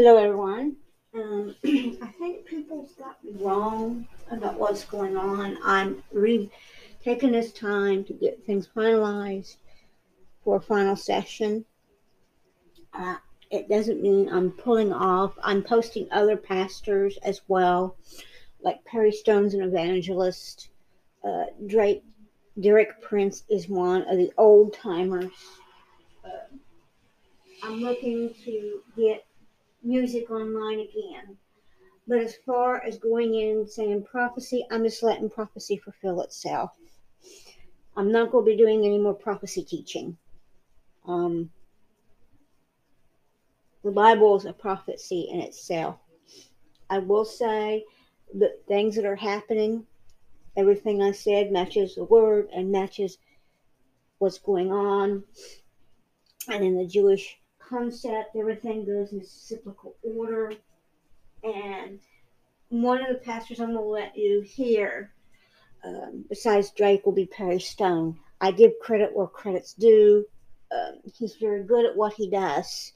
Hello, everyone. Um, I think people's got me wrong about what's going on. I'm re- taking this time to get things finalized for a final session. Uh, it doesn't mean I'm pulling off. I'm posting other pastors as well, like Perry Stone's an evangelist. Uh, Drake Derek Prince is one of the old timers. Uh, I'm looking to get music online again. But as far as going in and saying prophecy, I'm just letting prophecy fulfill itself. I'm not going to be doing any more prophecy teaching. Um, the Bible is a prophecy in itself. I will say that things that are happening, everything I said matches the word and matches what's going on. And in the Jewish concept, everything goes in a cyclical order. And one of the pastors I'm going to let you hear, um, besides Drake, will be Perry Stone. I give credit where credit's due. Um, he's very good at what he does.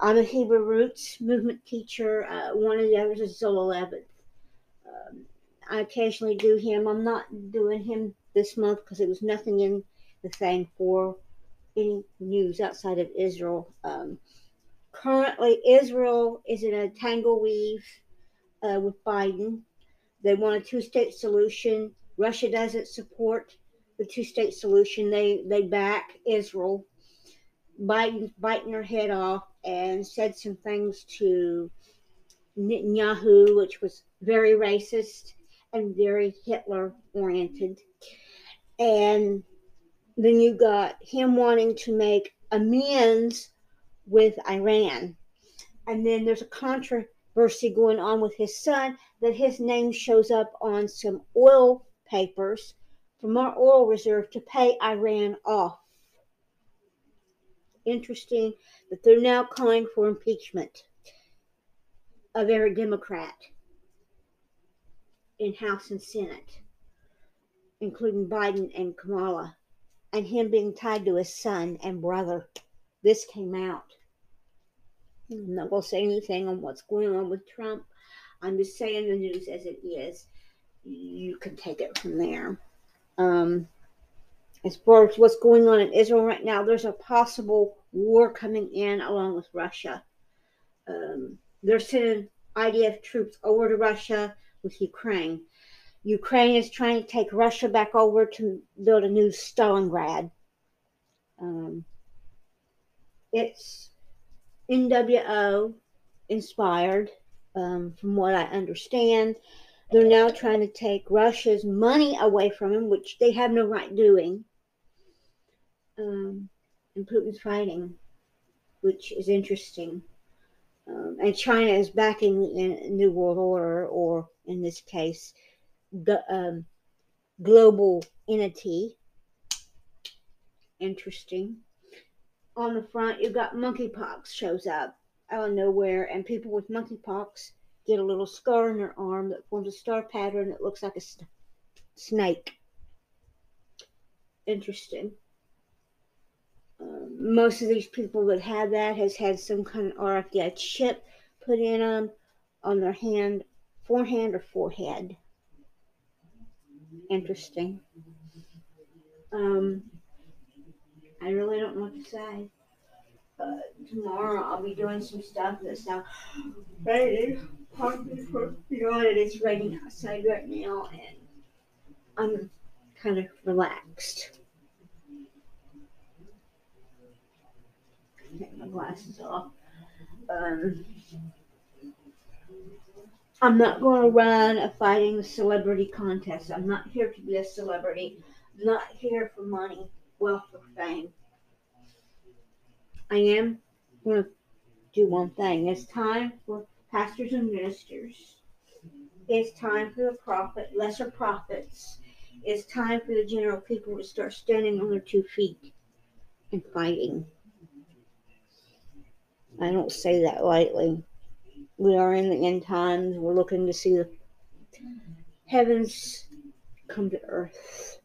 I'm a Hebrew Roots movement teacher. Uh, one of the others is Zola Levitt. Um, I occasionally do him. I'm not doing him this month because there was nothing in the thing for any news outside of Israel. Um, currently, Israel is in a tangle weave uh, with Biden. They want a two-state solution. Russia doesn't support the two-state solution. They they back Israel. Biden's biting her head off and said some things to Netanyahu, which was very racist and very Hitler oriented. And then you got him wanting to make amends with Iran. And then there's a controversy going on with his son that his name shows up on some oil papers from our oil reserve to pay Iran off. Interesting that they're now calling for impeachment of every Democrat in House and Senate, including Biden and Kamala and him being tied to his son and brother. This came out. I'm not going to say anything on what's going on with Trump. I'm just saying the news as it is. You can take it from there. Um, as far as what's going on in Israel right now, there's a possible war coming in along with Russia. Um, they're sending IDF troops over to Russia with Ukraine. Ukraine is trying to take Russia back over to build a new Stalingrad. Um, it's NWO inspired, um, from what I understand. They're now trying to take Russia's money away from them, which they have no right doing. Um, and Putin's fighting, which is interesting. Um, and China is backing the New World Order, or in this case, um, global entity. Interesting. On the front, you've got monkeypox shows up out of nowhere, and people with monkeypox get a little scar on their arm that forms a star pattern that looks like a st- snake. Interesting. Um, most of these people that have that has had some kind of RFID chip put in them on their hand, forehand or forehead interesting. Um, I really don't know what to say. Uh, tomorrow I'll be doing some stuff that's now ready for beyond it. It's raining outside right now, and I'm kind of relaxed. Take my glasses off. Um, I'm not going to run a fighting celebrity contest. I'm not here to be a celebrity. I'm not here for money, wealth, or fame. I am going to do one thing. It's time for pastors and ministers. It's time for the prophet, lesser prophets. It's time for the general people to start standing on their two feet and fighting. I don't say that lightly we are in the end times. We're looking to see the heavens come to earth.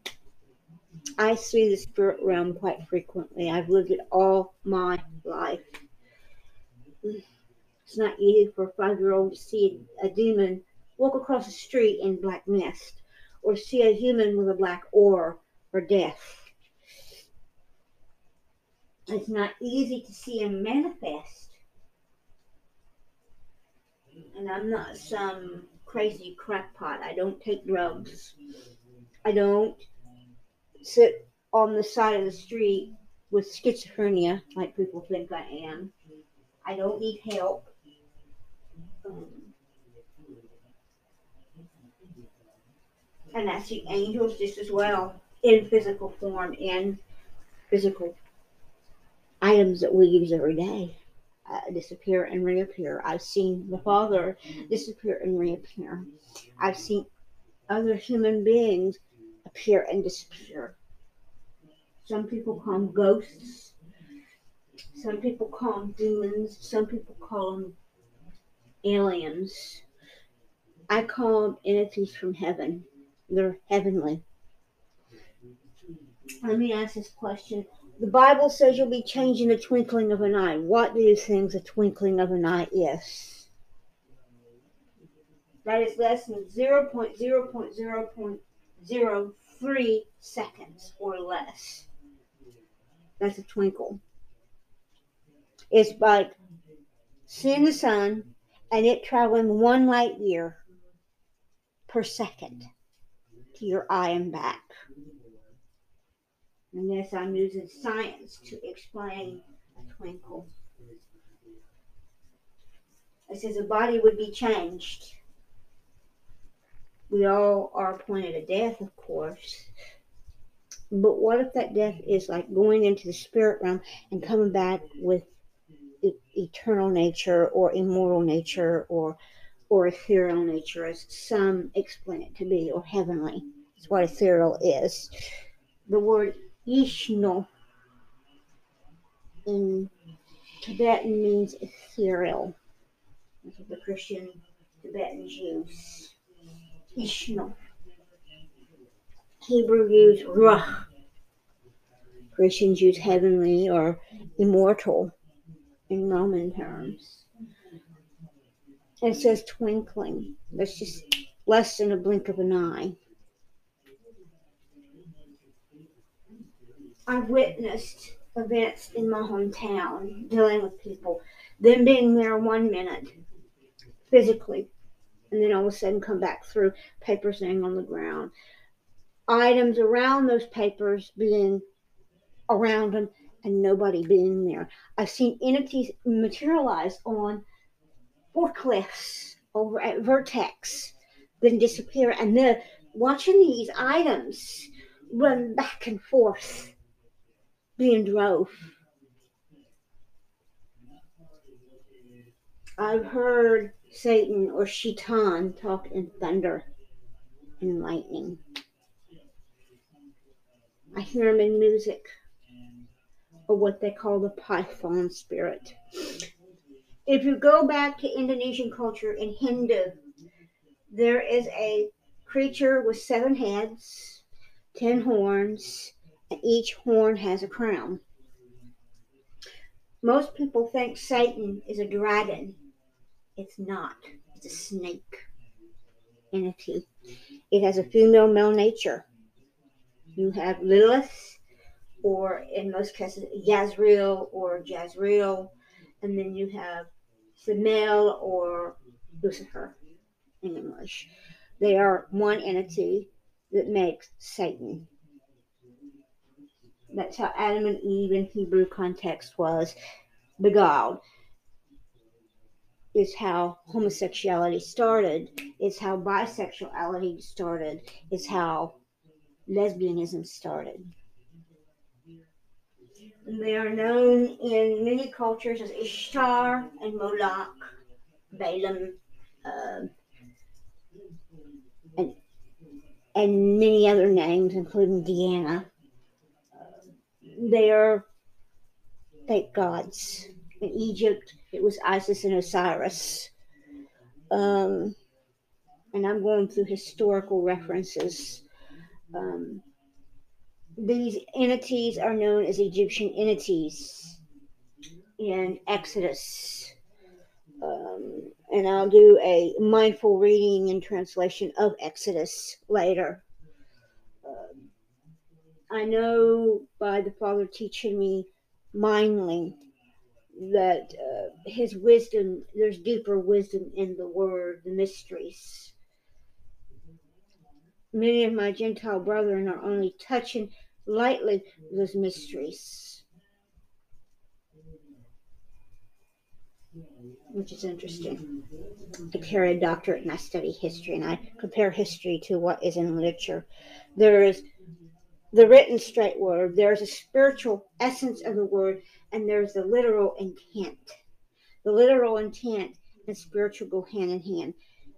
I see the spirit realm quite frequently. I've lived it all my life. It's not easy for a five year old to see a demon walk across the street in black mist or see a human with a black aura or death. It's not easy to see him manifest. And I'm not some crazy crackpot. I don't take drugs. I don't sit on the side of the street with schizophrenia, like people think I am. I don't need help. Um, and I see angels just as well in physical form, in physical items that we use every day. Uh, disappear and reappear. I've seen the Father disappear and reappear. I've seen other human beings appear and disappear. Some people call them ghosts. Some people call them demons. Some people call them aliens. I call them entities from heaven. They're heavenly. Let me ask this question. The Bible says you'll be changed in the twinkling of an eye. What do you think the twinkling of an eye is? That is less than 0.0.0.03 seconds or less. That's a twinkle. It's like seeing the sun and it traveling one light year per second to your eye and back. And yes, I'm using science to explain a twinkle. It says a body would be changed. We all are appointed a death, of course. But what if that death is like going into the spirit realm and coming back with e- eternal nature or immortal nature or or ethereal nature, as some explain it to be, or heavenly? Is what ethereal is. The word Ishno in Tibetan means ethereal. That's what the Christian Tibetans use. Ishno. Hebrew use Ruach. Christians use heavenly or immortal in Roman terms. It says twinkling. That's just less than a blink of an eye. I've witnessed events in my hometown dealing with people, them being there one minute physically, and then all of a sudden come back through papers laying on the ground, items around those papers being around them, and nobody being there. I've seen entities materialize on forklifts over at Vertex, then disappear, and then watching these items run back and forth being drove. I've heard Satan or Shaitan talk in thunder and lightning. I hear him in music or what they call the python spirit. If you go back to Indonesian culture in Hindu, there is a creature with seven heads, ten horns, and each horn has a crown. Most people think Satan is a dragon. It's not. It's a snake entity. It has a female male nature. You have Lilith, or in most cases, Yazriel or Jazrael, and then you have Samael or Lucifer in English. They are one entity that makes Satan. That's how Adam and Eve in Hebrew context was beguiled. Is how homosexuality started. Is how bisexuality started. Is how lesbianism started. And they are known in many cultures as Ishtar and Moloch, Balaam, uh, and, and many other names, including Diana are fake gods. In Egypt, it was Isis and Osiris. Um, and I'm going through historical references. Um, these entities are known as Egyptian entities in Exodus. Um, and I'll do a mindful reading and translation of Exodus later. Um, I know by the Father teaching me mindly that uh, his wisdom, there's deeper wisdom in the word, the mysteries. Many of my Gentile brethren are only touching lightly those mysteries, which is interesting. I carry a doctorate and I study history and I compare history to what is in literature. There is the written straight word, there's a spiritual essence of the word, and there's the literal intent. The literal intent and spiritual go hand in hand.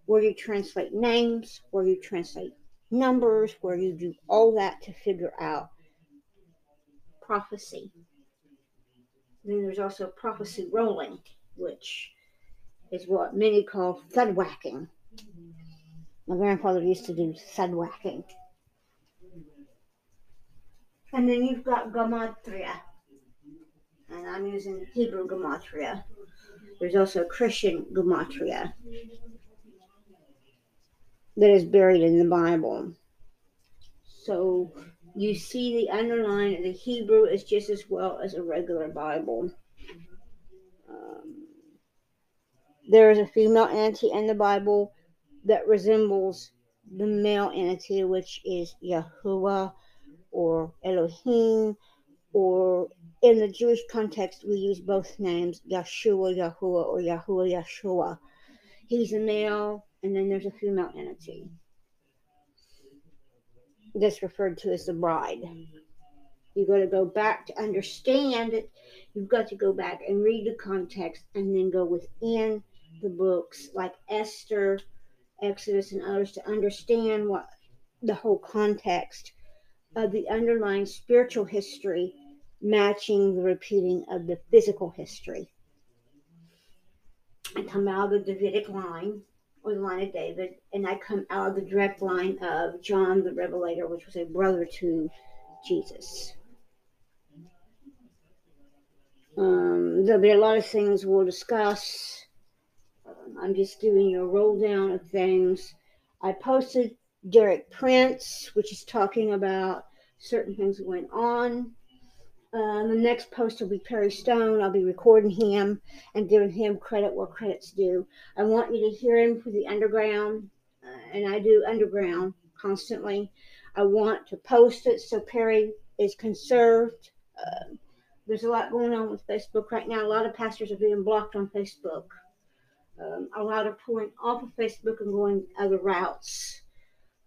Where you translate names, where you translate numbers, where you do all that to figure out prophecy. Then there's also prophecy rolling, which is what many call thud whacking. My grandfather used to do thud whacking. And then you've got Gematria. And I'm using Hebrew Gematria. There's also Christian Gematria that is buried in the Bible. So you see the underline of the Hebrew is just as well as a regular Bible. Um, there is a female entity in the Bible that resembles the male entity, which is Yahuwah or Elohim, or in the Jewish context, we use both names, Yeshua, Yahuwah, or Yahuwah, Yeshua. He's a male, and then there's a female entity. That's referred to as the bride. You've got to go back to understand it. You've got to go back and read the context and then go within the books like Esther, Exodus, and others to understand what the whole context of the underlying spiritual history matching the repeating of the physical history. I come out of the Davidic line, or the line of David, and I come out of the direct line of John the Revelator, which was a brother to Jesus. Um, there'll be a lot of things we'll discuss. Um, I'm just giving you a roll down of things. I posted Derek Prince, which is talking about certain things that went on. Uh, the next post will be Perry Stone. I'll be recording him and giving him credit where credit's due. I want you to hear him for the underground, uh, and I do underground constantly. I want to post it so Perry is conserved. Uh, there's a lot going on with Facebook right now. A lot of pastors are being blocked on Facebook. Um, a lot are pulling off of Facebook and going other routes.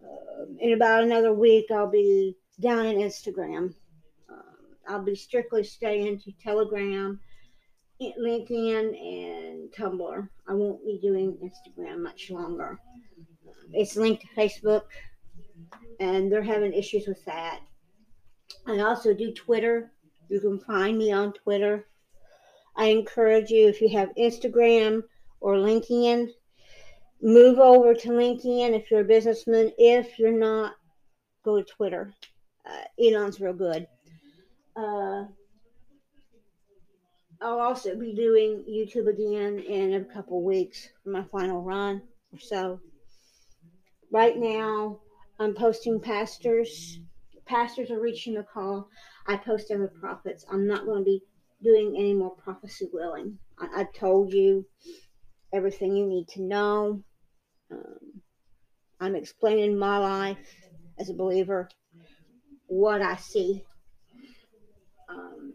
Um, in about another week, I'll be down in Instagram. Um, I'll be strictly staying to Telegram, LinkedIn, and Tumblr. I won't be doing Instagram much longer. It's linked to Facebook, and they're having issues with that. I also do Twitter. You can find me on Twitter. I encourage you, if you have Instagram or LinkedIn, move over to LinkedIn if you're a businessman. If you're not, go to Twitter. Uh, Elon's real good. Uh, I'll also be doing YouTube again in a couple weeks for my final run or so. Right now, I'm posting pastors. Pastors are reaching the call. I post other prophets. I'm not going to be doing any more prophecy willing. I, have told you everything you need to know. Um, I'm explaining my life as a believer, what I see. Um,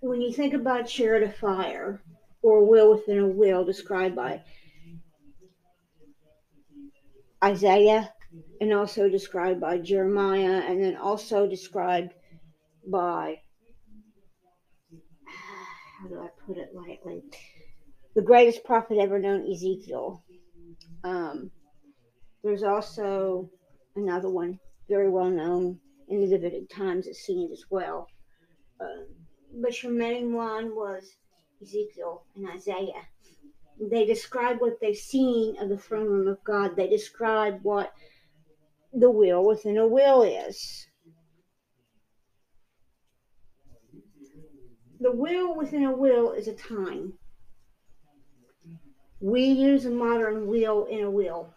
when you think about chariot of fire or will within a will described by Isaiah and also described by Jeremiah and then also described by how do I put it lightly? The greatest prophet ever known, Ezekiel. Um, there's also another one very well known in the Davidic times as seen as well. Uh, but your main one was Ezekiel and Isaiah. They describe what they've seen of the throne room of God. They describe what the will within a will is. The will within a will is a time. We use a modern wheel in a wheel,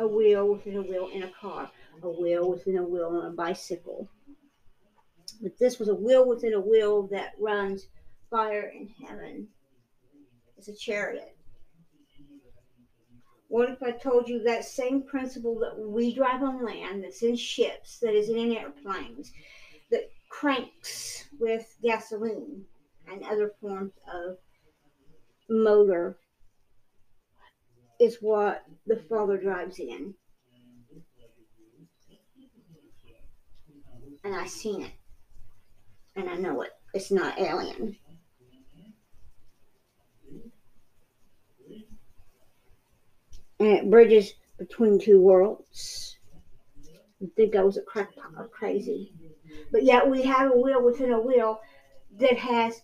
a wheel within a wheel in a car, a wheel within a wheel on a bicycle. But this was a wheel within a wheel that runs fire in heaven. It's a chariot. What if I told you that same principle that we drive on land, that's in ships, that is in airplanes, that cranks with gasoline and other forms of motor, is what the Father drives in? And I seen it. And I know it. It's not alien. and it bridges between two worlds. I think I was a crackpot or crazy. But yet we have a wheel within a wheel that has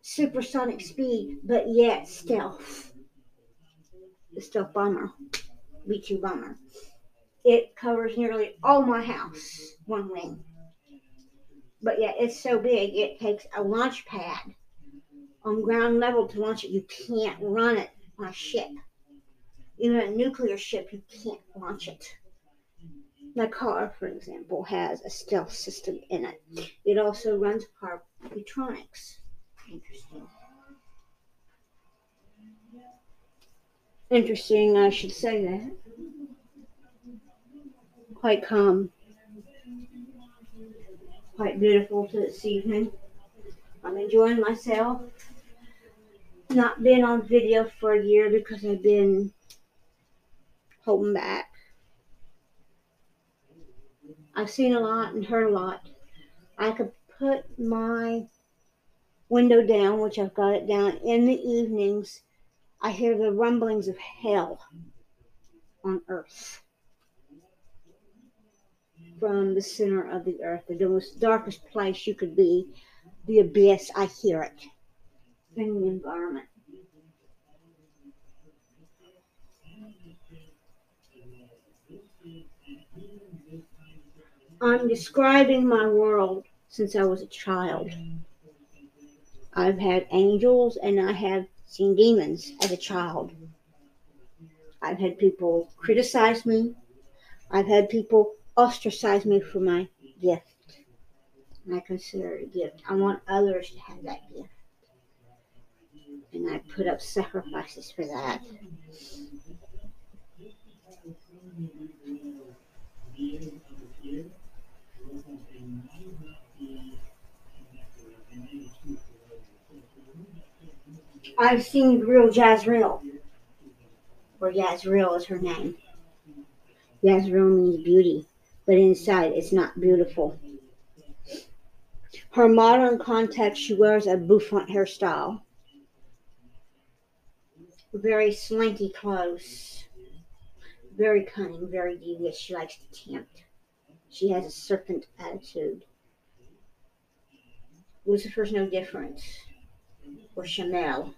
supersonic speed, but yet stealth. The stealth bomber, B 2 bomber. It covers nearly all my house, one wing. But yeah, it's so big, it takes a launch pad on ground level to launch it. You can't run it on a ship. Even a nuclear ship, you can't launch it. My car, for example, has a stealth system in it. It also runs car electronics. Interesting. Interesting, I should say that. Quite calm. Quite beautiful to this evening. I'm enjoying myself. Not been on video for a year because I've been holding back. I've seen a lot and heard a lot. I could put my window down, which I've got it down in the evenings. I hear the rumblings of hell on earth from the center of the earth, the most darkest place you could be, the abyss. I hear it in the environment. I'm describing my world since I was a child. I've had angels and I have seen demons as a child. I've had people criticize me. I've had people ostracize me for my gift. And I consider it a gift. I want others to have that gift. And I put up sacrifices for that. I've seen real Jazrael, or Yazriel is her name. Yazriel means beauty, but inside it's not beautiful. Her modern context, she wears a bouffant hairstyle, very slinky clothes, very cunning, very devious. She likes to tempt. She has a serpent attitude. Lucifer's no different, or Chanel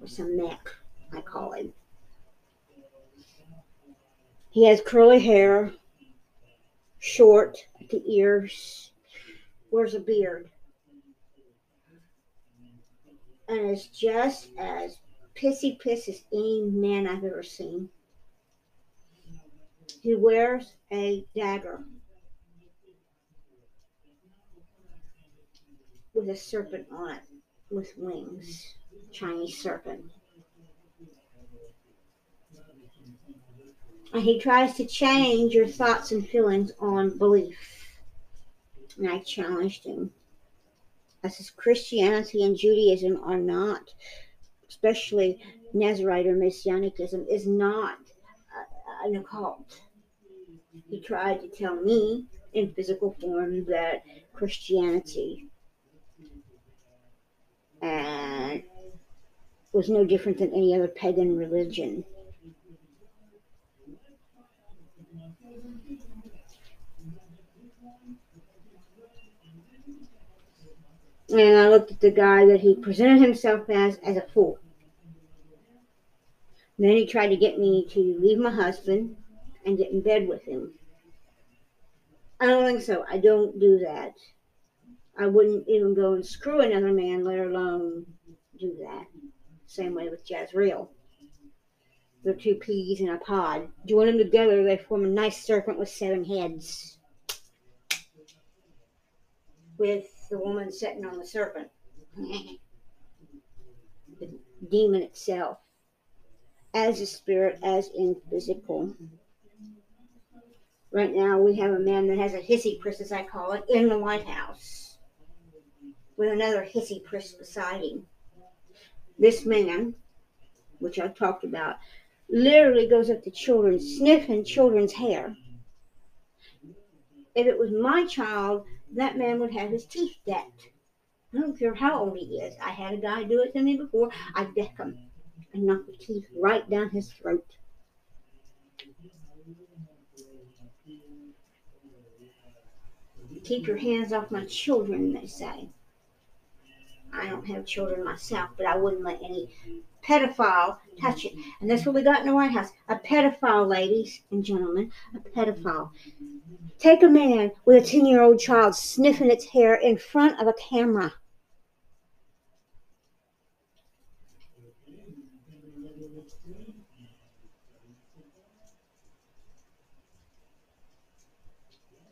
or some neck, I call him. He has curly hair, short at the ears, wears a beard, and is just as pissy piss as any man I've ever seen. He wears a dagger with a serpent on it with wings. Chinese serpent. And he tries to change your thoughts and feelings on belief. And I challenged him. I says Christianity and Judaism are not, especially Nazarite or Messianicism, is not an occult. He tried to tell me in physical form that Christianity and was no different than any other pagan religion. And I looked at the guy that he presented himself as as a fool. Then he tried to get me to leave my husband and get in bed with him. I don't think so. I don't do that. I wouldn't even go and screw another man, let alone do that. Same way with Jazrael. They're two peas in a pod. Join them together, they form a nice serpent with seven heads. With the woman sitting on the serpent. the demon itself. As a spirit, as in physical. Right now, we have a man that has a hissy priest, as I call it, in the White House with another hissy priest beside him. This man, which I talked about, literally goes up to children, sniffing children's hair. If it was my child, that man would have his teeth decked. I don't care how old he is. I had a guy do it to me before. I deck him and knock the teeth right down his throat. Keep your hands off my children, they say. I don't have children myself, but I wouldn't let any pedophile touch it. And that's what we got in the White House. A pedophile, ladies and gentlemen, a pedophile. Take a man with a 10 year old child sniffing its hair in front of a camera.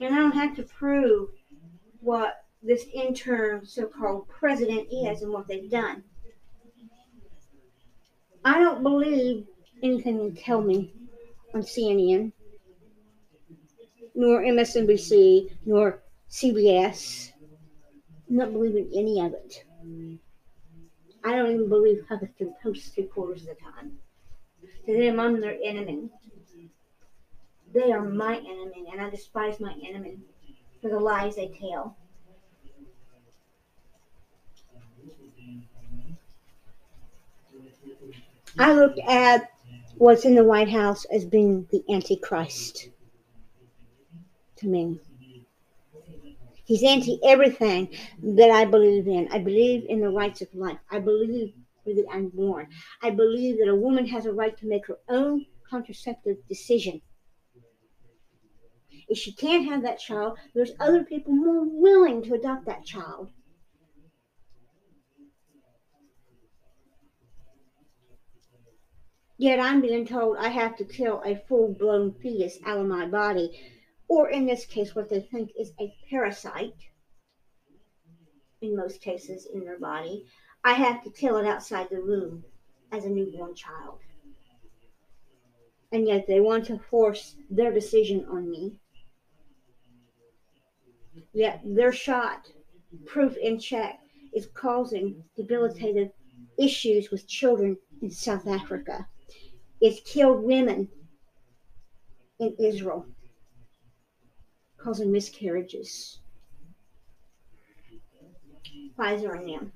And I don't have to prove what this interim so called president is and what they've done. I don't believe anything you tell me on CNN, nor MSNBC, nor CBS. I'm not believing any of it. I don't even believe Huffington Post three quarters of the time. To them, I'm their enemy. They are my enemy, and I despise my enemy for the lies they tell. I looked at what's in the White House as being the Antichrist to me. He's anti everything that I believe in. I believe in the rights of life. I believe for the unborn. I believe that a woman has a right to make her own contraceptive decision. If she can't have that child, there's other people more willing to adopt that child. Yet I'm being told I have to kill a full blown fetus out of my body, or in this case, what they think is a parasite, in most cases in their body. I have to kill it outside the womb as a newborn child. And yet they want to force their decision on me. Yet their shot, proof in check, is causing debilitated issues with children in South Africa. It's killed women in Israel, causing miscarriages. Pfizer and them.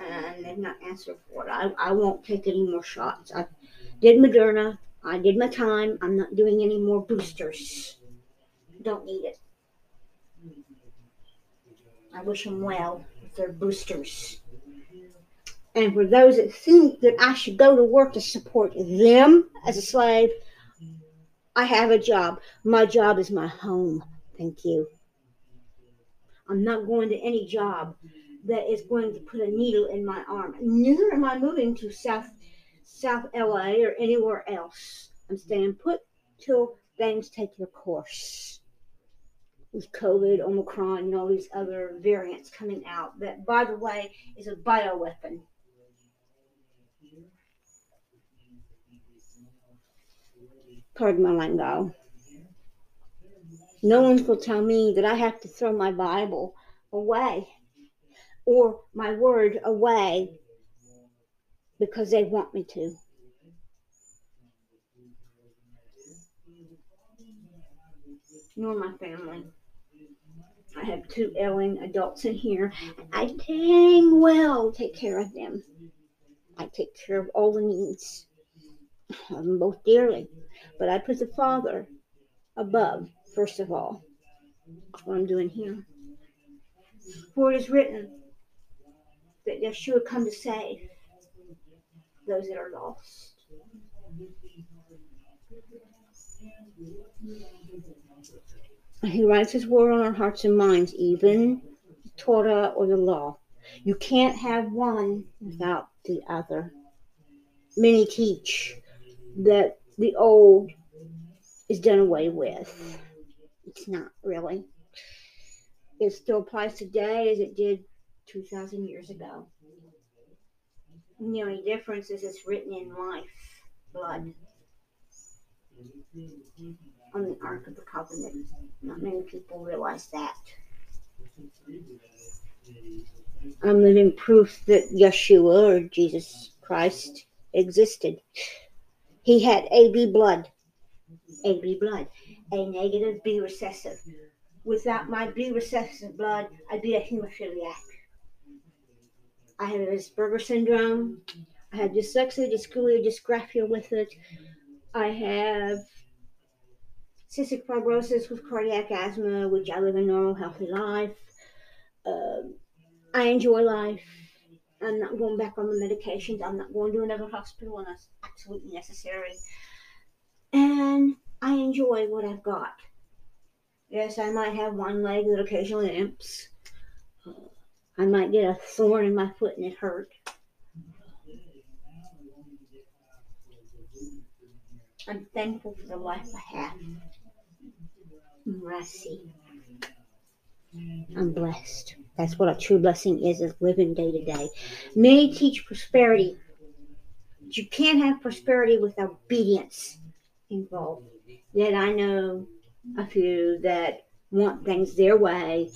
And they've not answered for it. I, I won't take any more shots. I did Moderna. I did my time. I'm not doing any more boosters. Don't need it. I wish them well with their boosters. And for those that think that I should go to work to support them as a slave, I have a job. My job is my home. Thank you. I'm not going to any job that is going to put a needle in my arm. Neither am I moving to South South LA or anywhere else. I'm staying put till things take their course. With COVID, Omicron, and all these other variants coming out, that by the way is a bioweapon. Pardon my lingo. No going to tell me that I have to throw my Bible away or my word away because they want me to. Nor my family. I have two ailing adults in here. I dang well take care of them. I take care of all the needs of them both dearly. But I put the Father above, first of all. That's what I'm doing here. For it is written that Yeshua come to save those that are lost. He writes his word on our hearts and minds, even Torah or the law. You can't have one without the other. Many teach that the old is done away with. It's not really. It still applies today as it did 2,000 years ago. The only difference is it's written in life, blood, on the Ark of the Covenant. Not many people realize that. I'm living proof that Yeshua or Jesus Christ existed. He had AB blood. AB blood. A negative, B recessive. Without my B recessive blood, I'd be a hemophiliac. I have Asperger syndrome. I have dyslexia, dyscalculia, dysgraphia with it. I have cystic fibrosis with cardiac asthma, which I live a normal, healthy life. Uh, I enjoy life. I'm not going back on the medications. I'm not going to another hospital unless absolutely necessary. And I enjoy what I've got. Yes, I might have one leg that occasionally limps. I might get a thorn in my foot and it hurt. I'm thankful for the life I have. Mercy. I'm blessed. That's what a true blessing is, is living day to day. Many teach prosperity. But you can't have prosperity with obedience involved. Yet I know a few that want things their way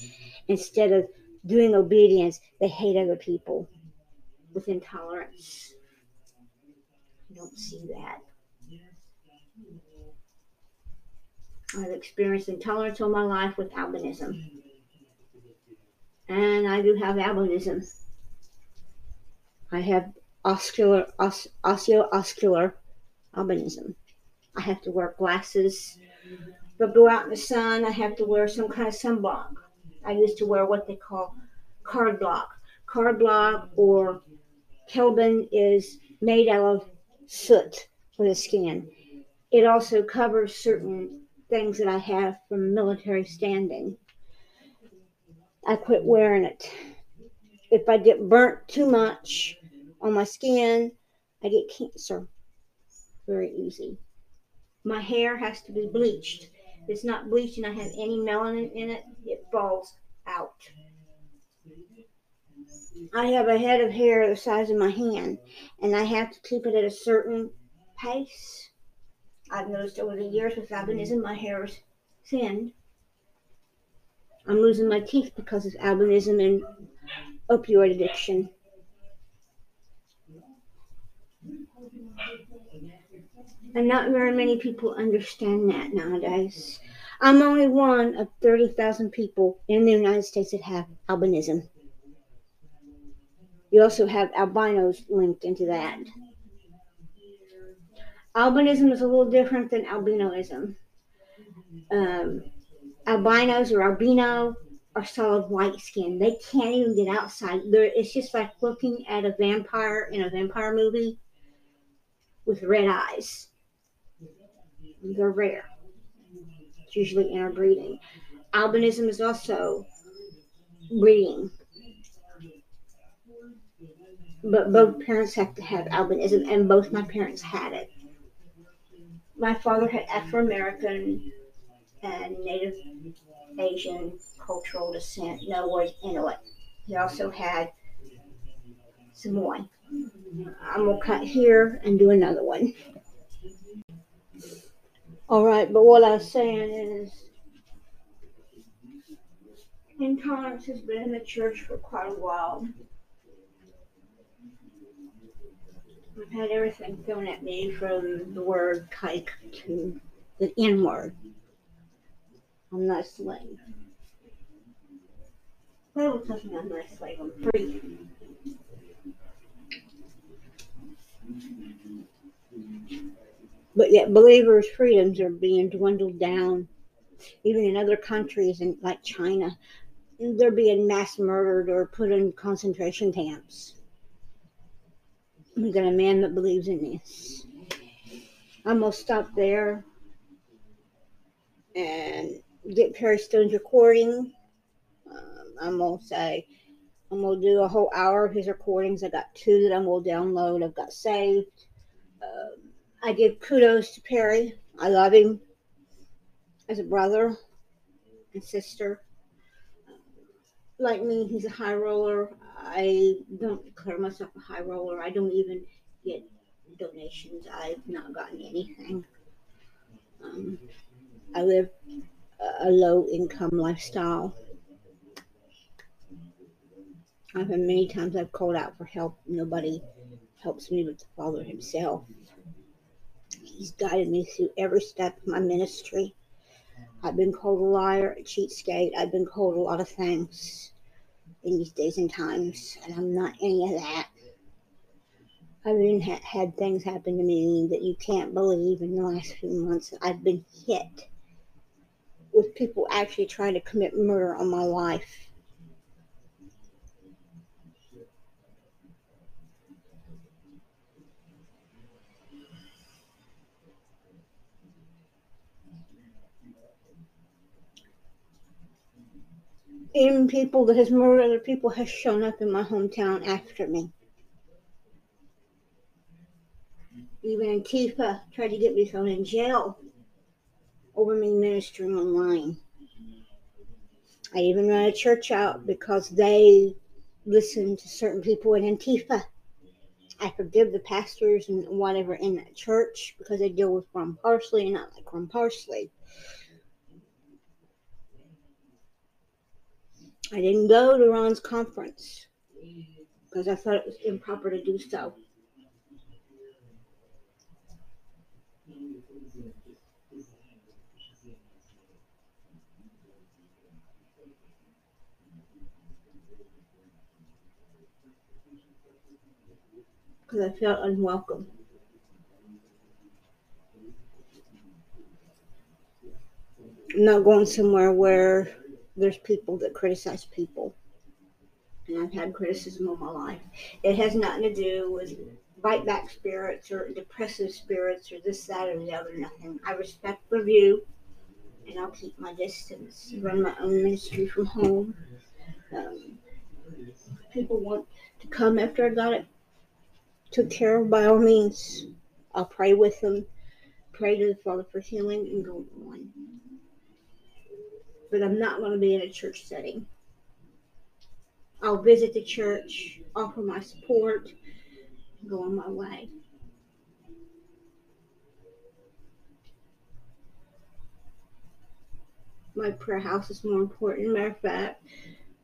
instead of doing obedience, they hate other people with intolerance. I don't see that. I've experienced intolerance all my life with albinism. And I do have albinism. I have oscular, os, osteooscular albinism. I have to wear glasses. If I go out in the sun, I have to wear some kind of sunblock. I used to wear what they call card block. Card block or Kelvin is made out of soot for the skin. It also covers certain things that I have from military standing. I quit wearing it. If I get burnt too much on my skin, I get cancer very easy. My hair has to be bleached. If it's not bleached and I have any melanin in it, it falls out. I have a head of hair the size of my hand, and I have to keep it at a certain pace. I've noticed over the years with albinism, my hair is thinned. I'm losing my teeth because of albinism and opioid addiction. And not very many people understand that nowadays. I'm only one of 30,000 people in the United States that have albinism. You also have albinos linked into that. Albinism is a little different than albinoism. Um, albinos or albino are solid white skin. They can't even get outside. They're, it's just like looking at a vampire in a vampire movie with red eyes. They're rare. It's usually interbreeding. Albinism is also breeding. But both parents have to have albinism, and both my parents had it. My father had Afro American and Native Asian cultural descent. No was Inuit. He also had Samoan. I'm gonna cut here and do another one. All right, but what I was saying is intolerance has been in the church for quite a while. I've had everything thrown at me from the word kike to the N word. I'm not a slave. Tells me I'm not a slave, I'm free. But yet believers' freedoms are being dwindled down. Even in other countries in, like China, they're being mass murdered or put in concentration camps. We got a man that believes in this. I'm gonna stop there and get Perry Stone's recording. Um, I'm gonna say I'm gonna do a whole hour of his recordings. I got two that I'm gonna download. I've got saved. Um, I give kudos to Perry. I love him as a brother and sister. Like me, he's a high roller. I don't declare myself a high roller. I don't even get donations. I've not gotten anything. Um, I live a low income lifestyle. I've had many times I've called out for help. Nobody helps me but the Father Himself. He's guided me through every step of my ministry. I've been called a liar, a cheatskate. I've been called a lot of things in these days and times, and I'm not any of that. I've even ha- had things happen to me that you can't believe in the last few months. I've been hit with people actually trying to commit murder on my life. Even people that has murdered other people has shown up in my hometown after me. Even Antifa tried to get me thrown in jail over me ministering online. I even run a church out because they listen to certain people in Antifa. I forgive the pastors and whatever in that church because they deal with Ron Parsley and not like Ron Parsley. I didn't go to Ron's conference because I thought it was improper to do so. Because I felt unwelcome. I'm not going somewhere where there's people that criticize people. And I've had criticism all my life. It has nothing to do with bite back spirits or depressive spirits or this, that, or the other. Nothing. I respect the view and I'll keep my distance, run my own ministry from home. Um, people want to come after I got it took care of, by all means, I'll pray with them, pray to the Father for healing, and go on. But I'm not going to be in a church setting. I'll visit the church, offer my support, and go on my way. My prayer house is more important. Matter of fact,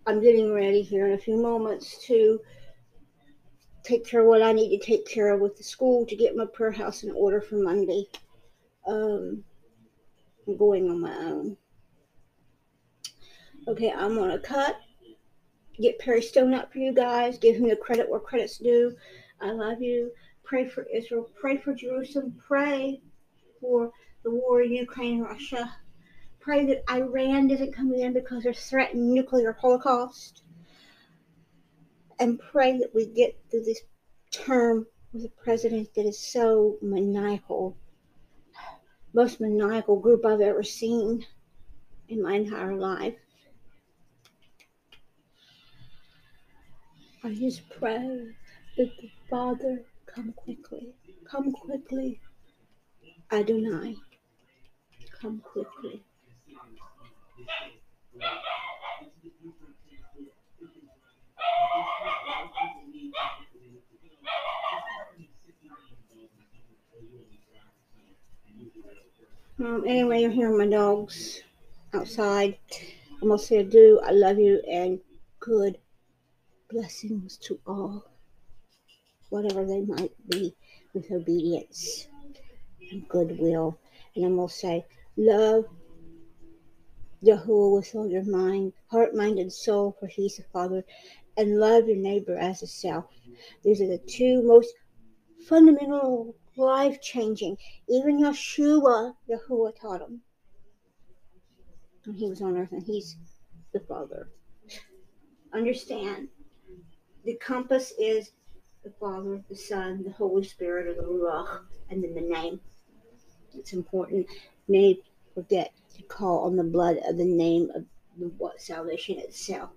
I'm getting ready here in a few moments to take care of what I need to take care of with the school to get my prayer house in order for Monday. Um, I'm going on my own. Okay, I'm gonna cut. Get Perry Stone up for you guys. Give him the credit where credit's due. I love you. Pray for Israel. Pray for Jerusalem. Pray for the war in Ukraine, Russia. Pray that Iran doesn't come in because they're threatening nuclear holocaust and pray that we get through this term with a president that is so maniacal. Most maniacal group I've ever seen in my entire life. I just pray that the Father come quickly, come quickly. Adonai, come quickly. Um, anyway, you're hearing my dogs outside. I'm gonna say adieu. I love you and good blessings to all, whatever they might be, with obedience and goodwill. And I'm gonna say, love Yahuwah with all your mind, heart, mind, and soul, for He's the Father, and love your neighbor as a self. These are the two most fundamental life changing. Even Yeshua, Yahuwah taught him. When he was on earth, and he's the Father. Understand, the compass is the Father, the Son, the Holy Spirit, or the Ruach, and then the name. It's important. Many forget to call on the blood of the name of the what salvation itself.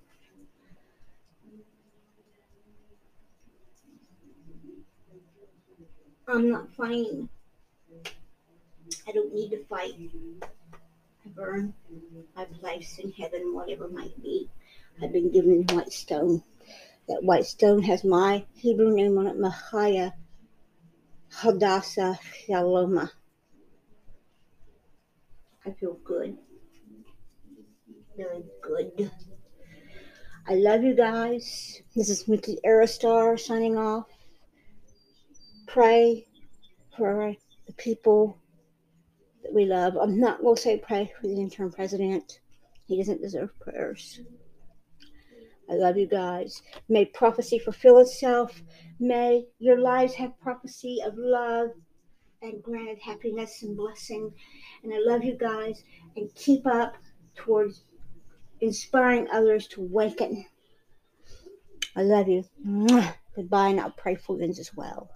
I'm not finding I don't need to fight. I burn my place in heaven, whatever might be. I've been given white stone. That white stone has my Hebrew name on it, Machaya Hadassah Shaloma. I feel good. Very good. I love you guys. This is Mickey Aerostar signing off. Pray for the people that we love. I'm not going to say pray for the interim president. He doesn't deserve prayers. I love you guys. May prophecy fulfill itself. May your lives have prophecy of love and granted happiness and blessing. And I love you guys and keep up towards inspiring others to awaken. I love you. Goodbye, and I'll pray for you as well.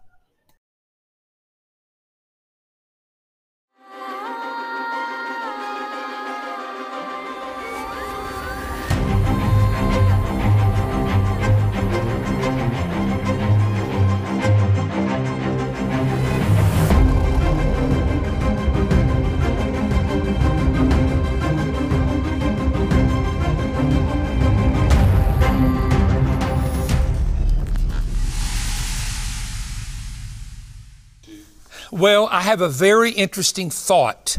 Well, I have a very interesting thought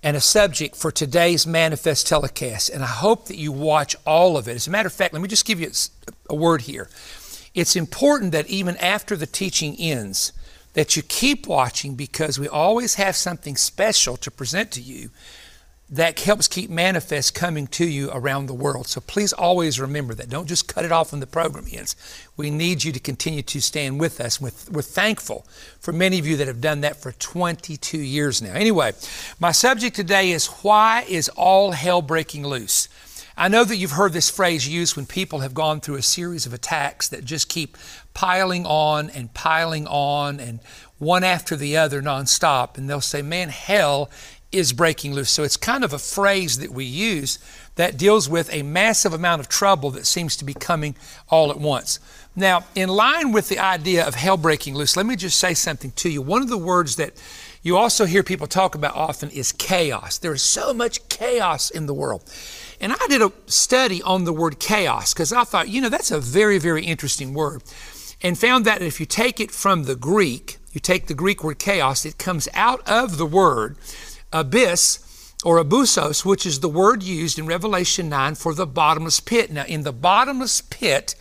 and a subject for today's manifest telecast, and I hope that you watch all of it. As a matter of fact, let me just give you a word here. It's important that even after the teaching ends, that you keep watching because we always have something special to present to you that helps keep manifest coming to you around the world. So please always remember that. Don't just cut it off when the program ends. We need you to continue to stand with us. We're, thankful for many of you that have done that for 22 years now. Anyway, my subject today is why is all hell breaking loose? I know that you've heard this phrase used when people have gone through a series of attacks that just keep piling on and piling on and one after the other nonstop. And they'll say, man, hell is breaking loose. So it's kind of a phrase that we use that deals with a massive amount of trouble that seems to be coming all at once. Now, in line with the idea of hell breaking loose, let me just say something to you. One of the words that you also hear people talk about often is chaos. There is so much chaos in the world. And I did a study on the word chaos because I thought, you know, that's a very, very interesting word. And found that if you take it from the Greek, you take the Greek word chaos, it comes out of the word abyss or abusos, which is the word used in Revelation 9 for the bottomless pit. Now, in the bottomless pit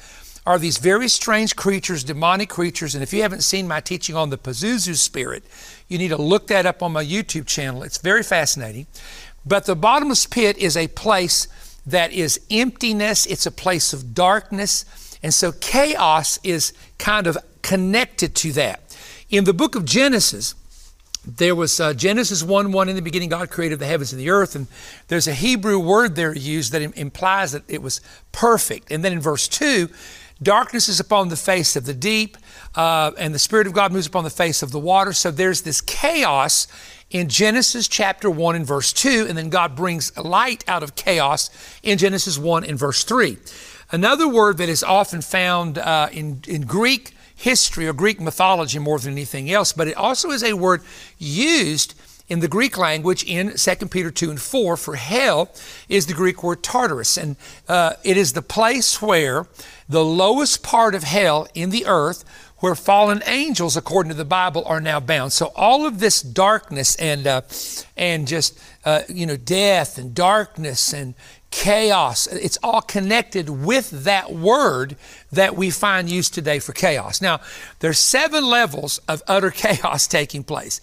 are these very strange creatures, demonic creatures. And if you haven't seen my teaching on the Pazuzu spirit, you need to look that up on my YouTube channel. It's very fascinating. But the bottomless pit is a place that is emptiness, it's a place of darkness. And so chaos is kind of connected to that. In the book of Genesis, there was uh, Genesis 1 1 in the beginning, God created the heavens and the earth. And there's a Hebrew word there used that implies that it was perfect. And then in verse 2, darkness is upon the face of the deep, uh, and the Spirit of God moves upon the face of the water. So there's this chaos in Genesis chapter 1 and verse 2, and then God brings light out of chaos in Genesis 1 and verse 3. Another word that is often found uh, in, in Greek history or Greek mythology more than anything else, but it also is a word used in the Greek language in 2 Peter 2 and 4 for hell is the Greek word Tartarus. And uh, it is the place where the lowest part of hell in the earth, where fallen angels, according to the Bible, are now bound. So all of this darkness and, uh, and just, uh, you know, death and darkness and chaos. It's all connected with that word that we find used today for chaos. Now, there's seven levels of utter chaos taking place.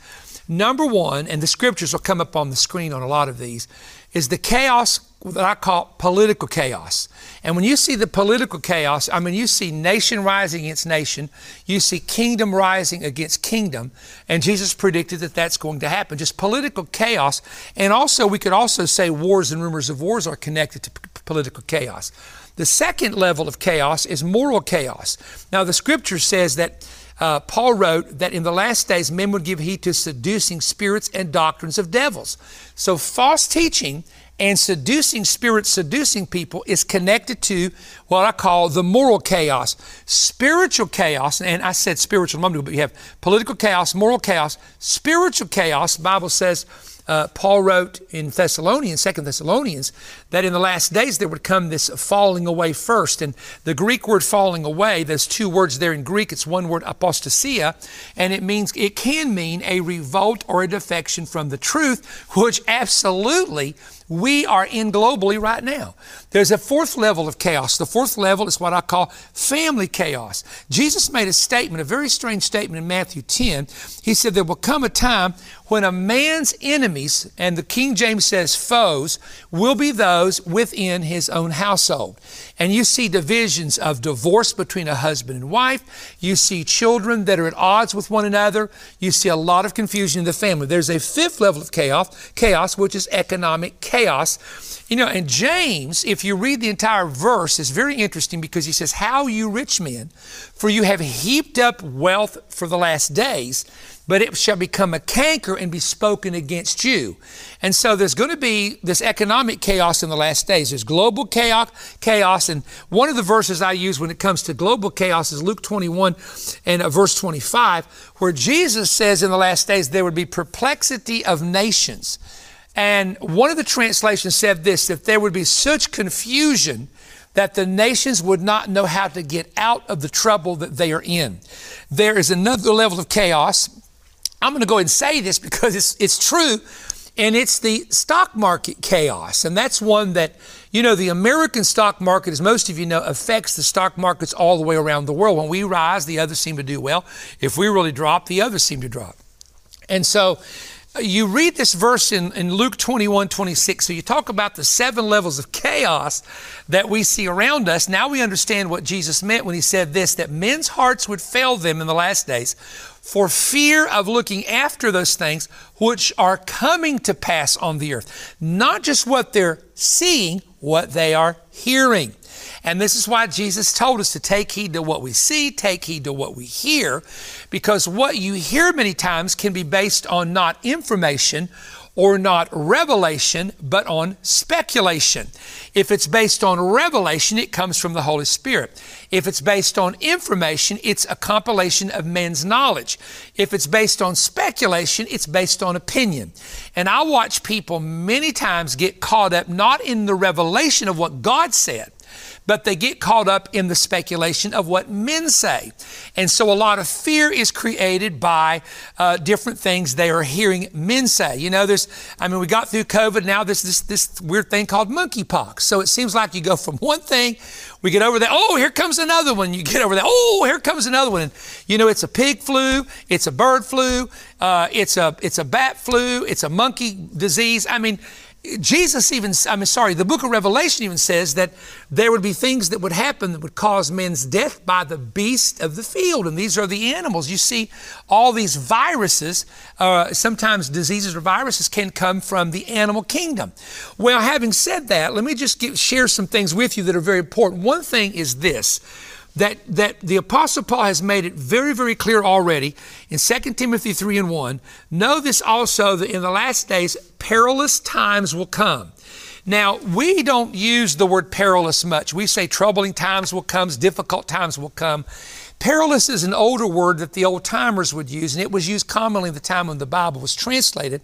Number one, and the scriptures will come up on the screen on a lot of these, is the chaos that I call political chaos. And when you see the political chaos, I mean, you see nation rising against nation, you see kingdom rising against kingdom, and Jesus predicted that that's going to happen. Just political chaos. And also, we could also say wars and rumors of wars are connected to p- political chaos. The second level of chaos is moral chaos. Now, the scripture says that uh, Paul wrote that in the last days men would give heed to seducing spirits and doctrines of devils. So, false teaching And seducing spirits, seducing people is connected to what I call the moral chaos. Spiritual chaos, and I said spiritual a moment ago, but you have political chaos, moral chaos, spiritual chaos. The Bible says uh, Paul wrote in Thessalonians, Second Thessalonians, that in the last days there would come this falling away first. And the Greek word falling away, there's two words there in Greek. It's one word apostasia, and it means it can mean a revolt or a defection from the truth, which absolutely we are in globally right now. There's a fourth level of chaos. The fourth level is what I call family chaos. Jesus made a statement, a very strange statement in Matthew 10. He said, There will come a time when a man's enemies, and the King James says foes, will be those within his own household. And you see divisions of divorce between a husband and wife. You see children that are at odds with one another. You see a lot of confusion in the family. There's a fifth level of chaos, chaos, which is economic chaos. You know, and James, if you read the entire verse, is very interesting because he says, How you rich men, for you have heaped up wealth for the last days but it shall become a canker and be spoken against you. And so there's going to be this economic chaos in the last days. There's global chaos, chaos, and one of the verses I use when it comes to global chaos is Luke 21 and uh, verse 25, where Jesus says in the last days there would be perplexity of nations. And one of the translations said this that there would be such confusion that the nations would not know how to get out of the trouble that they are in. There is another level of chaos I'm going to go ahead and say this because it's, it's true, and it's the stock market chaos. And that's one that, you know, the American stock market, as most of you know, affects the stock markets all the way around the world. When we rise, the others seem to do well. If we really drop, the others seem to drop. And so, you read this verse in, in Luke 21 26. So you talk about the seven levels of chaos that we see around us. Now we understand what Jesus meant when he said this that men's hearts would fail them in the last days for fear of looking after those things which are coming to pass on the earth. Not just what they're seeing, what they are hearing. And this is why Jesus told us to take heed to what we see, take heed to what we hear, because what you hear many times can be based on not information or not revelation, but on speculation. If it's based on revelation, it comes from the Holy Spirit. If it's based on information, it's a compilation of men's knowledge. If it's based on speculation, it's based on opinion. And I watch people many times get caught up not in the revelation of what God said, but they get caught up in the speculation of what men say. And so a lot of fear is created by uh, different things they are hearing men say. You know, there's, I mean, we got through COVID, now there's this, this weird thing called monkeypox. So it seems like you go from one thing, we get over there, oh, here comes another one. You get over there, oh, here comes another one. And, you know, it's a pig flu, it's a bird flu, uh, it's, a, it's a bat flu, it's a monkey disease. I mean, Jesus even, I mean, sorry, the book of Revelation even says that there would be things that would happen that would cause men's death by the beast of the field. And these are the animals. You see, all these viruses, uh, sometimes diseases or viruses can come from the animal kingdom. Well, having said that, let me just share some things with you that are very important. One thing is this that, that the Apostle Paul has made it very, very clear already in 2 Timothy 3 and 1. Know this also that in the last days perilous times will come. Now, we don't use the word perilous much. We say troubling times will come, difficult times will come. Perilous is an older word that the old timers would use, and it was used commonly in the time when the Bible was translated.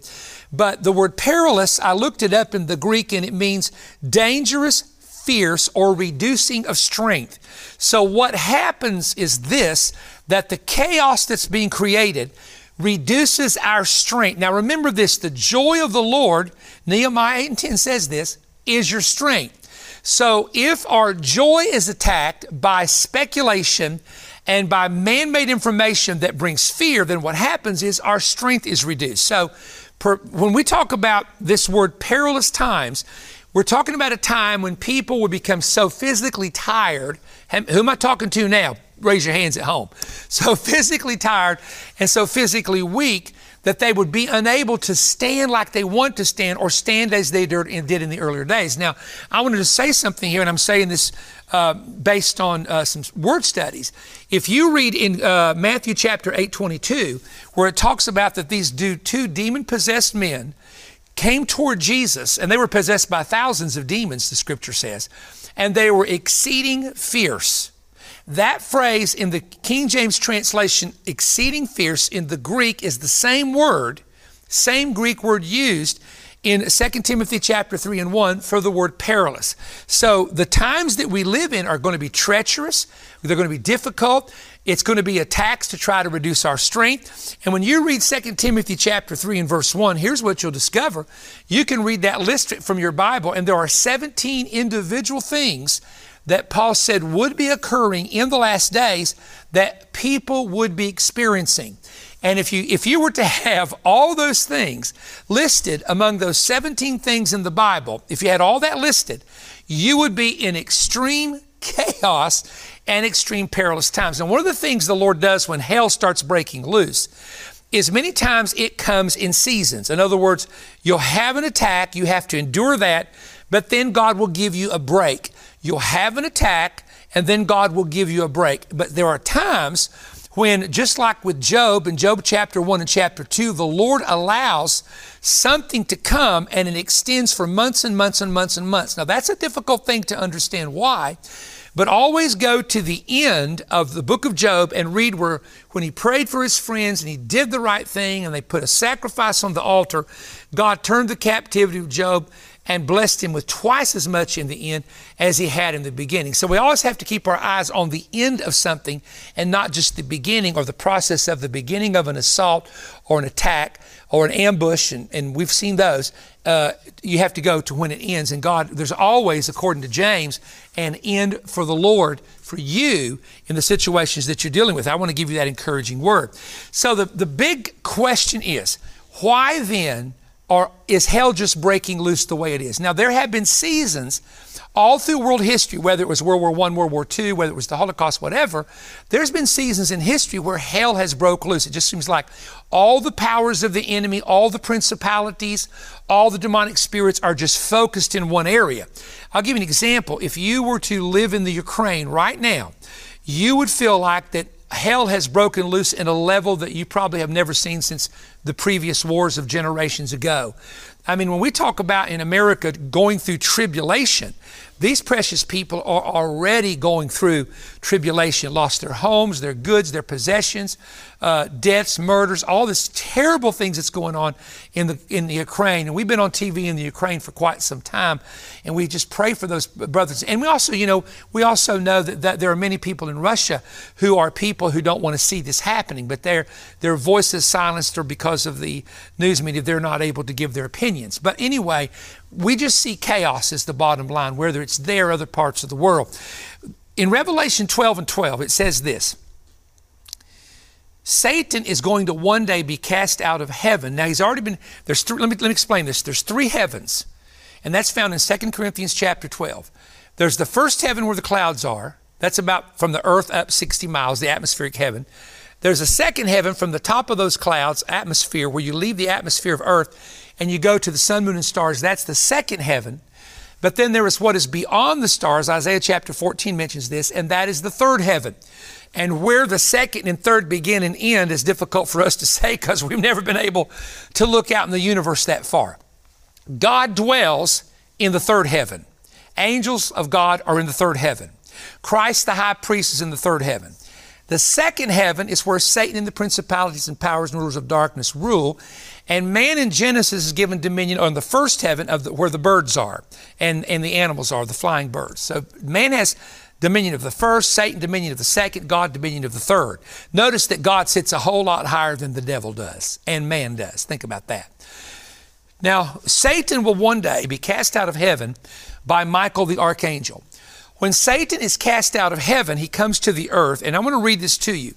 But the word perilous, I looked it up in the Greek, and it means dangerous, fierce, or reducing of strength. So, what happens is this that the chaos that's being created reduces our strength. Now, remember this the joy of the Lord, Nehemiah 8 and 10 says this, is your strength. So, if our joy is attacked by speculation and by man made information that brings fear, then what happens is our strength is reduced. So, per, when we talk about this word perilous times, we're talking about a time when people would become so physically tired. Who am I talking to now? Raise your hands at home. So physically tired and so physically weak that they would be unable to stand like they want to stand or stand as they did in the earlier days. Now, I wanted to say something here, and I'm saying this uh, based on uh, some word studies. If you read in uh, Matthew chapter 8, 22, where it talks about that these two demon possessed men came toward Jesus, and they were possessed by thousands of demons, the scripture says, and they were exceeding fierce. That phrase in the King James translation, exceeding fierce, in the Greek is the same word, same Greek word used in 2 Timothy chapter 3 and 1 for the word perilous. So the times that we live in are going to be treacherous, they're going to be difficult. It's going to be a tax to try to reduce our strength. And when you read 2 Timothy chapter 3 and verse 1, here's what you'll discover. You can read that list from your Bible, and there are 17 individual things that Paul said would be occurring in the last days that people would be experiencing. And if you if you were to have all those things listed among those 17 things in the Bible, if you had all that listed, you would be in extreme chaos and extreme perilous times. And one of the things the Lord does when hell starts breaking loose is many times it comes in seasons. In other words, you'll have an attack, you have to endure that, but then God will give you a break. You'll have an attack, and then God will give you a break. But there are times when, just like with Job in Job chapter 1 and chapter 2, the Lord allows something to come and it extends for months and months and months and months. Now, that's a difficult thing to understand why but always go to the end of the book of Job and read where when he prayed for his friends and he did the right thing and they put a sacrifice on the altar, God turned the captivity of Job and blessed him with twice as much in the end as he had in the beginning. So we always have to keep our eyes on the end of something and not just the beginning or the process of the beginning of an assault or an attack or an ambush, and, and we've seen those. Uh, you have to go to when it ends. And God, there's always, according to James, an end for the Lord for you in the situations that you're dealing with. I want to give you that encouraging word. So the, the big question is why then are, is hell just breaking loose the way it is? Now, there have been seasons all through world history, whether it was World War I, World War II, whether it was the Holocaust, whatever, there's been seasons in history where hell has broke loose. It just seems like all the powers of the enemy, all the principalities, all the demonic spirits are just focused in one area. I'll give you an example. If you were to live in the Ukraine right now, you would feel like that hell has broken loose in a level that you probably have never seen since the previous wars of generations ago. I mean, when we talk about in America going through tribulation, these precious people are already going through tribulation, lost their homes, their goods, their possessions, uh, deaths, murders, all this terrible things that's going on in the in the Ukraine. And we've been on TV in the Ukraine for quite some time, and we just pray for those brothers. And we also, you know, we also know that, that there are many people in Russia who are people who don't want to see this happening, but their their voices silenced or because of the news media, they're not able to give their opinions. But anyway, we just see chaos as the bottom line, whether it's there or other parts of the world. In Revelation 12 and 12, it says this Satan is going to one day be cast out of heaven. Now, he's already been, there's three, let me, let me explain this. There's three heavens, and that's found in 2 Corinthians chapter 12. There's the first heaven where the clouds are. That's about from the earth up 60 miles, the atmospheric heaven. There's a second heaven from the top of those clouds, atmosphere, where you leave the atmosphere of earth and you go to the sun, moon, and stars. That's the second heaven. But then there is what is beyond the stars. Isaiah chapter 14 mentions this, and that is the third heaven. And where the second and third begin and end is difficult for us to say because we've never been able to look out in the universe that far. God dwells in the third heaven. Angels of God are in the third heaven. Christ the high priest is in the third heaven. The second heaven is where Satan and the principalities and powers and rulers of darkness rule. And man in Genesis is given dominion on the first heaven of the, where the birds are and, and the animals are, the flying birds. So man has dominion of the first, Satan dominion of the second, God dominion of the third. Notice that God sits a whole lot higher than the devil does and man does. Think about that. Now, Satan will one day be cast out of heaven by Michael the archangel. When Satan is cast out of heaven, he comes to the earth, and I'm going to read this to you.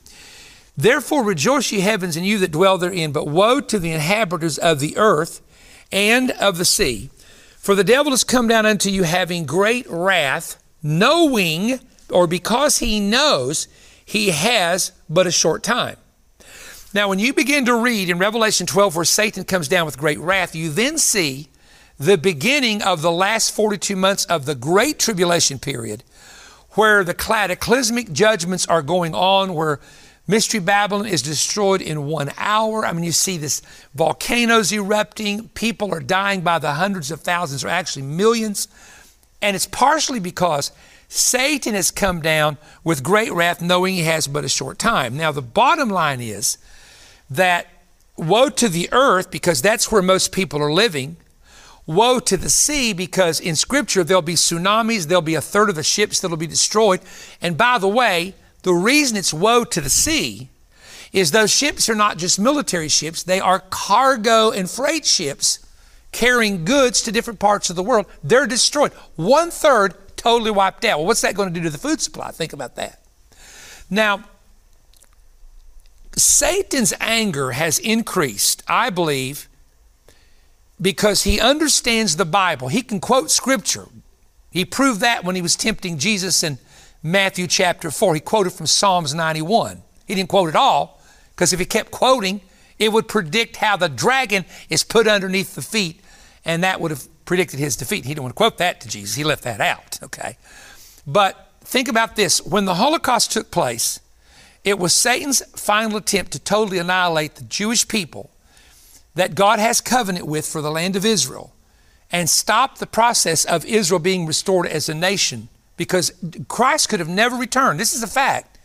Therefore rejoice, ye heavens, and you that dwell therein, but woe to the inhabitants of the earth and of the sea. For the devil has come down unto you having great wrath, knowing, or because he knows, he has but a short time. Now, when you begin to read in Revelation 12 where Satan comes down with great wrath, you then see the beginning of the last 42 months of the Great Tribulation period, where the cataclysmic judgments are going on, where Mystery Babylon is destroyed in one hour. I mean, you see this volcanoes erupting, people are dying by the hundreds of thousands, or actually millions. And it's partially because Satan has come down with great wrath, knowing he has but a short time. Now, the bottom line is that woe to the earth, because that's where most people are living. Woe to the sea, because in Scripture there'll be tsunamis, there'll be a third of the ships that'll be destroyed. And by the way, the reason it's woe to the sea is those ships are not just military ships, they are cargo and freight ships carrying goods to different parts of the world. They're destroyed. One third totally wiped out. Well, what's that going to do to the food supply? Think about that. Now, Satan's anger has increased, I believe, because he understands the Bible. He can quote scripture. He proved that when he was tempting Jesus in Matthew chapter 4. He quoted from Psalms 91. He didn't quote it all, because if he kept quoting, it would predict how the dragon is put underneath the feet, and that would have predicted his defeat. He didn't want to quote that to Jesus. He left that out, okay? But think about this. When the Holocaust took place, it was Satan's final attempt to totally annihilate the Jewish people that God has covenant with for the land of Israel and stop the process of Israel being restored as a nation because Christ could have never returned. This is a fact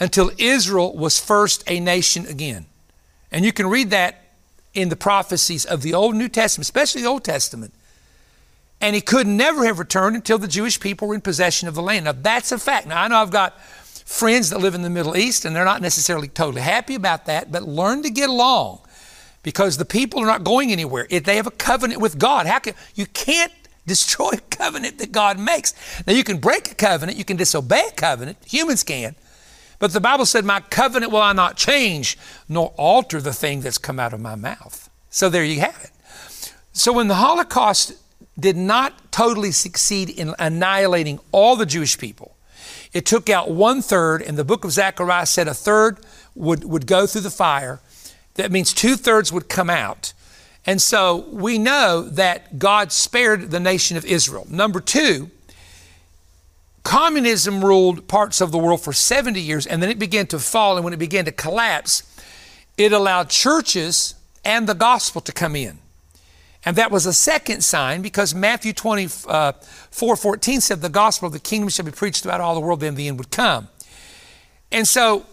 until Israel was first a nation again. And you can read that in the prophecies of the Old New Testament, especially the Old Testament. And he could never have returned until the Jewish people were in possession of the land. Now, that's a fact. Now, I know I've got friends that live in the Middle East, and they're not necessarily totally happy about that, but learn to get along because the people are not going anywhere. If they have a covenant with God, how can you can't destroy a covenant that God makes. Now you can break a covenant, you can disobey a covenant, humans can. But the Bible said, My covenant will I not change, nor alter the thing that's come out of my mouth. So there you have it. So when the Holocaust did not totally succeed in annihilating all the Jewish people, it took out one third, and the book of Zechariah said a third would, would go through the fire. That means two thirds would come out. And so we know that God spared the nation of Israel. Number two, communism ruled parts of the world for 70 years, and then it began to fall. And when it began to collapse, it allowed churches and the gospel to come in. And that was a second sign because Matthew 24 uh, 14 said, The gospel of the kingdom shall be preached throughout all the world, then the end would come. And so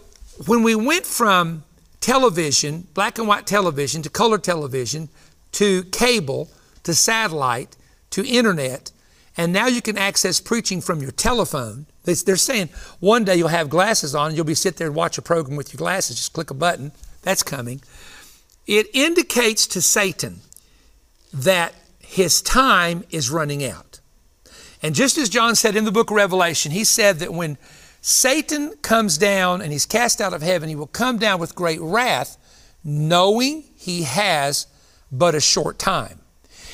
when we went from television, black and white television, to color television, to cable, to satellite, to internet, and now you can access preaching from your telephone. They're saying one day you'll have glasses on and you'll be sit there and watch a program with your glasses. Just click a button. That's coming. It indicates to Satan that his time is running out. And just as John said in the book of Revelation, he said that when Satan comes down and he's cast out of heaven, he will come down with great wrath, knowing he has but a short time.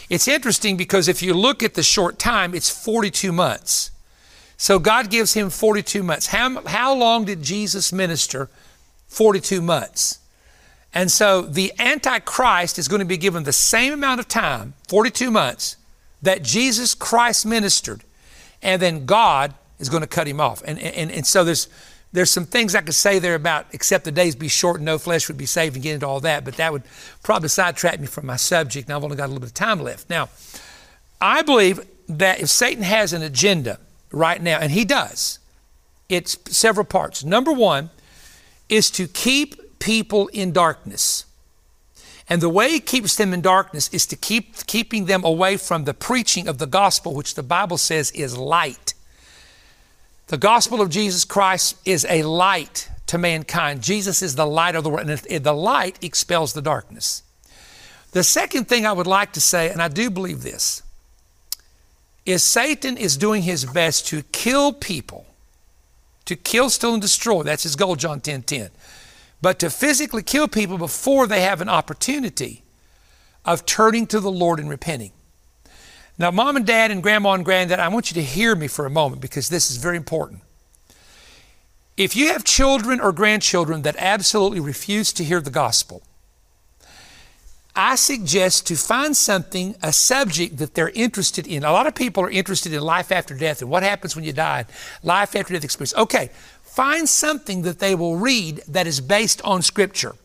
It's interesting because if you look at the short time, it's 42 months. So God gives him 42 months. How, how long did Jesus minister? 42 months. And so the Antichrist is going to be given the same amount of time, 42 months, that Jesus Christ ministered. And then God is going to cut him off. And, and, and so there's, there's some things I could say there about except the days be short and no flesh would be saved and get into all that, but that would probably sidetrack me from my subject. And I've only got a little bit of time left. Now, I believe that if Satan has an agenda right now, and he does, it's several parts. Number one is to keep people in darkness. And the way he keeps them in darkness is to keep keeping them away from the preaching of the gospel, which the Bible says is light. The gospel of Jesus Christ is a light to mankind. Jesus is the light of the world, and the light expels the darkness. The second thing I would like to say, and I do believe this, is Satan is doing his best to kill people, to kill, steal, and destroy. That's his goal, John 10 10 but to physically kill people before they have an opportunity of turning to the Lord and repenting. Now, mom and dad and grandma and granddad, I want you to hear me for a moment because this is very important. If you have children or grandchildren that absolutely refuse to hear the gospel, I suggest to find something, a subject that they're interested in. A lot of people are interested in life after death and what happens when you die, life after death experience. Okay, find something that they will read that is based on Scripture.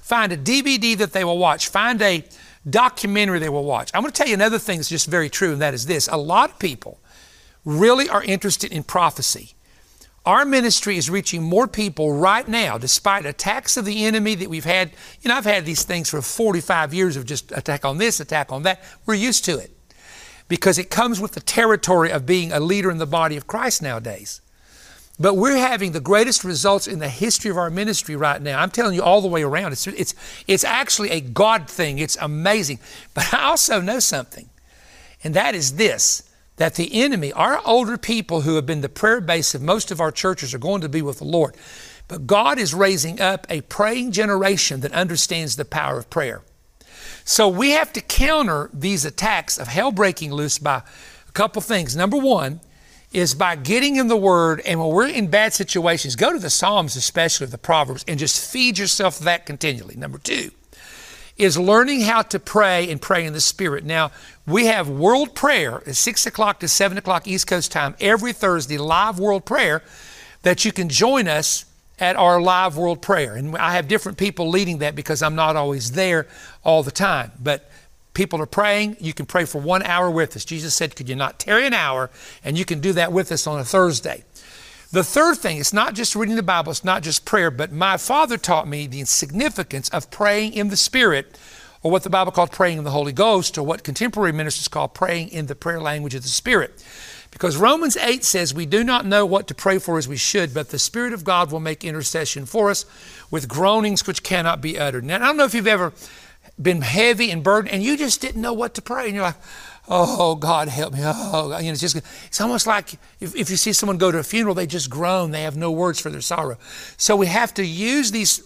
Find a DVD that they will watch. Find a documentary they will watch. I'm going to tell you another thing that's just very true, and that is this. A lot of people really are interested in prophecy. Our ministry is reaching more people right now, despite attacks of the enemy that we've had. You know, I've had these things for 45 years of just attack on this, attack on that. We're used to it because it comes with the territory of being a leader in the body of Christ nowadays. But we're having the greatest results in the history of our ministry right now. I'm telling you all the way around. It's, it's, it's actually a God thing. It's amazing. But I also know something, and that is this that the enemy, our older people who have been the prayer base of most of our churches, are going to be with the Lord. But God is raising up a praying generation that understands the power of prayer. So we have to counter these attacks of hell breaking loose by a couple things. Number one, is by getting in the Word, and when we're in bad situations, go to the Psalms, especially the Proverbs, and just feed yourself that continually. Number two is learning how to pray and pray in the Spirit. Now, we have world prayer at 6 o'clock to 7 o'clock East Coast time every Thursday, live world prayer, that you can join us at our live world prayer. And I have different people leading that because I'm not always there all the time. But people are praying, you can pray for one hour with us. Jesus said, Could you not tarry an hour? And you can do that with us on a Thursday. The third thing, it's not just reading the Bible, it's not just prayer, but my father taught me the significance of praying in the Spirit, or what the Bible called praying in the Holy Ghost, or what contemporary ministers call praying in the prayer language of the Spirit. Because Romans 8 says we do not know what to pray for as we should, but the Spirit of God will make intercession for us with groanings which cannot be uttered. Now, I don't know if you've ever been heavy and burdened, and you just didn't know what to pray. And you're like, oh, God, help me. Oh, God. You know, it's just, it's almost like if, if you see someone go to a funeral, they just groan. They have no words for their sorrow. So we have to use these,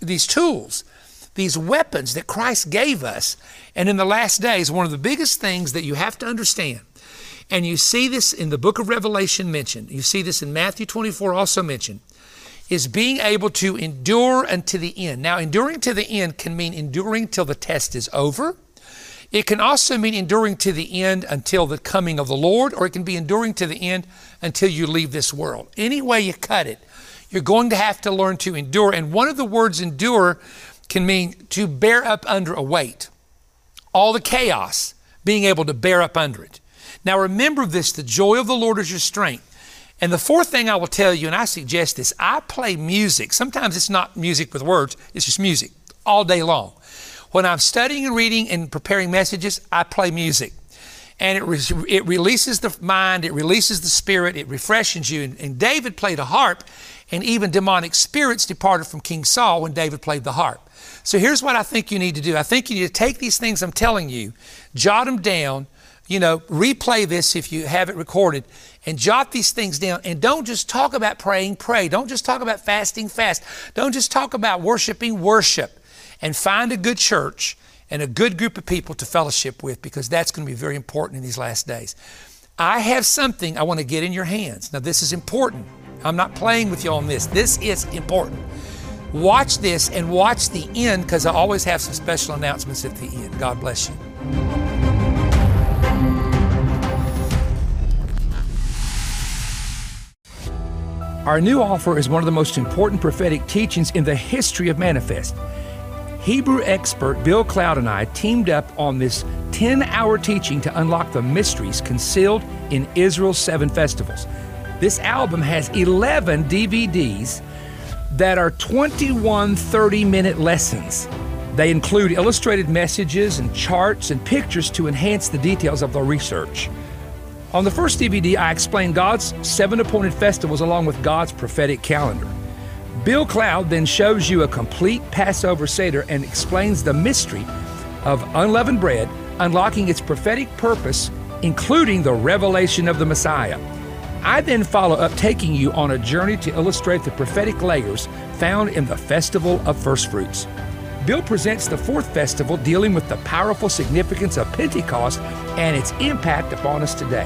these tools, these weapons that Christ gave us. And in the last days, one of the biggest things that you have to understand, and you see this in the book of Revelation mentioned, you see this in Matthew 24 also mentioned, is being able to endure unto the end. Now, enduring to the end can mean enduring till the test is over. It can also mean enduring to the end until the coming of the Lord, or it can be enduring to the end until you leave this world. Any way you cut it, you're going to have to learn to endure. And one of the words endure can mean to bear up under a weight. All the chaos, being able to bear up under it. Now remember this the joy of the Lord is your strength. And the fourth thing I will tell you, and I suggest this, I play music. Sometimes it's not music with words, it's just music all day long. When I'm studying and reading and preparing messages, I play music. And it, re- it releases the mind, it releases the spirit, it refreshes you. And, and David played a harp, and even demonic spirits departed from King Saul when David played the harp. So here's what I think you need to do I think you need to take these things I'm telling you, jot them down, you know, replay this if you have it recorded and jot these things down. And don't just talk about praying, pray. Don't just talk about fasting, fast. Don't just talk about worshiping, worship. And find a good church and a good group of people to fellowship with because that's going to be very important in these last days. I have something I want to get in your hands. Now, this is important. I'm not playing with you on this. This is important. Watch this and watch the end because I always have some special announcements at the end. God bless you. Our new offer is one of the most important prophetic teachings in the history of Manifest. Hebrew expert Bill Cloud and I teamed up on this 10 hour teaching to unlock the mysteries concealed in Israel's seven festivals. This album has 11 DVDs that are 21 30 minute lessons. They include illustrated messages and charts and pictures to enhance the details of the research. On the first DVD, I explain God's seven appointed festivals along with God's prophetic calendar. Bill Cloud then shows you a complete Passover Seder and explains the mystery of unleavened bread, unlocking its prophetic purpose, including the revelation of the Messiah. I then follow up, taking you on a journey to illustrate the prophetic layers found in the Festival of First Fruits. Bill presents the fourth festival dealing with the powerful significance of Pentecost and its impact upon us today.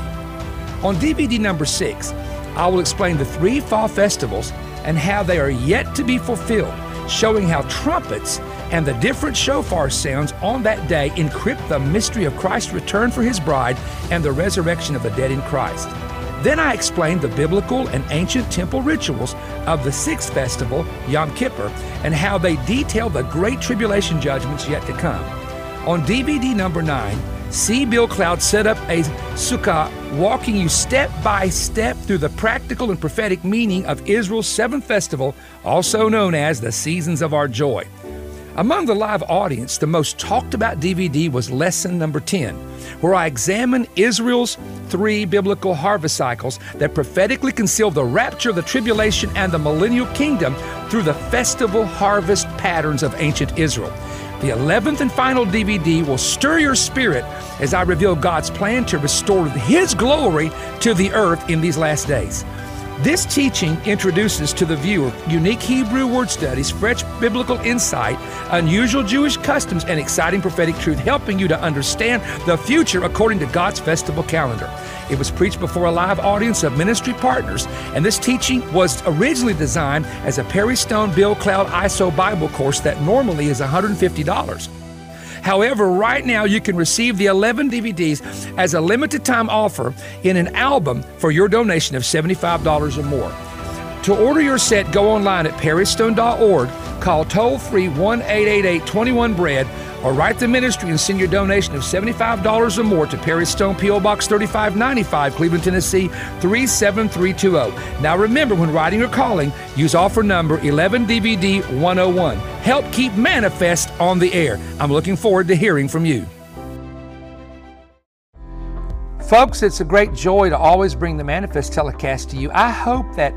On DVD number six, I will explain the three fall festivals and how they are yet to be fulfilled, showing how trumpets and the different shofar sounds on that day encrypt the mystery of Christ's return for his bride and the resurrection of the dead in Christ. Then I explained the biblical and ancient temple rituals of the sixth festival, Yom Kippur, and how they detail the great tribulation judgments yet to come. On DVD number 9, see Bill Cloud set up a sukkah, walking you step by step through the practical and prophetic meaning of Israel's seventh festival, also known as the Seasons of Our Joy. Among the live audience, the most talked about DVD was lesson number 10, where I examine Israel's three biblical harvest cycles that prophetically conceal the rapture, the tribulation, and the millennial kingdom through the festival harvest patterns of ancient Israel. The 11th and final DVD will stir your spirit as I reveal God's plan to restore His glory to the earth in these last days. This teaching introduces to the viewer unique Hebrew word studies, fresh biblical insight, unusual Jewish customs, and exciting prophetic truth, helping you to understand the future according to God's festival calendar. It was preached before a live audience of ministry partners, and this teaching was originally designed as a Perry Stone Bill Cloud ISO Bible course that normally is $150. However, right now you can receive the 11 DVDs as a limited time offer in an album for your donation of $75 or more. To order your set, go online at perrystone.org, call toll free 1 888 21 Bread or write the ministry and send your donation of $75 or more to Perry Stone P.O. Box 3595, Cleveland, Tennessee 37320. Now remember, when writing or calling, use offer number 11DVD 101. Help keep Manifest on the air. I'm looking forward to hearing from you. Folks, it's a great joy to always bring the Manifest telecast to you. I hope that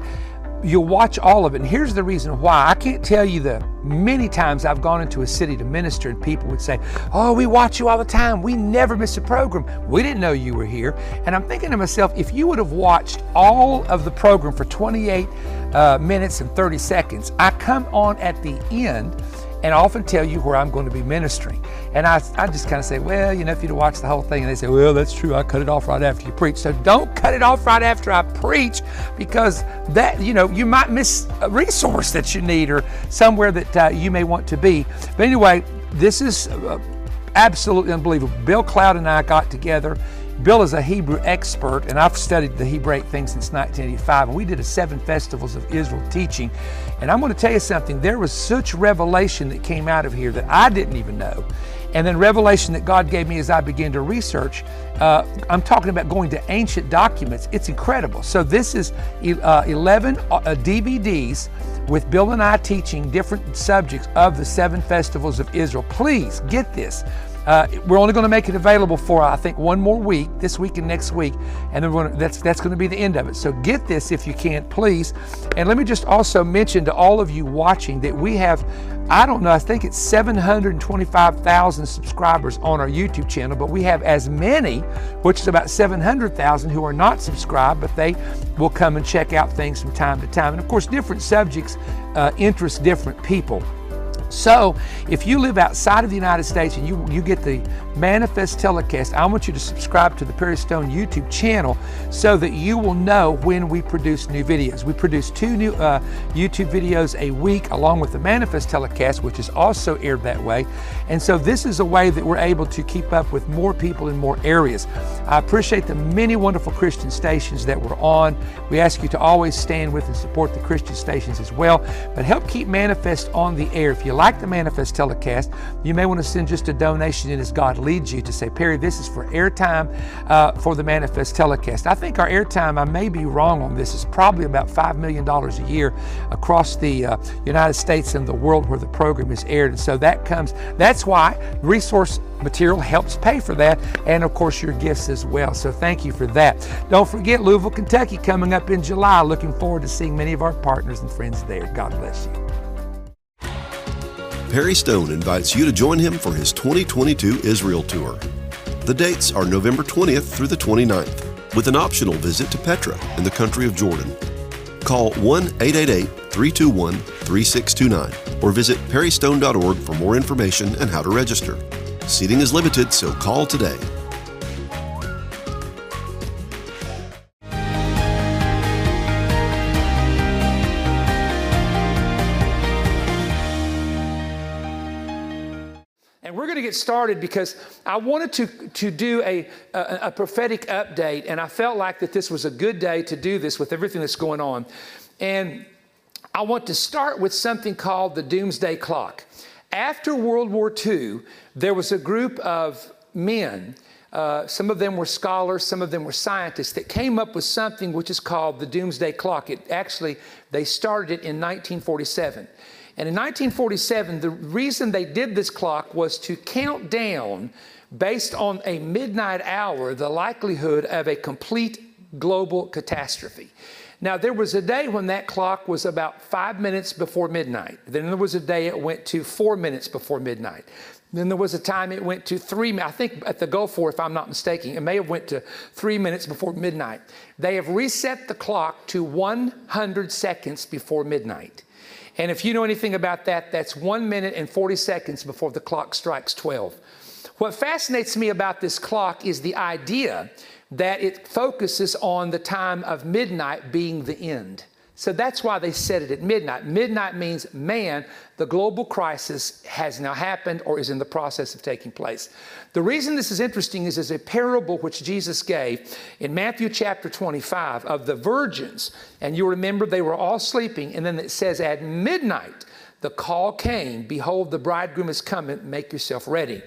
you'll watch all of it. And here's the reason why. I can't tell you the many times I've gone into a city to minister and people would say, Oh, we watch you all the time. We never miss a program. We didn't know you were here. And I'm thinking to myself, if you would have watched all of the program for 28 uh, minutes and 30 seconds, I come on at the end and I often tell you where I'm going to be ministering. And I, I just kind of say, well, you know, if you'd watch the whole thing, and they say, well, that's true, I cut it off right after you preach. So don't cut it off right after I preach because that, you know, you might miss a resource that you need or somewhere that uh, you may want to be. But anyway, this is uh, absolutely unbelievable. Bill Cloud and I got together Bill is a Hebrew expert, and I've studied the Hebraic thing since 1985. And we did a seven festivals of Israel teaching. And I'm going to tell you something. There was such revelation that came out of here that I didn't even know. And then revelation that God gave me as I began to research. Uh, I'm talking about going to ancient documents. It's incredible. So this is uh, 11 uh, DVDs with Bill and I teaching different subjects of the seven festivals of Israel. Please get this. Uh, we're only going to make it available for I think one more week, this week and next week, and then gonna, that's that's going to be the end of it. So get this if you can, please. And let me just also mention to all of you watching that we have, I don't know, I think it's 725,000 subscribers on our YouTube channel, but we have as many, which is about 700,000, who are not subscribed, but they will come and check out things from time to time. And of course, different subjects uh, interest different people. So, if you live outside of the United States and you, you get the Manifest telecast, I want you to subscribe to the Perry Stone YouTube channel so that you will know when we produce new videos. We produce two new uh, YouTube videos a week along with the Manifest telecast, which is also aired that way. And so, this is a way that we're able to keep up with more people in more areas. I appreciate the many wonderful Christian stations that we're on. We ask you to always stand with and support the Christian stations as well, but help keep Manifest on the air. If you like the Manifest telecast, you may want to send just a donation in as God leads you to say, Perry, this is for airtime uh, for the Manifest telecast. I think our airtime, I may be wrong on this, is probably about $5 million a year across the uh, United States and the world where the program is aired. And so that comes, that's why resource material helps pay for that, and of course your gifts as well. So thank you for that. Don't forget Louisville, Kentucky coming up in July. Looking forward to seeing many of our partners and friends there. God bless you. Perry Stone invites you to join him for his 2022 Israel Tour. The dates are November 20th through the 29th, with an optional visit to Petra in the country of Jordan. Call 1 888 321 3629 or visit perrystone.org for more information and how to register. Seating is limited, so call today. Get started because I wanted to, to do a, a, a, prophetic update, and I felt like that this was a good day to do this with everything that's going on. And I want to start with something called the Doomsday Clock. After World War II, there was a group of men uh, some of them were scholars, some of them were scientists that came up with something which is called the Doomsday Clock. It actually, they started it in 1947. And in 1947, the reason they did this clock was to count down, based on a midnight hour, the likelihood of a complete global catastrophe. Now, there was a day when that clock was about five minutes before midnight. Then there was a day it went to four minutes before midnight. Then there was a time it went to three, I think at the Gulf War, if I'm not mistaken, it may have went to three minutes before midnight. They have reset the clock to 100 seconds before midnight. And if you know anything about that, that's one minute and 40 seconds before the clock strikes 12. What fascinates me about this clock is the idea that it focuses on the time of midnight being the end. So that's why they set it at midnight. Midnight means, man, the global crisis has now happened or is in the process of taking place. The reason this is interesting is there's a parable which Jesus gave in Matthew chapter 25 of the virgins. And you remember they were all sleeping. And then it says, at midnight, the call came, Behold, the bridegroom is coming, make yourself ready.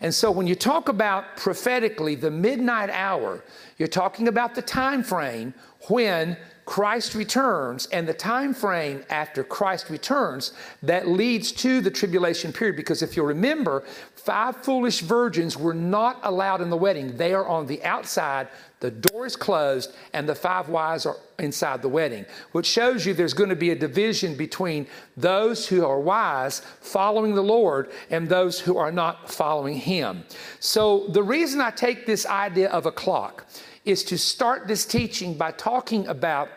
And so when you talk about prophetically the midnight hour, you're talking about the time frame when Christ returns and the time frame after Christ returns that leads to the tribulation period. Because if you remember, five foolish virgins were not allowed in the wedding. They are on the outside, the door is closed, and the five wise are inside the wedding, which shows you there's going to be a division between those who are wise, following the Lord, and those who are not following Him. So the reason I take this idea of a clock is to start this teaching by talking about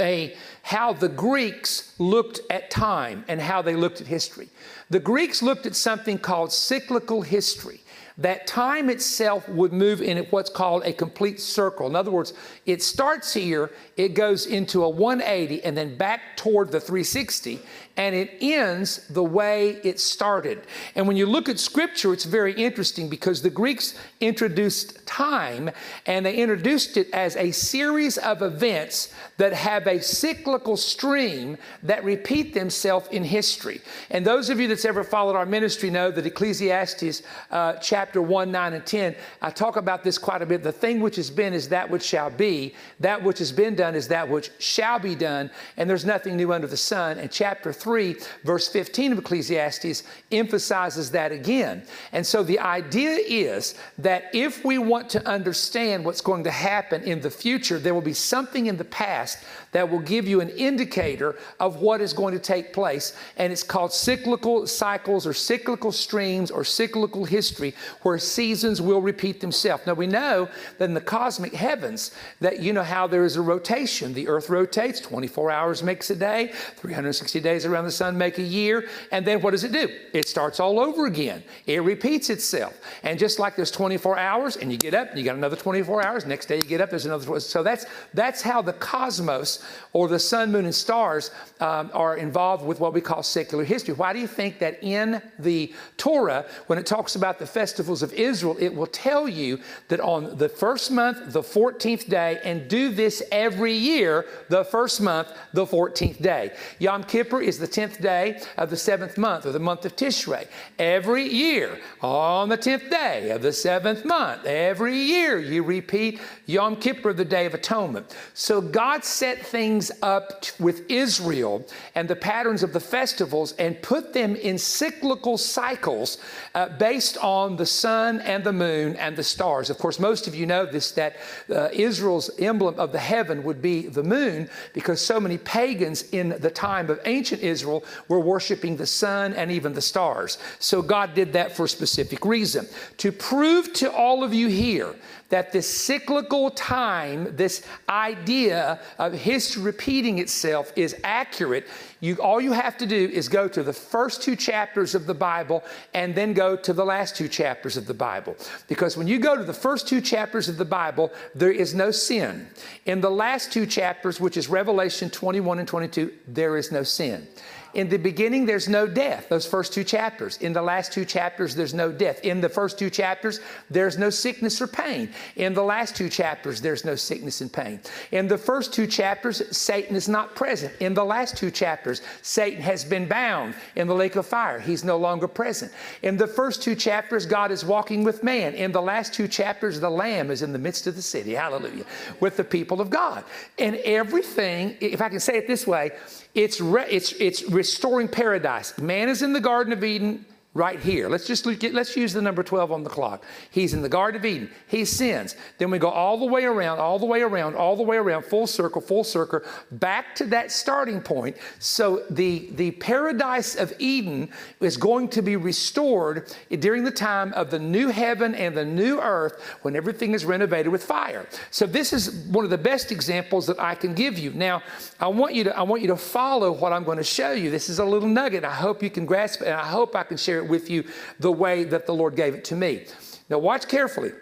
a, how the Greeks looked at time and how they looked at history. The Greeks looked at something called cyclical history that time itself would move in what's called a complete circle. In other words, it starts here, it goes into a 180 and then back toward the 360, and it ends the way it started. And when you look at scripture, it's very interesting because the Greeks introduced time and they introduced it as a series of events that have a cyclical stream that repeat themselves in history. And those of you that's ever followed our ministry know that Ecclesiastes uh, chapter 1, 9, and 10, I talk about this quite a bit. The thing which has been is that which shall be, that which has been done is that which shall be done, and there's nothing new under the sun. And chapter 3, verse 15 of Ecclesiastes emphasizes that again. And so the idea is that if we want to understand what's going to happen in the future, there will be something in the past that will give you an indicator of what is going to take place. And it's called cyclical cycles or cyclical streams or cyclical history where seasons will repeat themselves. Now we know that in the cosmic heavens that you know how there is a rotation. The earth rotates, 24 hours makes a day, 360 days around the sun make a year. And then what does it do? It starts all over again. It repeats itself. And just like there's 24 hours and you get up and you got another 24 hours, next day you get up, there's another. So that's, that's how the cosmos or the sun, moon, and stars um, are involved with what we call secular history. Why do you think that in the Torah, when it talks about the festivals of Israel, it will tell you that on the first month, the 14th day, and do this every year, the first month, the 14th day. Yom Kippur is the 10th day of the seventh month, or the month of Tishrei. Every year, on the 10th day of the seventh month, every year you repeat Yom Kippur, the Day of Atonement. So God set things up with Israel and the patterns of the festivals and put them in cyclical cycles uh, based on the sun and the moon and the stars. Of course, most of you know this that uh, Israel's emblem of the heaven would be the moon because so many pagans in the time of ancient Israel were worshiping the sun and even the stars. So God did that for a specific reason. To prove to all of you here that this cyclical time, this idea of history repeating itself is accurate, you, all you have to do is go to the first two chapters of the Bible and then go to the last two chapters of the Bible. Because when you go to the first two chapters of the Bible, there is no sin. In the last two chapters, which is Revelation 21 and 22, there is no sin. In the beginning, there's no death, those first two chapters. In the last two chapters, there's no death. In the first two chapters, there's no sickness or pain. In the last two chapters, there's no sickness and pain. In the first two chapters, Satan is not present. In the last two chapters, Satan has been bound in the lake of fire. He's no longer present. In the first two chapters, God is walking with man. In the last two chapters, the Lamb is in the midst of the city. Hallelujah. With the people of God. And everything, if I can say it this way, it's, re, it's, it's restoring paradise. Man is in the Garden of Eden right here. Let's just let's use the number 12 on the clock. He's in the Garden of Eden. He sins. Then we go all the way around, all the way around, all the way around, full circle, full circle, back to that starting point. So the, the paradise of Eden is going to be restored during the time of the new heaven and the new earth when everything is renovated with fire. So this is one of the best examples that I can give you. Now, I want you to, I want you to follow what I'm going to show you. This is a little nugget. I hope you can grasp it and I hope I can share it with you the way that the Lord gave it to me. Now, watch carefully.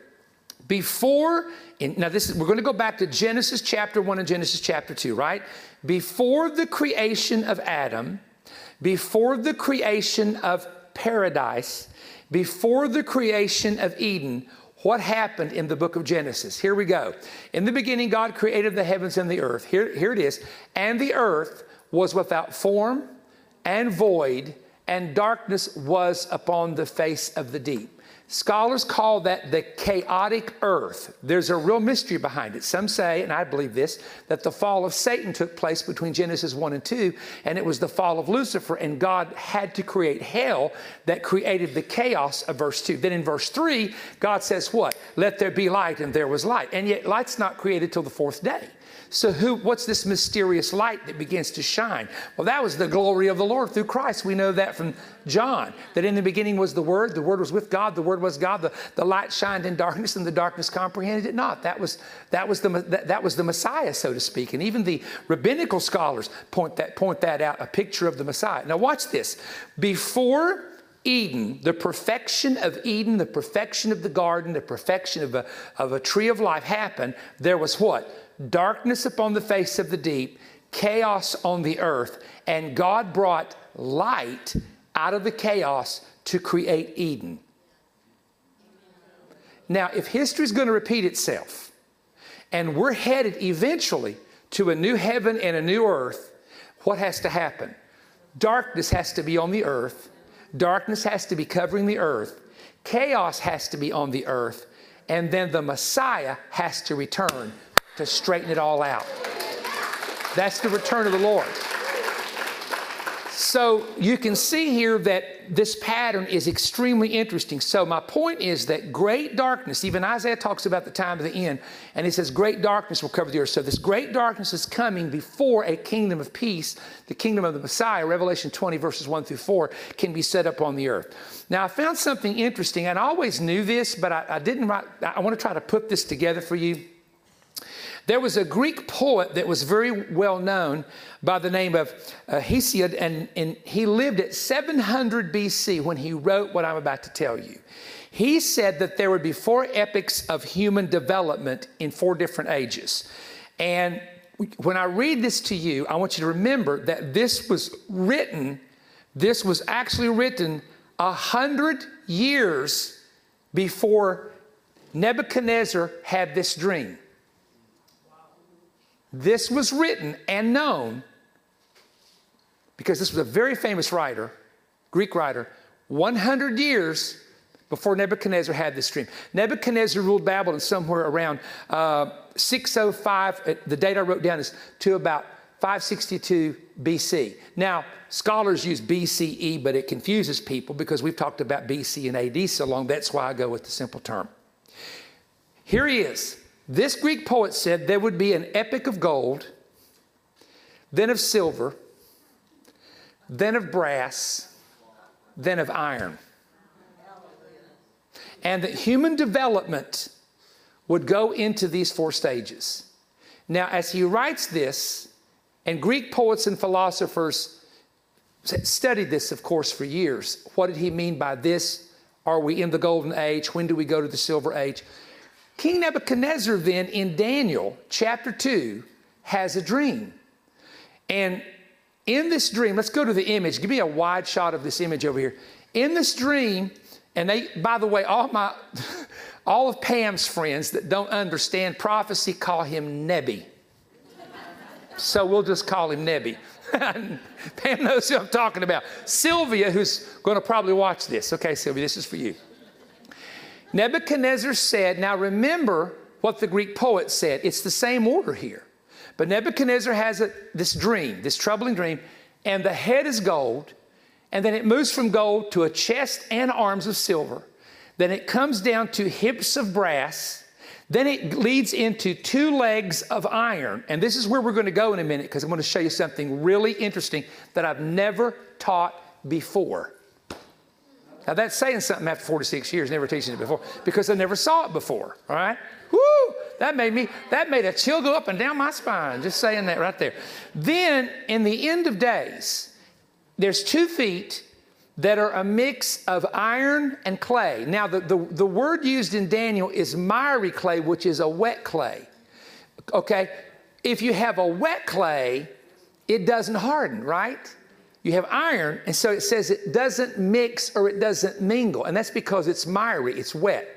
Before, in, now this is, we're going to go back to Genesis chapter 1 and Genesis chapter 2, right? Before the creation of Adam, before the creation of paradise, before the creation of Eden, what happened in the book of Genesis? Here we go. In the beginning, God created the heavens and the earth. Here, here it is. And the earth was without form and void, and darkness was upon the face of the deep. Scholars call that the chaotic earth. There's a real mystery behind it. Some say, and I believe this, that the fall of Satan took place between Genesis 1 and 2, and it was the fall of Lucifer, and God had to create hell that created the chaos of verse 2. Then in verse 3, God says, What? Let there be light, and there was light. And yet, light's not created till the fourth day. So who what's this mysterious light that begins to shine? Well, that was the glory of the Lord through Christ. We know that from John, that in the beginning was the Word, the Word was with God, the Word was God, the, the light shined in darkness, and the darkness comprehended it not. That was that was the that, that was the Messiah, so to speak. And even the rabbinical scholars point that point that out, a picture of the Messiah. Now watch this. Before Eden, the perfection of Eden, the perfection of the garden, the perfection of a, of a tree of life happened, there was what? Darkness upon the face of the deep, chaos on the earth, and God brought light out of the chaos to create Eden. Now, if history is going to repeat itself, and we're headed eventually to a new heaven and a new earth, what has to happen? Darkness has to be on the earth, darkness has to be covering the earth, chaos has to be on the earth, and then the Messiah has to return to straighten it all out. That's the return of the Lord. So you can see here that this pattern is extremely interesting. So my point is that great darkness, even Isaiah talks about the time of the end, and he says great darkness will cover the earth. So this great darkness is coming before a kingdom of peace, the kingdom of the Messiah, Revelation 20 verses 1 through 4, can be set up on the earth. Now I found something interesting, and I always knew this, but I, I didn't write, I want to try to put this together for you. There was a Greek poet that was very well known by the name of uh, Hesiod, and, and he lived at 700 BC when he wrote what I'm about to tell you. He said that there would be four epochs of human development in four different ages. And when I read this to you, I want you to remember that this was written, this was actually written a hundred years before Nebuchadnezzar had this dream. This was written and known because this was a very famous writer, Greek writer, 100 years before Nebuchadnezzar had this dream. Nebuchadnezzar ruled Babylon somewhere around uh, 605. Uh, the date I wrote down is to about 562 BC. Now, scholars use BCE, but it confuses people because we've talked about BC and AD so long. That's why I go with the simple term. Here he is. This Greek poet said there would be an epic of gold, then of silver, then of brass, then of iron. And that human development would go into these four stages. Now, as he writes this, and Greek poets and philosophers studied this, of course, for years. What did he mean by this? Are we in the golden age? When do we go to the silver age? King Nebuchadnezzar, then, in Daniel chapter 2, has a dream. And in this dream, let's go to the image. Give me a wide shot of this image over here. In this dream, and they, by the way, all my, all of Pam's friends that don't understand prophecy call him Nebby. So we'll just call him Nebby. Pam knows who I'm talking about. Sylvia, who's going to probably watch this. Okay, Sylvia, this is for you. Nebuchadnezzar said, now remember what the Greek poet said. It's the same order here. But Nebuchadnezzar has a, this dream, this troubling dream, and the head is gold, and then it moves from gold to a chest and arms of silver. Then it comes down to hips of brass. Then it leads into two legs of iron. And this is where we're going to go in a minute because I'm going to show you something really interesting that I've never taught before. Now that's saying something after 46 years, never teaching it before, because I never saw it before. All right? Woo! That made me, that made a chill go up and down my spine, just saying that right there. Then in the end of days, there's two feet that are a mix of iron and clay. Now, the, the, the word used in Daniel is miry clay, which is a wet clay. Okay? If you have a wet clay, it doesn't harden, right? You have iron, and so it says it doesn't mix or it doesn't mingle, and that's because it's miry, it's wet.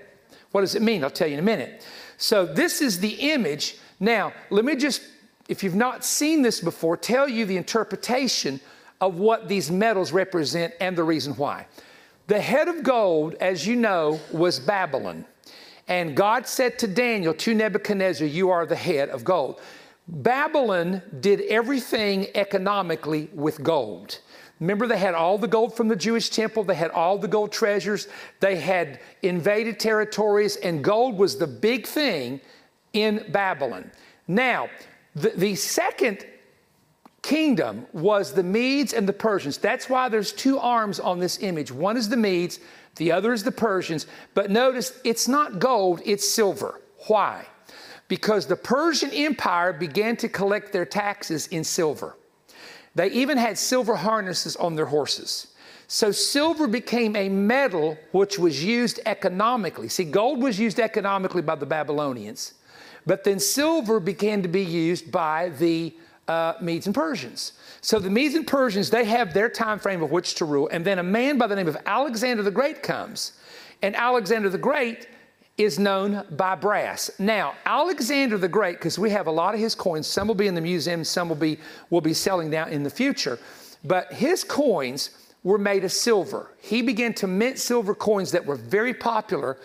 What does it mean? I'll tell you in a minute. So, this is the image. Now, let me just, if you've not seen this before, tell you the interpretation of what these metals represent and the reason why. The head of gold, as you know, was Babylon. And God said to Daniel, to Nebuchadnezzar, You are the head of gold. Babylon did everything economically with gold. Remember, they had all the gold from the Jewish temple, they had all the gold treasures, they had invaded territories, and gold was the big thing in Babylon. Now, the, the second kingdom was the Medes and the Persians. That's why there's two arms on this image. One is the Medes, the other is the Persians. But notice it's not gold, it's silver. Why? Because the Persian Empire began to collect their taxes in silver. They even had silver harnesses on their horses. So silver became a metal which was used economically. See, gold was used economically by the Babylonians, but then silver began to be used by the uh, Medes and Persians. So the Medes and Persians, they have their time frame of which to rule. And then a man by the name of Alexander the Great comes. And Alexander the Great is known by brass. Now, Alexander the Great, because we have a lot of his coins, some will be in the museum, some will be, will be selling now in the future. But his coins were made of silver. He began to mint silver coins that were very popular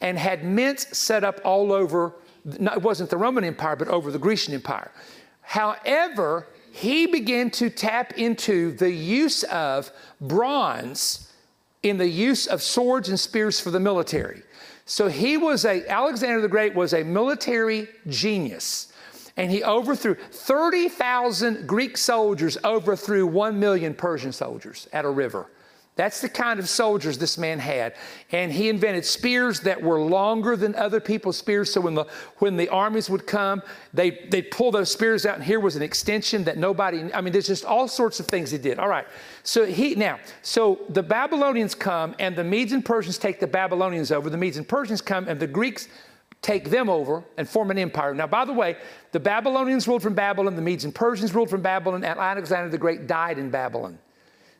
and had mints set up all over, it wasn't the Roman Empire, but over the Grecian Empire. However, he began to tap into the use of bronze in the use of swords and spears for the military. So he was a, Alexander the Great was a military genius. And he overthrew 30,000 Greek soldiers, overthrew 1 million Persian soldiers at a river. That's the kind of soldiers this man had. And he invented spears that were longer than other people's spears. So when the, when the armies would come, they, they'd pull those spears out, and here was an extension that nobody, I mean, there's just all sorts of things he did. All right. So he, now, so the Babylonians come, and the Medes and Persians take the Babylonians over. The Medes and Persians come, and the Greeks take them over and form an empire. Now, by the way, the Babylonians ruled from Babylon, the Medes and Persians ruled from Babylon, and Alexander the Great died in Babylon.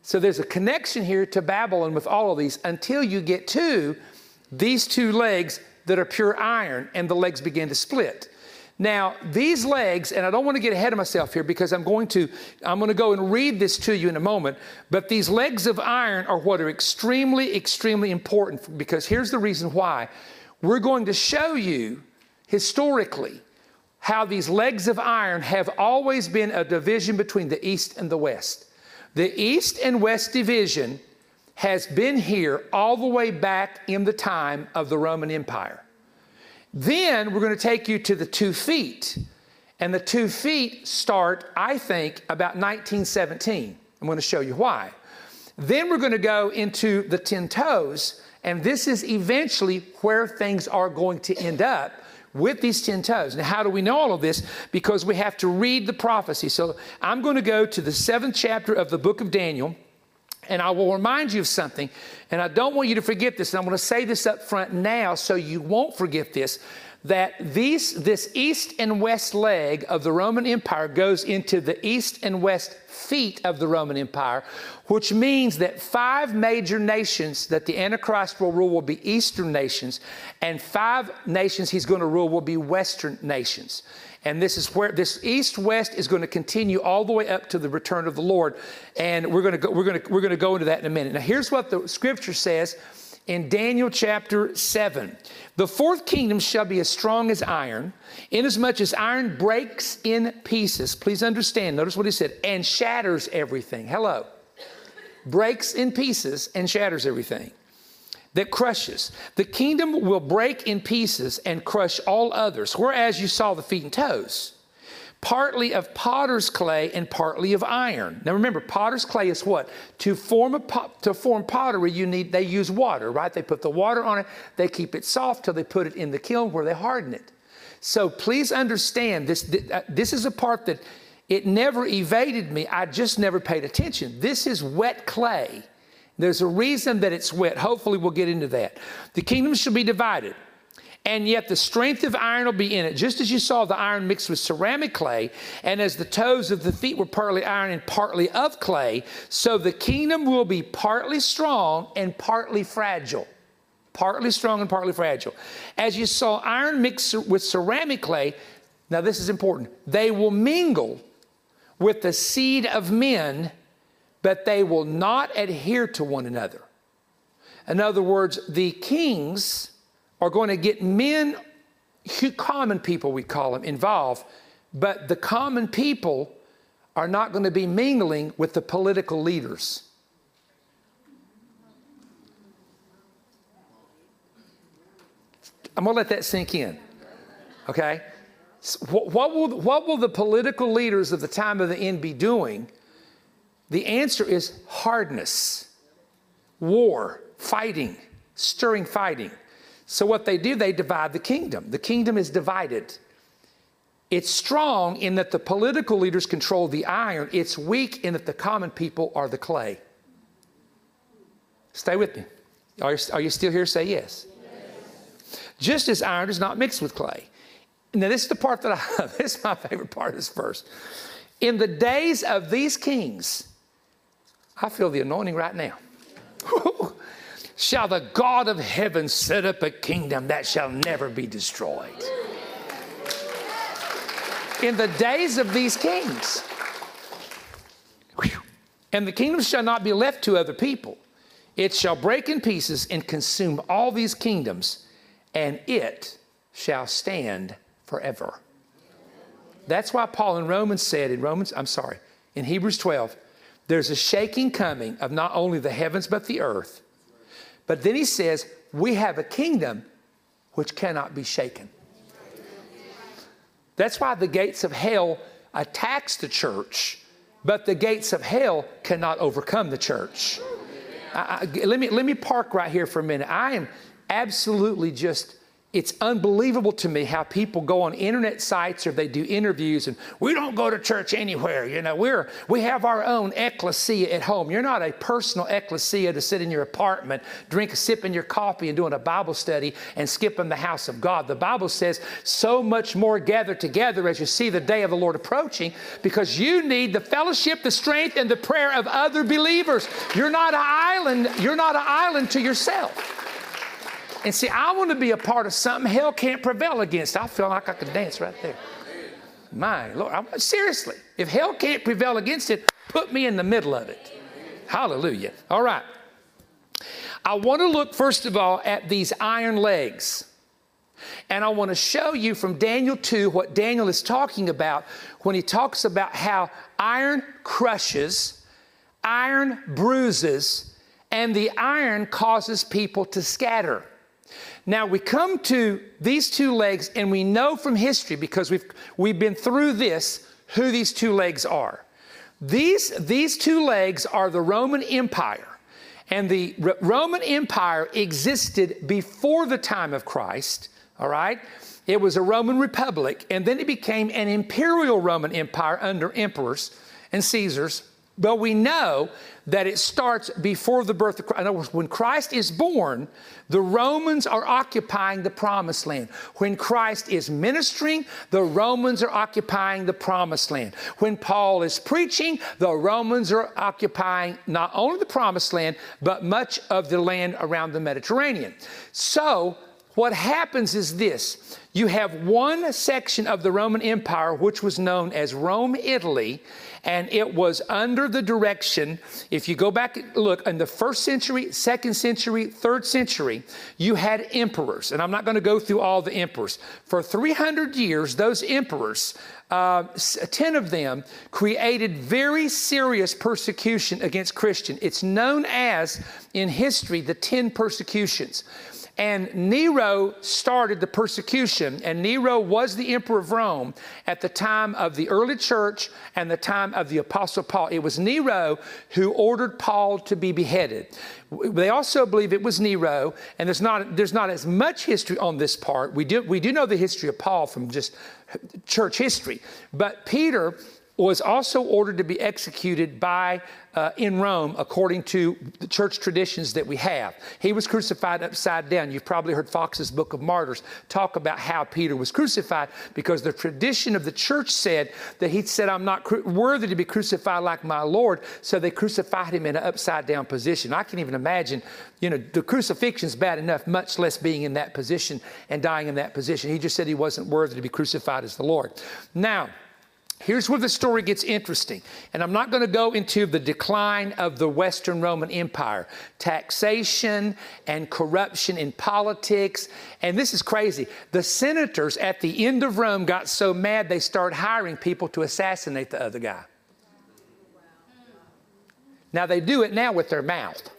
So there's a connection here to Babylon with all of these until you get to these two legs that are pure iron and the legs begin to split. Now, these legs, and I don't want to get ahead of myself here because I'm going to I'm going to go and read this to you in a moment, but these legs of iron are what are extremely extremely important because here's the reason why. We're going to show you historically how these legs of iron have always been a division between the east and the west. The East and West Division has been here all the way back in the time of the Roman Empire. Then we're going to take you to the two feet. And the two feet start, I think, about 1917. I'm going to show you why. Then we're going to go into the 10 toes, and this is eventually where things are going to end up with these 10 toes. Now, how do we know all of this? Because we have to read the prophecy. So I'm going to go to the seventh chapter of the book of Daniel. And I will remind you of something, and I don't want you to forget this, and I'm going to say this up front now so you won't forget this. That these, this east and west leg of the Roman Empire goes into the east and west feet of the Roman Empire, which means that five major nations that the Antichrist will rule will be eastern nations, and five nations he's going to rule will be western nations. And this is where this east west is going to continue all the way up to the return of the Lord. And we're going to go, we're going to, we're going to go into that in a minute. Now, here's what the scripture says in Daniel chapter 7. The fourth kingdom shall be as strong as iron, inasmuch as iron breaks in pieces. Please understand, notice what he said, and shatters everything. Hello. Breaks in pieces and shatters everything. That crushes. The kingdom will break in pieces and crush all others, whereas you saw the feet and toes partly of potter's clay and partly of iron. Now remember, potter's clay is what? To form a pot, to form pottery, you need they use water, right? They put the water on it, they keep it soft till they put it in the kiln where they harden it. So please understand this. Uh, this is a part that it never evaded me. I just never paid attention. This is wet clay. There's a reason that it's wet. Hopefully, we'll get into that. The kingdom shall be divided and yet the strength of iron will be in it, just as you saw the iron mixed with ceramic clay, and as the toes of the feet were partly iron and partly of clay, so the kingdom will be partly strong and partly fragile. Partly strong and partly fragile. As you saw iron mixed with ceramic clay, now this is important, they will mingle with the seed of men, but they will not adhere to one another. In other words, the kings are going to get men, common people we call them, involved, but the common people are not going to be mingling with the political leaders. I'm going to let that sink in. Okay? what, will, what will the political leaders of the time of the end be doing? The answer is hardness, war, fighting, stirring fighting. So, what they do, they divide the kingdom. The kingdom is divided. It's strong in that the political leaders control the iron, it's weak in that the common people are the clay. Stay with me. Are you, are you still here? Say yes. yes. Just as iron is not mixed with clay. Now, this is the part that I. This is my favorite part of this verse. In the days of these kings, I feel the anointing right now shall the God of heaven set up a kingdom that shall never be destroyed. In the days of these kings, and the kingdom shall not be left to other people. It shall break in pieces and consume all these kingdoms, and it shall stand forever. That's why Paul in Romans said, in Romans, I'm sorry, in Hebrews 12, there's a shaking coming of not only the heavens but the earth. But then he says, We have a kingdom which cannot be shaken. That's why the gates of hell attacks the church, but the gates of hell cannot overcome the church. I, I, let, me, let me park right here for a minute. I am absolutely just it's unbelievable to me how people go on internet sites or they do interviews and we don't go to church anywhere you know. We're we have our own ecclesia at home. You're not a personal ecclesia to sit in your apartment drink sipping your coffee and doing a bible study and skipping the house of god. The bible says so much more gather together as you see the day of the lord approaching because you need the fellowship the strength and the prayer of other believers. You're not an island you're not an island to yourself and see, I want to be a part of something hell can't prevail against. I feel like I could dance right there. My Lord, I'm, seriously, if hell can't prevail against it, put me in the middle of it. Hallelujah. All right. I want to look, first of all, at these iron legs. And I want to show you from Daniel 2 what Daniel is talking about when he talks about how iron crushes, iron bruises, and the iron causes people to scatter. Now we come to these two legs, and we know from history, because we've, we've been through this, who these two legs are. These, these two legs are the Roman Empire. And the R- Roman Empire existed before the time of Christ, all right? It was a Roman republic, and then it became an imperial Roman Empire under emperors and Caesars But we know that it starts before the birth of Christ. In other words, when Christ is born, the Romans are occupying the promised land. When Christ is ministering, the Romans are occupying the promised land. When Paul is preaching, the Romans are occupying not only the promised land, but much of the land around the Mediterranean. So, what happens is this you have one section of the Roman Empire, which was known as Rome, Italy, and it was under the direction, if you go back, look, in the first century, second century, third century, you had emperors. And I'm not going to go through all the emperors. For 300 years, those emperors, uh, 10 of them, created very serious persecution against Christian. It's known as, in history, the 10 persecutions. And Nero started the persecution, and Nero was the emperor of Rome at the time of the early church and the time of the apostle Paul. It was Nero who ordered Paul to be beheaded. They also believe it was Nero, and there's not, there's not as much history on this part. We do, we do know the history of Paul from just church history, but Peter was also ordered to be executed by uh, in Rome according to the church traditions that we have. He was crucified upside down. You've probably heard Foxe's Book of Martyrs talk about how Peter was crucified because the tradition of the church said that he said, I'm not cru- worthy to be crucified like my Lord. So they crucified him in an upside down position. I can even imagine, you know, the crucifixion is bad enough, much less being in that position and dying in that position. He just said he wasn't worthy to be crucified as the Lord. Now, Here's where the story gets interesting. And I'm not going to go into the decline of the Western Roman Empire, taxation and corruption in politics. And this is crazy. The senators at the end of Rome got so mad they started hiring people to assassinate the other guy. Now they do it now with their mouth.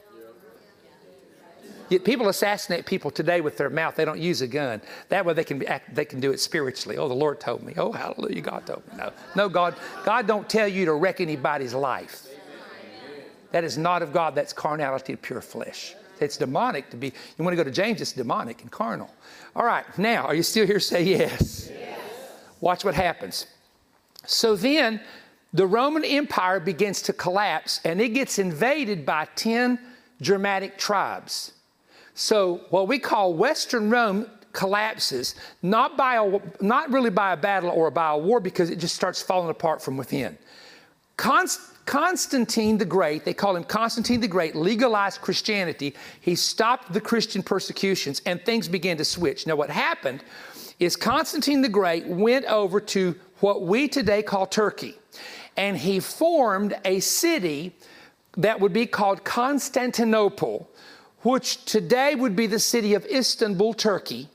People assassinate people today with their mouth. They don't use a gun. That way they can, act, they can do it spiritually. Oh, the Lord told me. Oh, hallelujah, God told me. No, no, God, God don't tell you to wreck anybody's life. That is not of God. That's carnality of pure flesh. It's demonic to be, you want to go to James, it's demonic and carnal. All right, now, are you still here? Say yes. yes. Watch what happens. So then, the Roman Empire begins to collapse and it gets invaded by 10 Germanic tribes. So what we call Western Rome collapses, not by a, not really by a battle or by a war, because it just starts falling apart from within. Const, Constantine the Great, they call him Constantine the Great, legalized Christianity. He stopped the Christian persecutions and things began to switch. Now, what happened is Constantine the Great went over to what we today call Turkey, and he formed a city that would be called Constantinople which today would be the city of Istanbul, Turkey.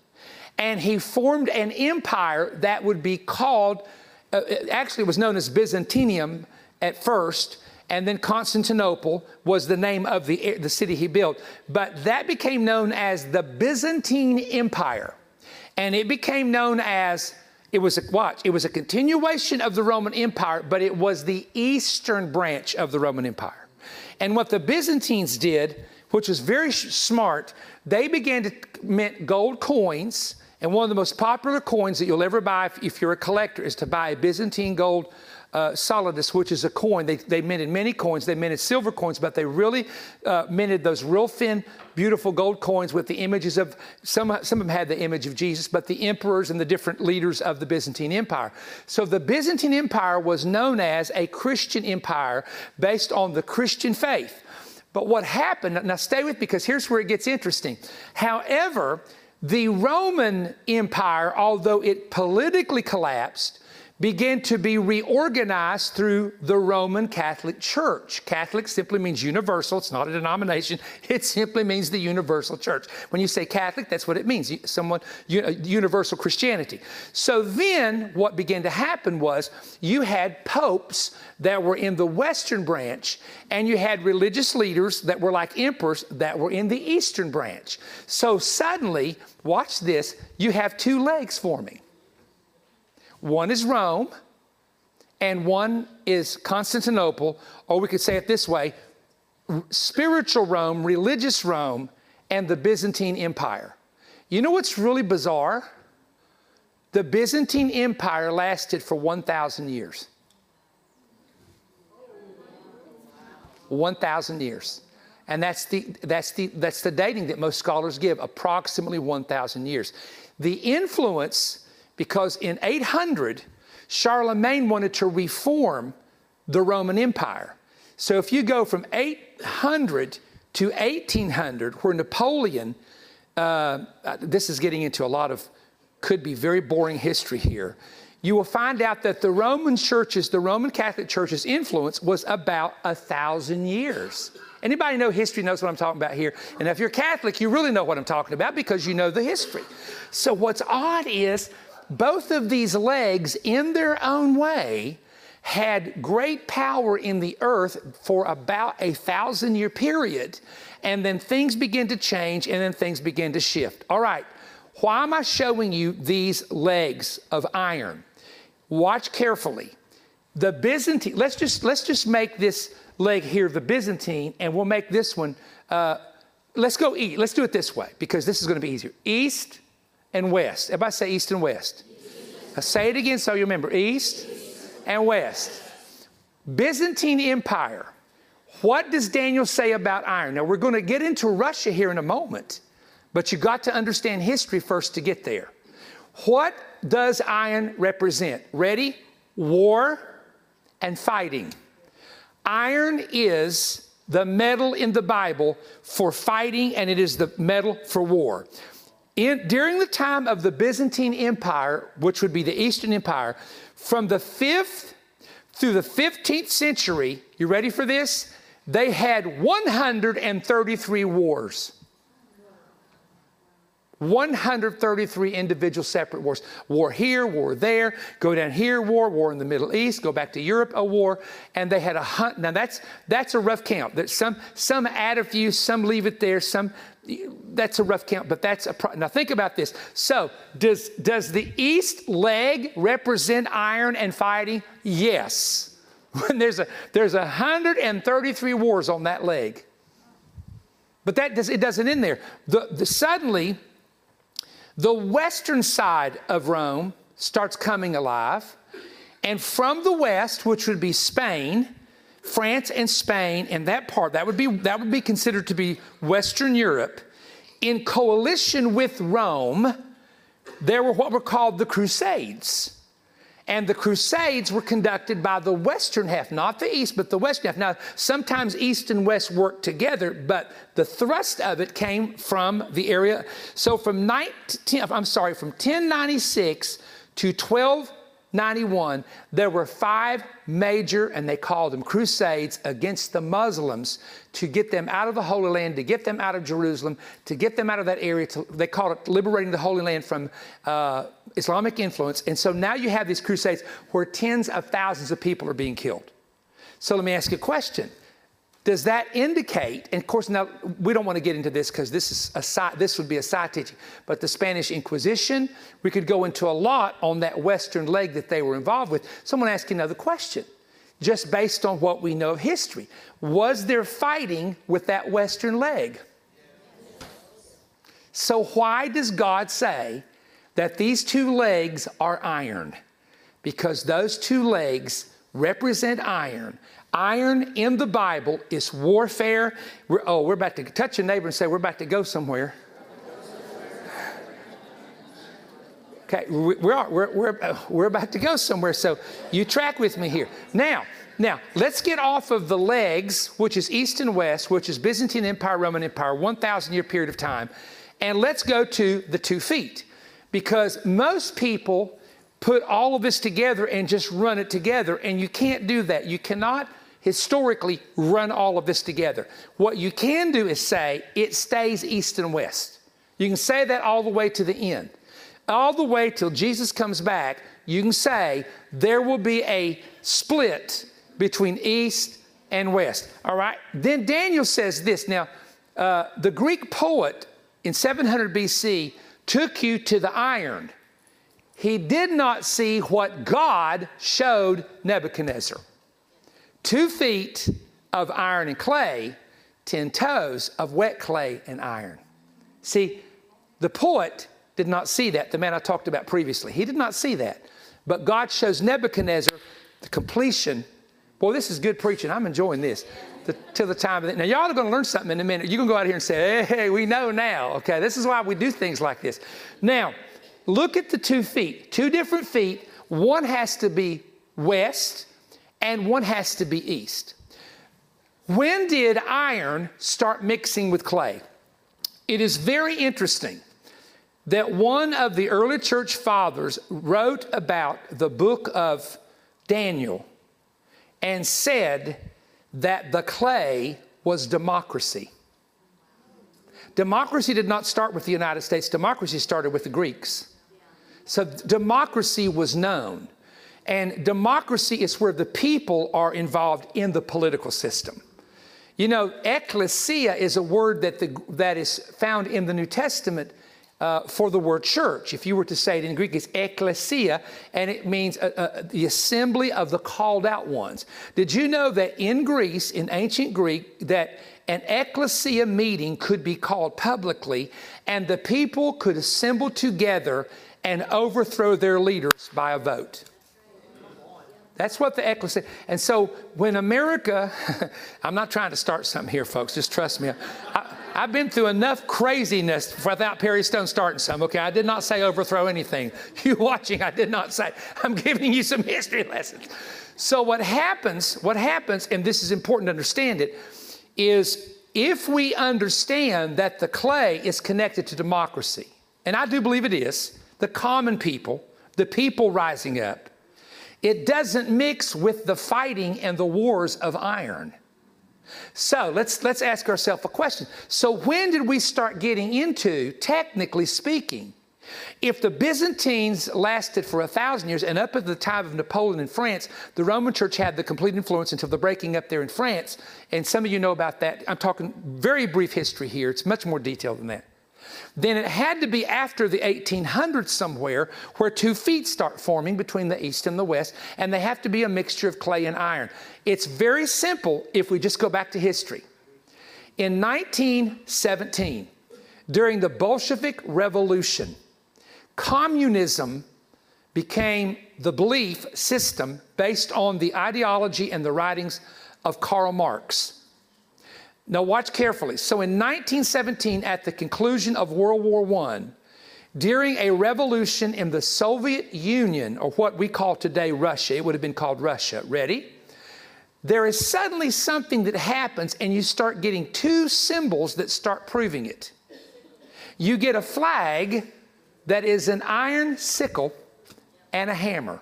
And he formed an empire that would be called, uh, actually, it was known as Byzantium at first, and then Constantinople was the name of the, the city he built. But that became known as the Byzantine Empire. And it became known as, it was a, watch, it was a continuation of the Roman Empire, but it was the eastern branch of the Roman Empire. And what the Byzantines did which was very smart, they began to mint gold coins. And one of the most popular coins that you'll ever buy if, if you're a collector is to buy a Byzantine gold uh, solidus, which is a coin. They, they minted many coins. They minted silver coins, but they really uh, minted those real thin, beautiful gold coins with the images of, some, some of them had the image of Jesus, but the emperors and the different leaders of the Byzantine Empire. So the Byzantine Empire was known as a Christian empire based on the Christian faith. But what happened, now stay with because here's where it gets interesting. However, the Roman Empire, although it politically collapsed, began to be reorganized through the Roman Catholic Church. Catholic simply means universal, it's not a denomination, it simply means the universal church. When you say Catholic, that's what it means, someone uh, universal Christianity. So then what began to happen was you had popes that were in the western branch and you had religious leaders that were like emperors that were in the eastern branch. So suddenly, watch this, you have two legs forming. One is Rome, and one is Constantinople, or we could say it this way spiritual Rome, religious Rome, and the Byzantine Empire. You know what's really bizarre? The Byzantine Empire lasted for 1,000 years. 1,000 years. And that's the, that's, the, that's the dating that most scholars give, approximately 1,000 years. The influence, because in 800, Charlemagne wanted to reform the Roman Empire. So if you go from 800 to 1800, where Napoleon, uh, this is getting into a lot of, could be very boring history here, you will find out that the Roman churches, the Roman Catholic Church's influence was about a thousand years. Anybody know history knows what I'm talking about here. And if you're Catholic, you really know what I'm talking about because you know the history. So what's odd is both of these legs, in their own way, had great power in the earth for about a thousand year period. And then things begin to change and then things begin to shift. All right, why am I showing you these legs of iron? Watch carefully. The Byzantine, let's just, let's just make this leg here the Byzantine, and we'll make this one, uh, let's go east. Let's do it this way because this is going to be easier. East and west. Everybody say east and west. Now say it again so you remember. East and west. Byzantine Empire. What does Daniel say about iron? Now we're going to get into Russia here in a moment, but you got to understand history first to get there. What does iron represent? Ready? War and fighting. Iron is the metal in the Bible for fighting, and it is the metal for war. In, during the time of the Byzantine Empire, which would be the Eastern Empire, from the 5th through the 15th century, you ready for this? They had 133 wars. 133 individual separate wars. War here, war there, go down here, war, war in the Middle East, go back to Europe, a war, and they had a hunt. Now that's that's a rough count. That some some add a few, some leave it there, some that's a rough count, but that's a pro- now think about this. So does does the east leg represent iron and fighting? Yes. When there's a there's 133 wars on that leg. But that does, it doesn't end there. The, the, suddenly, the western side of Rome starts coming alive. And from the west, which would be Spain, France and Spain, and that part, that would be, that would be considered to be Western Europe, in coalition with Rome, there were what were called the Crusades. And the Crusades were conducted by the western half, not the east, but the western half. Now, sometimes east and west worked together, but the thrust of it came from the area. So from 19, I'm sorry, from 1096 to 12 91, there were five major, and they called them crusades against the Muslims to get them out of the Holy Land, to get them out of Jerusalem, to get them out of that area. To, they called it liberating the Holy Land from uh, Islamic influence. And so now you have these crusades where tens of thousands of people are being killed. So let me ask you a question. Does that indicate, and of course, now we don't want to get into this because this is a this would be a side teaching, but the Spanish Inquisition, we could go into a lot on that Western leg that they were involved with. Someone asked another question, just based on what we know of history. Was there fighting with that Western leg? So, why does God say that these two legs are iron? Because those two legs represent iron. Iron in the Bible is warfare. We're, oh, we're about to touch a neighbor and say, We're about to go somewhere. Okay, we're, we're, uh, we're about to go somewhere, so you track with me here. Now, now, let's get off of the legs, which is East and West, which is Byzantine Empire, Roman Empire, 1,000 year period of time, and let's go to the two feet. Because most people put all of this together and just run it together, and you can't do that. You cannot historically run all of this together. What you can do is say it stays east and west. You can say that all the way to the end. All the way till Jesus comes back, you can say there will be a split between east and west. All right? Then Daniel says this. Now, uh, the Greek poet in 700 BC took you to the iron. He did not see what God showed Nebuchadnezzar two feet of iron and clay, 10 toes of wet clay and iron. See, the poet did not see that, the man I talked about previously. He did not see that. But God shows Nebuchadnezzar the completion. Boy, this is good preaching. I'm enjoying this. the, till the time of it. Now, y'all are going to learn something in a minute. You're going to go out here and say, hey, we know now. Okay, this is why we do things like this. Now, look at the two feet, two different feet. One has to be west and one has to be east. When did iron start mixing with clay? It is very interesting that one of the early church fathers wrote about the book of Daniel and said that the clay was democracy. Democracy did not start with the United States, democracy started with the Greeks. So democracy was known. And democracy is where the people are involved in the political system. You know, ecclesia is a word that, the, that is found in the New Testament uh, for the word church. If you were to say it in Greek, it's ecclesia, and it means uh, uh, the assembly of the called out ones. Did you know that in Greece, in ancient Greek, that an ecclesia meeting could be called publicly, and the people could assemble together and overthrow their leaders by a vote? That's what the ecclesia. And so when America, I'm not trying to start something here, folks. Just trust me. I, I've been through enough craziness without Perry Stone starting some, okay? I did not say overthrow anything. You watching, I did not say. I'm giving you some history lessons. So what happens, what happens, and this is important to understand it, is if we understand that the clay is connected to democracy, and I do believe it is, the common people, the people rising up, it doesn't mix with the fighting and the wars of iron. So let's, let's ask ourselves a question. So, when did we start getting into, technically speaking, if the Byzantines lasted for a thousand years and up at the time of Napoleon in France, the Roman Church had the complete influence until the breaking up there in France. And some of you know about that. I'm talking very brief history here, it's much more detailed than that then it had to be after the 1800s somewhere where two feet start forming between the east and the west, and they have to be a mixture of clay and iron. It's very simple if we just go back to history. In 1917, during the Bolshevik Revolution, communism became the belief system based on the ideology and the writings of Karl Marx. Now, watch carefully. So, in 1917, at the conclusion of World War I, during a revolution in the Soviet Union, or what we call today Russia, it would have been called Russia. Ready? There is suddenly something that happens, and you start getting two symbols that start proving it. You get a flag that is an iron sickle and a hammer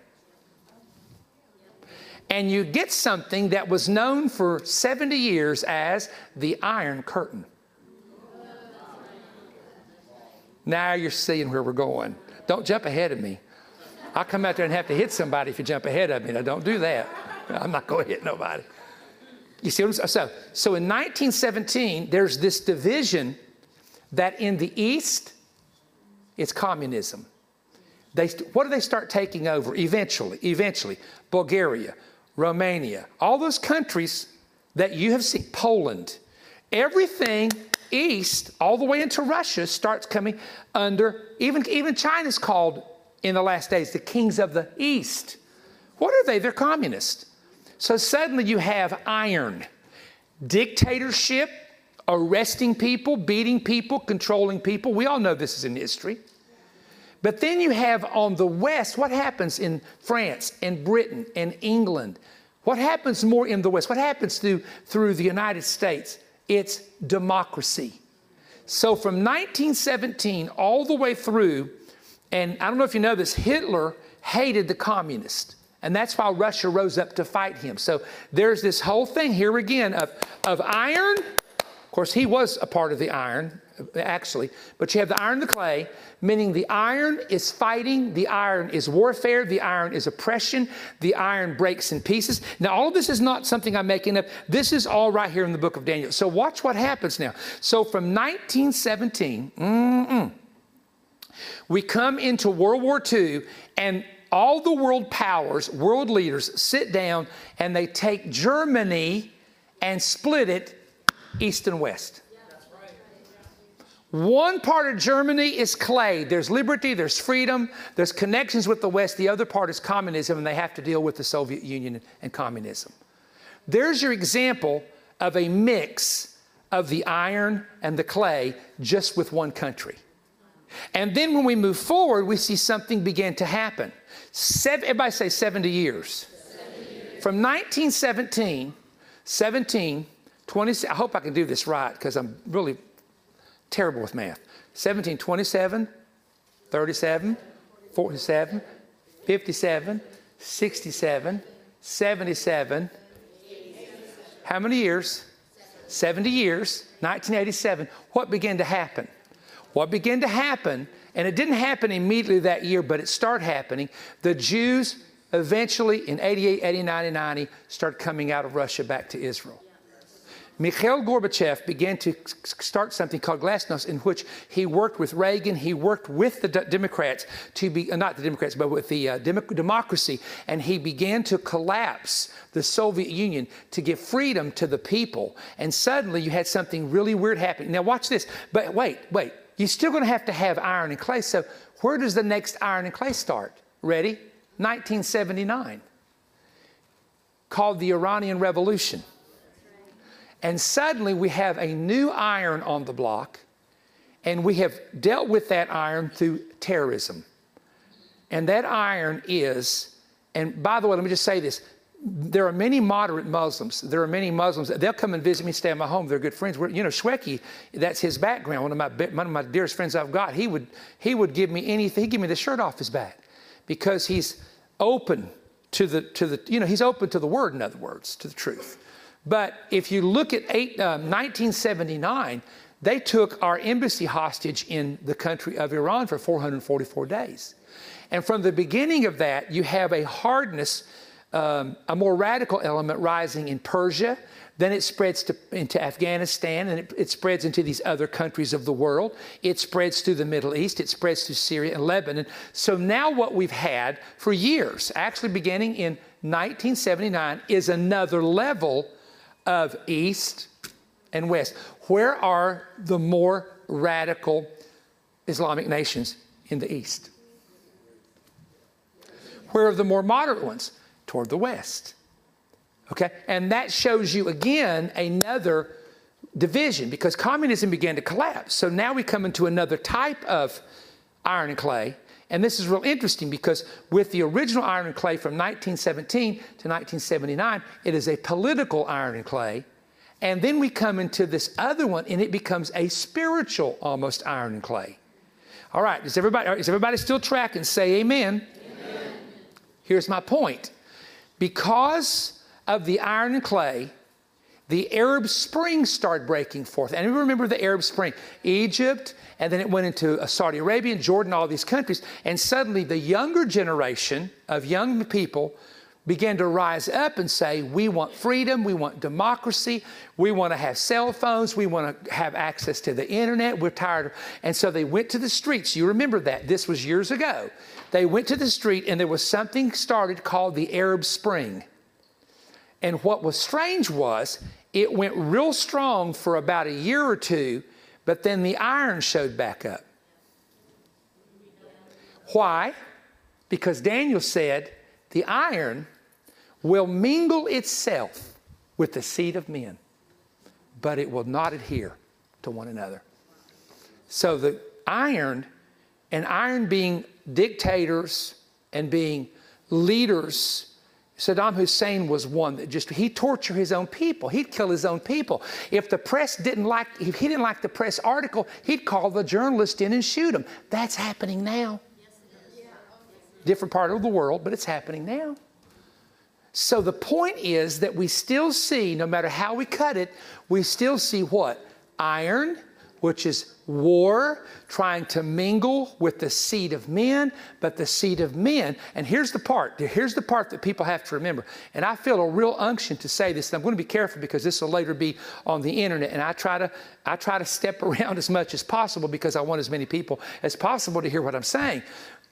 and you get something that was known for 70 years as the Iron Curtain. Now you're seeing where we're going. Don't jump ahead of me. I'll come out there and have to hit somebody if you jump ahead of me. Now, don't do that. I'm not going to hit nobody. You see what I'm saying? So, so in 1917, there's this division that in the East, it's communism. They, what do they start taking over eventually? Eventually, Bulgaria, Romania, all those countries that you have seen, Poland, everything east, all the way into Russia, starts coming under, even, even China's called in the last days the kings of the east. What are they? They're communists. So suddenly you have iron, dictatorship, arresting people, beating people, controlling people. We all know this is in history. But then you have on the west, what happens in France and Britain and England? What happens more in the west? What happens through, through the United States? It's democracy. So from 1917 all the way through, and I don't know if you know this, Hitler hated the communists. And that's why Russia rose up to fight him. So there's this whole thing here again of, of iron. Of course, he was a part of the iron, actually, but you have the iron, the clay, meaning the iron is fighting, the iron is warfare, the iron is oppression, the iron breaks in pieces. Now, all of this is not something I'm making up. This is all right here in the book of Daniel. So, watch what happens now. So, from 1917, we come into World War II, and all the world powers, world leaders sit down and they take Germany and split it east and west. One part of Germany is clay. There's liberty, there's freedom, there's connections with the West. The other part is communism, and they have to deal with the Soviet Union and communism. There's your example of a mix of the iron and the clay just with one country. And then when we move forward, we see something begin to happen. Seven, everybody say 70 years. 70 years. From 1917, 17, 20, I hope I can do this right because I'm really terrible with math. 17, 27, 37, 47, 57, 67, 77. How many years? 70 years, 1987. What began to happen? What began to happen, and it didn't happen immediately that year, but it started happening. The Jews eventually in 88, 89, and 90 started coming out of Russia back to Israel. Mikhail Gorbachev began to start something called Glasnost, in which he worked with Reagan, he worked with the Democrats to be, uh, not the Democrats, but with the uh, dem- democracy, and he began to collapse the Soviet Union to give freedom to the people. And suddenly you had something really weird happening. Now, watch this. But wait, wait. You're still going to have to have iron and clay. So, where does the next iron and clay start? Ready? 1979, called the Iranian Revolution. And suddenly we have a new iron on the block, and we have dealt with that iron through terrorism. And that iron is, and by the way, let me just say this. There are many moderate Muslims. There are many Muslims. They'll come and visit me, stay at my home. They're good friends. We're, you know, Shweki, that's his background. One of my one of my dearest friends I've got. He would he would give me anything. He'd give me the shirt off his back because he's open to the to the you know he's open to the word. In other words, to the truth. But if you look at eight, uh, 1979, they took our embassy hostage in the country of Iran for 444 days. And from the beginning of that, you have a hardness, um, a more radical element rising in Persia. Then it spreads to, into Afghanistan and it, it, spreads into these other countries of the world. It spreads through the Middle East. It spreads to Syria and Lebanon. So now, what we've had for years, actually beginning in 1979, is another level of East and West. Where are the more radical Islamic nations in the East? Where are the more moderate ones? Toward the West. Okay? And that shows you again another division because communism began to collapse. So now we come into another type of iron and clay. And this is real interesting because with the original iron and clay from 1917 to 1979, it is a political iron and clay. And then we come into this other one and it becomes a spiritual almost iron and clay. All right, is everybody, is everybody still tracking? Say amen. amen. Here's my point. Because of the iron and clay, the Arab Spring started breaking forth. And remember the Arab Spring Egypt, and then it went into uh, Saudi Arabia and Jordan, all these countries. And suddenly the younger generation of young people began to rise up and say, We want freedom, we want democracy, we want to have cell phones, we want to have access to the internet, we're tired. And so they went to the streets. You remember that. This was years ago. They went to the street, and there was something started called the Arab Spring. And what was strange was it went real strong for about a year or two, but then the iron showed back up. Why? Because Daniel said, the iron will mingle itself with the seed of men, but it will not adhere to one another. So the iron, and iron being dictators and being leaders Saddam Hussein was one that just, he tortured his own people. He'd kill his own people. If the press didn't like, if he didn't like the press article, he'd call the journalist in and shoot him. That's happening now. Different part of the world, but it's happening now. So the point is that we still see, no matter how we cut it, we still see what? Iron, which is war, trying to mingle with the seed of men, but the seed of men. And here's the part, here's the part that people have to remember. And I feel a real unction to say this. And I'm going to be careful because this will later be on the internet. And I try to I try to step around as much as possible because I want as many people as possible to hear what I'm saying.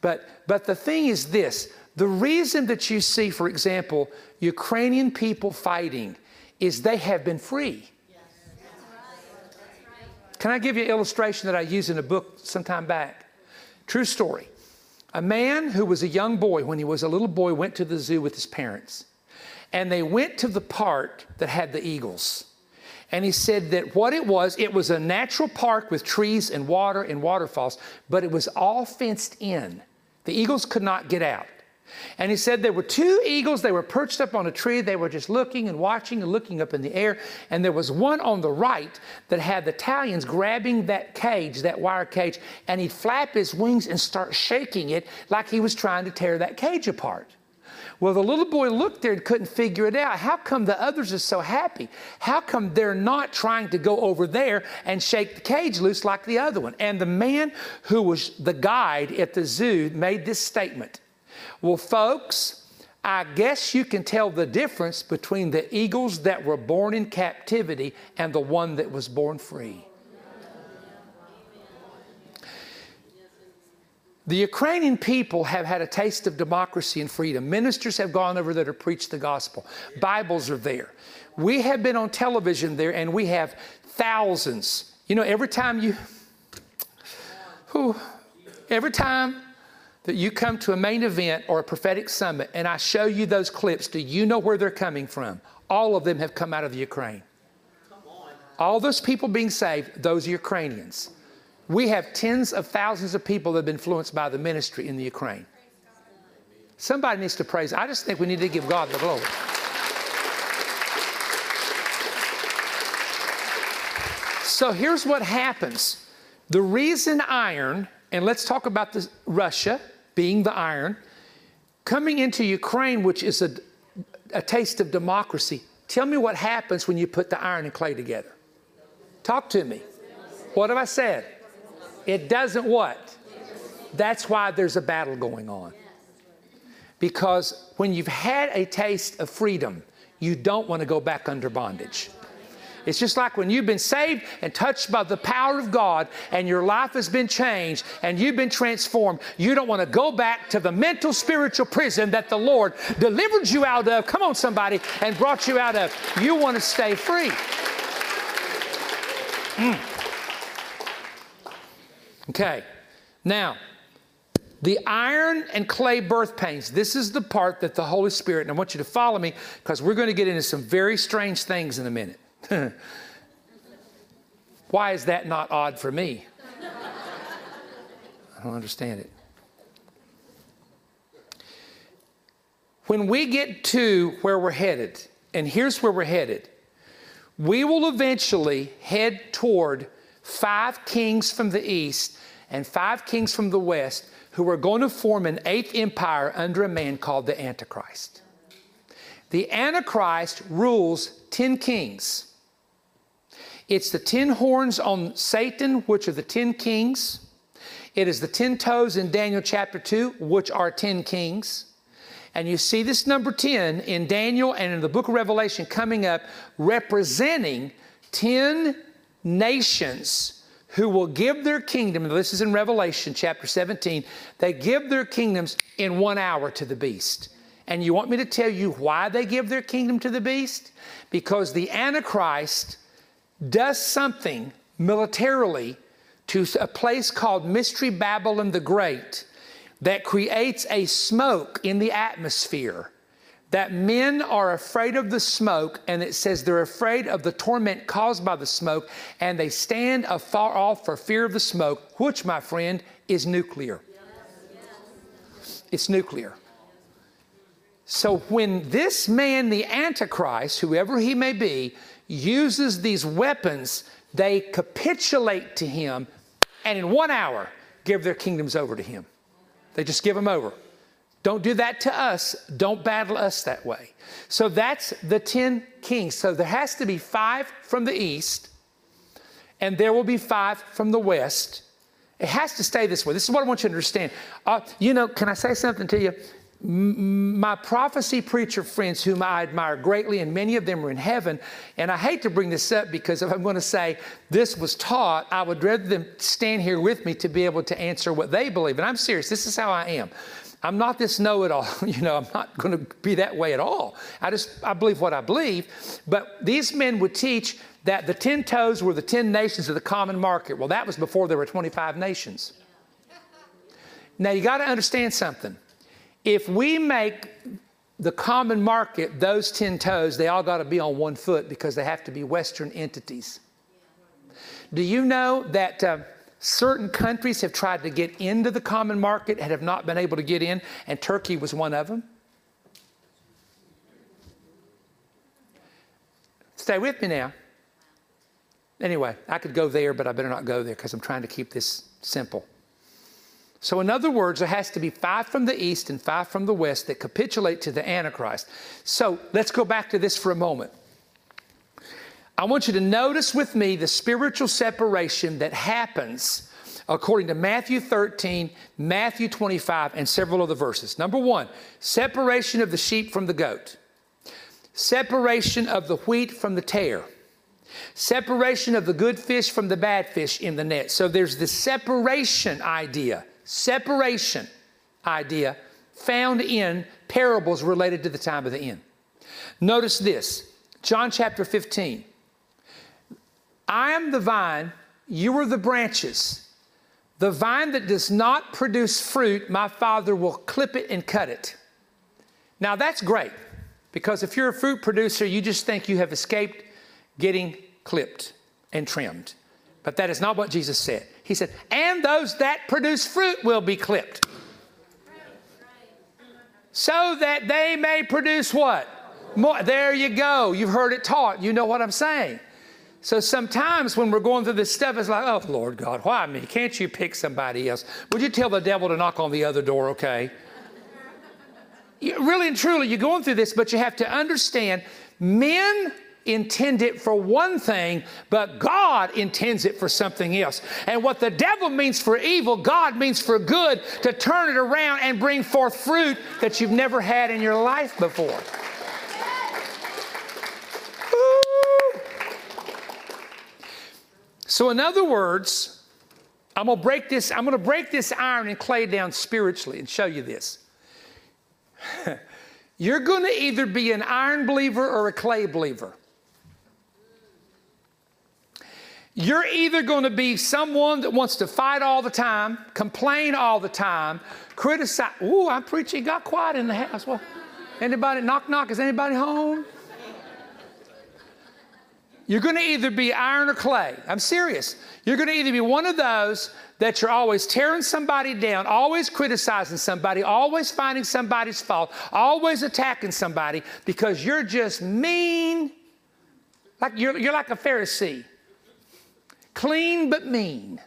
But but the thing is this the reason that you see, for example, Ukrainian people fighting is they have been free. Can I give you an illustration that I used in a book some time back? True story. A man who was a young boy, when he was a little boy, went to the zoo with his parents. And they went to the part that had the eagles. And he said that what it was, it was a natural park with trees and water and waterfalls, but it was all fenced in. The eagles could not get out. And he said there were two eagles. They were perched up on a tree. They were just looking and watching and looking up in the air. And there was one on the right that had the talons grabbing that cage, that wire cage, and he'd flap his wings and start shaking it like he was trying to tear that cage apart. Well, the little boy looked there and couldn't figure it out. How come the others are so happy? How come they're not trying to go over there and shake the cage loose like the other one? And the man who was the guide at the zoo made this statement well, folks, I guess you can tell the difference between the eagles that were born in captivity and the one that was born free. The Ukrainian people have had a taste of democracy and freedom. Ministers have gone over there to preach the gospel. Bibles are there. We have been on television there and we have thousands. You know, every time you, every time that you come to a main event or a prophetic summit and I show you those clips, do you know where they're coming from? All of them have come out of the Ukraine. All those people being saved, those are Ukrainians. We have tens of thousands of people that have been influenced by the ministry in the Ukraine. Somebody needs to praise. I just think we need to give God the glory. So here's what happens. The reason iron, and let's talk about this, Russia, being the iron, coming into Ukraine, which is a, a taste of democracy. Tell me what happens when you put the iron and clay together. Talk to me. What have I said? It doesn't what? That's why there's a battle going on. Because when you've had a taste of freedom, you don't want to go back under bondage. It's just like when you've been saved and touched by the power of God and your life has been changed and you've been transformed. You don't want to go back to the mental spiritual prison that the Lord delivered you out of. Come on, somebody, and brought you out of. You want to stay free. Mm. Okay, now, the iron and clay birth pains. This is the part that the Holy Spirit, and I want you to follow me because we're going to get into some very strange things in a minute. Why is that not odd for me? I don't understand it. When we get to where we're headed, and here's where we're headed, we will eventually head toward five kings from the east and five kings from the west who are going to form an eighth empire under a man called the Antichrist. The Antichrist rules 10 kings. It's the 10 horns on Satan, which are the 10 kings. It is the 10 toes in Daniel chapter 2, which are 10 kings. And you see this number 10 in Daniel and in the book of Revelation coming up, representing 10 nations who will give their kingdom. This is in Revelation chapter 17. They give their kingdoms in one hour to the beast. And you want me to tell you why they give their kingdom to the beast? Because the Antichrist does something militarily to a place called Mystery Babylon the Great that creates a smoke in the atmosphere that men are afraid of the smoke, and it says they're afraid of the torment caused by the smoke, and they stand afar off for fear of the smoke, which, my friend, is nuclear. It's nuclear. So when this man, the Antichrist, whoever he may be, uses these weapons, they capitulate to him and in one hour give their kingdoms over to him. They just give them over. Don't do that to us. Don't battle us that way. So that's the 10 kings. So there has to be five from the east, and there will be five from the west. It has to stay this way. This is what I want you to understand. Uh, you know, can I say something to you? My prophecy preacher friends, whom I admire greatly, and many of them are in heaven. And I hate to bring this up because if I'm going to say this was taught, I would rather them stand here with me to be able to answer what they believe. And I'm serious, this is how I am. I'm not this know it all. You know, I'm not going to be that way at all. I just, I believe what I believe. But these men would teach that the 10 toes were the 10 nations of the common market. Well, that was before there were 25 nations. Now, you got to understand something if we make the common market, those 10 toes, they all got to be on one foot because they have to be Western entities. Do you know that uh, certain countries have tried to get into the common market and have not been able to get in, and Turkey was one of them? Stay with me now. Anyway, I could go there, but I better not go there because I'm trying to keep this simple. So, in other words, there has to be five from the east and five from the west that capitulate to the Antichrist. So, let's go back to this for a moment. I want you to notice with me the spiritual separation that happens according to Matthew 13, Matthew 25, and several other verses. Number one, separation of the sheep from the goat, separation of the wheat from the tare, separation of the good fish from the bad fish in the net. So there's the separation idea separation idea found in parables related to the time of the end. Notice this John chapter 15. I am the vine, you are the branches. The vine that does not produce fruit, my Father will clip it and cut it. Now that's great because if you're a fruit producer, you just think you have escaped getting clipped and trimmed. But that is not what Jesus said. He said, and those that produce fruit will be clipped. So that they may produce what? More. There you go. You've heard it taught. You know what I'm saying. So sometimes when we're going through this stuff, it's like, oh, Lord God, why me? Can't you pick somebody else? Would you tell the devil to knock on the other door, okay? You, really and truly, you're going through this, but you have to understand men intend it for one thing, but God intends it for something else. And what the devil means for evil, God means for good to turn it around and bring forth fruit that you've never had in your life before. So, in other words, I'm gonna break this, I'm gonna break this iron and clay down spiritually and show you this. You're gonna either be an iron believer or a clay believer. You're either going to be someone that wants to fight all the time, complain all the time, criticize. Ooh, I'm preaching. Got quiet in the house. Well, anybody knock knock? Is anybody home? You're going to either be iron or clay. I'm serious. You're going to either be one of those that you're always tearing somebody down, always criticizing somebody, always finding somebody's fault, always attacking somebody because you're just mean. Like you're, you're like a Pharisee clean but mean.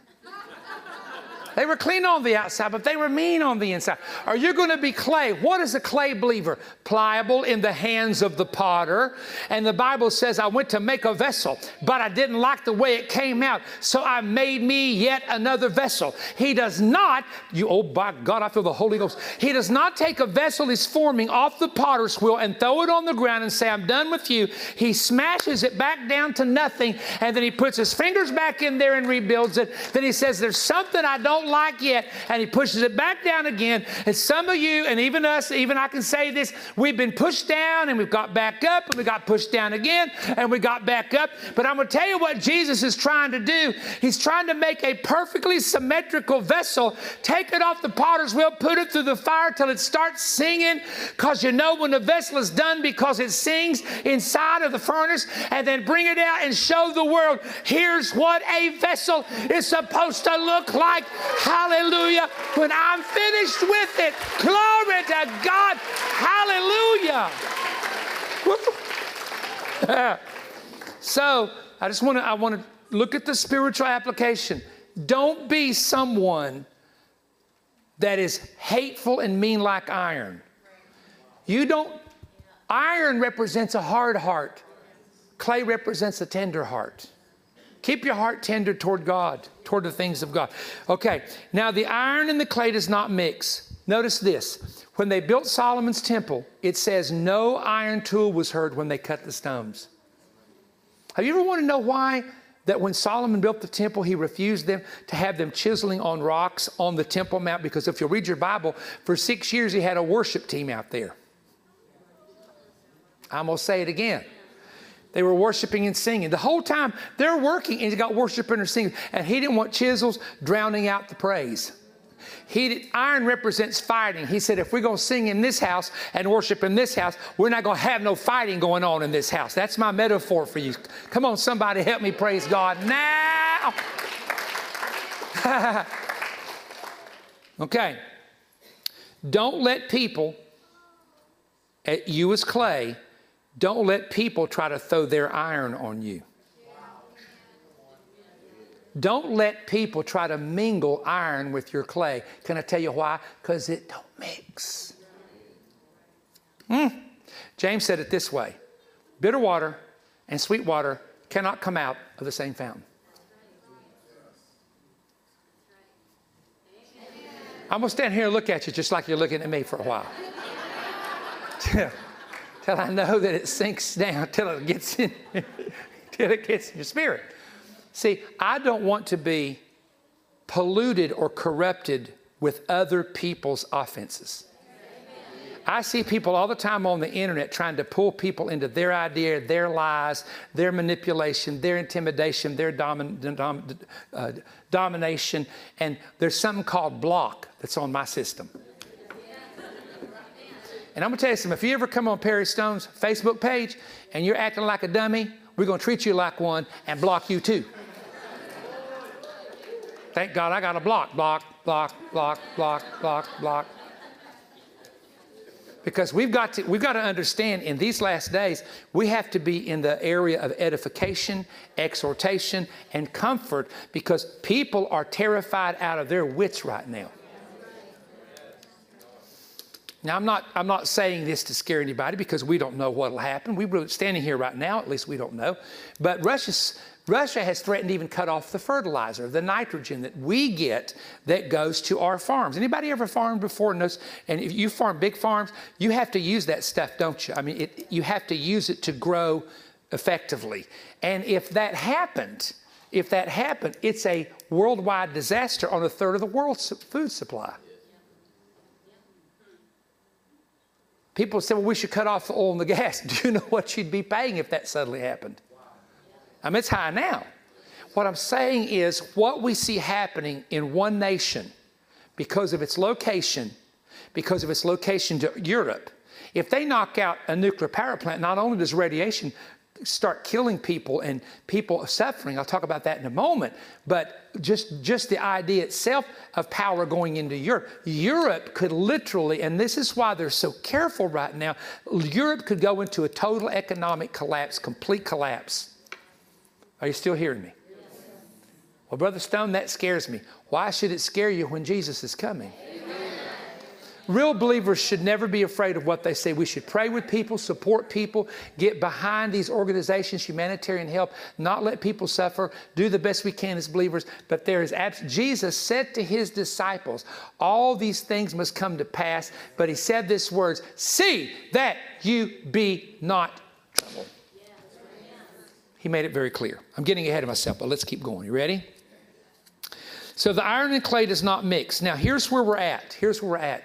They were clean on the outside, but they were mean on the inside. Are you going to be clay? What is a clay believer? Pliable in the hands of the potter. And the Bible says, I went to make a vessel, but I didn't like the way it came out. So I made me yet another vessel. He does not, you, oh by God, I feel the Holy Ghost. He does not take a vessel he's forming off the potter's wheel and throw it on the ground and say, I'm done with you. He smashes it back down to nothing, and then he puts his fingers back in there and rebuilds it. Then he says, There's something I don't like yet. And he pushes it back down again. And some of you, and even us, even I can say this, we've been pushed down and we've got back up and we got pushed down again and we got back up. But I'm going to tell you what Jesus is trying to do. He's trying to make a perfectly symmetrical vessel, take it off the potter's wheel, put it through the fire till it starts singing. Because you know when the vessel is done because it sings inside of the furnace, and then bring it out and show the world here's what a vessel is supposed to look like. Hallelujah. When I'm finished with it, glory to God. Hallelujah. so I just want to I want to look at the spiritual application. Don't be someone that is hateful and mean like iron. You don't iron represents a hard heart. Clay represents a tender heart. Keep your heart tender toward God, toward the things of God. Okay, now the iron and the clay does not mix. Notice this. When they built Solomon's temple, it says no iron tool was heard when they cut the stones. Have you ever wanted to know why that when Solomon built the temple, he refused them to have them chiseling on rocks on the Temple Mount? Because if you read your Bible, for six years he had a worship team out there. I'm going to say it again. They were worshiping and singing. The whole time they're working and he's got worshiping and singing. And he didn't want chisels drowning out the praise. He, iron represents fighting. He said, if we're going to sing in this house and worship in this house, we're not going to have no fighting going on in this house. That's my metaphor for you. Come on, somebody help me praise God now. okay. Don't let people, at you as clay, don't let people try to throw their iron on you. Don't let people try to mingle iron with your clay. Can I tell you why? Because it don't mix. Mm. James said it this way bitter water and sweet water cannot come out of the same fountain. I'm going to stand here and look at you just like you're looking at me for a while. till, I know that it sinks down, till it gets in, till it gets in your spirit. See, I don't want to be polluted or corrupted with other people's offenses. I see people all the time on the internet trying to pull people into their idea, their lies, their manipulation, their intimidation, their domin- dom- uh, domination. And there's something called block that's on my system. And I'm going to tell you something if you ever come on Perry Stone's Facebook page and you're acting like a dummy, we're going to treat you like one and block you too. Thank God I got a block, block, block, block, block, block, block. Because we've got to we've got to understand in these last days we have to be in the area of edification, exhortation, and comfort because people are terrified out of their wits right now. Now I'm not I'm not saying this to scare anybody because we don't know what'll happen. We're standing here right now, at least we don't know. But Russia's Russia has threatened to even cut off the fertilizer, the nitrogen that we get that goes to our farms. Anybody ever farmed before knows? And if you farm big farms, you have to use that stuff, don't you? I mean, it, you have to use it to grow effectively. And if that happened, if that happened, it's a worldwide disaster on a third of the world's food supply. People say, well, we should cut off the oil and the gas. Do you know what you'd be paying if that suddenly happened? I mean, it's high now. What I'm saying is what we see happening in one nation because of its location, because of its location to Europe, if they knock out a nuclear power plant, not only does radiation start killing people and people suffering, I'll talk about that in a moment, but just, just the idea itself of power going into Europe. Europe could literally, and this is why they're so careful right now, Europe could go into a total economic collapse, complete collapse. Are you still hearing me? Well, Brother Stone, that scares me. Why should it scare you when Jesus is coming? Real believers should never be afraid of what they say. We should pray with people, support people, get behind these organizations, humanitarian help, not let people suffer, do the best we can as believers. But there is abs- Jesus said to his disciples, All these things must come to pass. But he said this words, See that you be not troubled. He made it very clear. I'm getting ahead of myself, but let's keep going. You ready? So the iron and clay does not mix. Now, here's where we're at. Here's where we're at.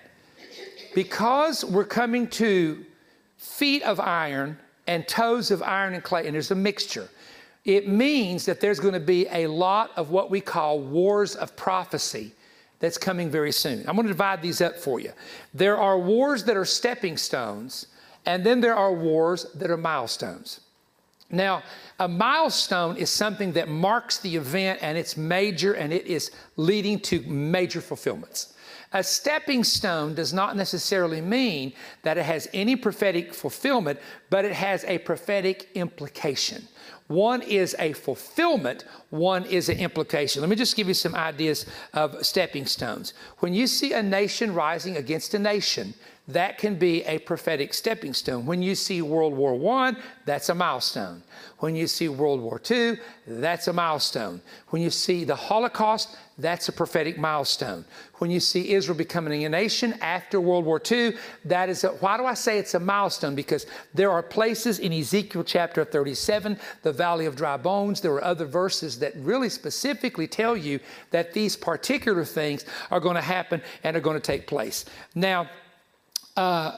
Because we're coming to feet of iron and toes of iron and clay, and there's a mixture, it means that there's going to be a lot of what we call wars of prophecy that's coming very soon. I'm going to divide these up for you. There are wars that are stepping stones, and then there are wars that are milestones. Now, a milestone is something that marks the event and it's major and it is leading to major fulfillments. A stepping stone does not necessarily mean that it has any prophetic fulfillment, but it has a prophetic implication. One is a fulfillment, one is an implication. Let me just give you some ideas of stepping stones. When you see a nation rising against a nation, that can be a prophetic stepping stone. When you see World War I, that's a milestone. When you see World War II, that's a milestone. When you see the Holocaust, that's a prophetic milestone. When you see Israel becoming a nation after World War II, that is a, why do I say it's a milestone? Because there are places in Ezekiel chapter 37, the valley of dry bones, there are other verses that really specifically tell you that these particular things are going to happen and are going to take place. Now, uh,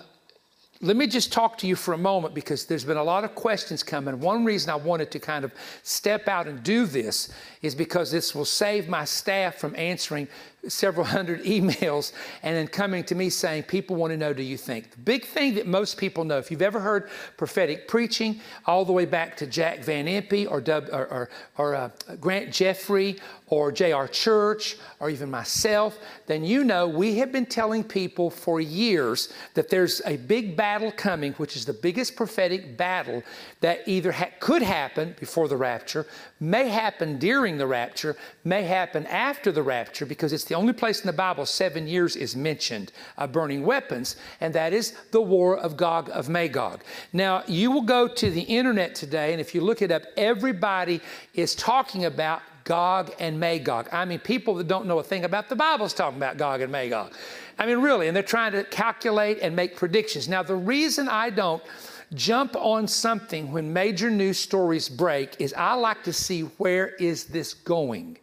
let me just talk to you for a moment because there's been a lot of questions coming. One reason I wanted to kind of step out and do this is because this will save my staff from answering several hundred emails and then coming to me saying, People want to know, do you think? The big thing that most people know, if you've ever heard prophetic preaching, all the way back to Jack Van Impe or, or, or, or uh, Grant Jeffrey or J.R. Church or even myself, then you know we have been telling people for years that there's a big battle coming, which is the biggest prophetic battle that either ha- could happen before the rapture, may happen during the rapture, may happen after the rapture, because it's the only place in the Bible seven years is mentioned uh, burning weapons, and that is the war of Gog of Magog. Now, you will go to the internet today, and if you look it up, everybody is talking about Gog and Magog. I mean, people that don't know a thing about the Bible is talking about Gog and Magog. I mean, really, and they're trying to calculate and make predictions. Now, the reason I don't jump on something when major news stories break is I like to see where is this going.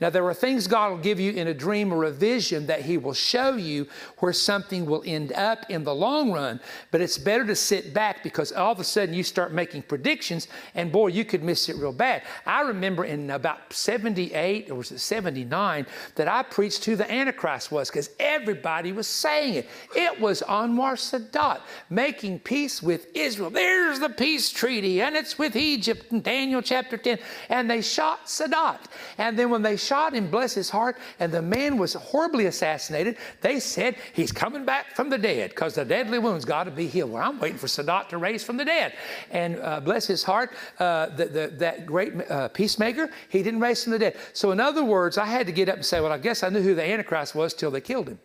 Now there are things God will give you in a dream or a vision that he will show you where something will end up in the long run, but it's better to sit back because all of a sudden you start making predictions and boy you could miss it real bad. I remember in about 78 or was it 79 that I preached who the antichrist was because everybody was saying it. It was Anwar Sadat making peace with Israel Israel. There's the peace treaty, and it's with Egypt in Daniel chapter 10. And they shot Sadat. And then when they shot him, bless his heart, and the man was horribly assassinated, they said he's coming back from the dead because the deadly wounds got to be healed. Well, I'm waiting for Sadat to raise from the dead. And uh, bless his heart, uh, the, the, that great uh, peacemaker, he didn't raise from the dead. So, in other words, I had to get up and say, Well, I guess I knew who the Antichrist was till they killed him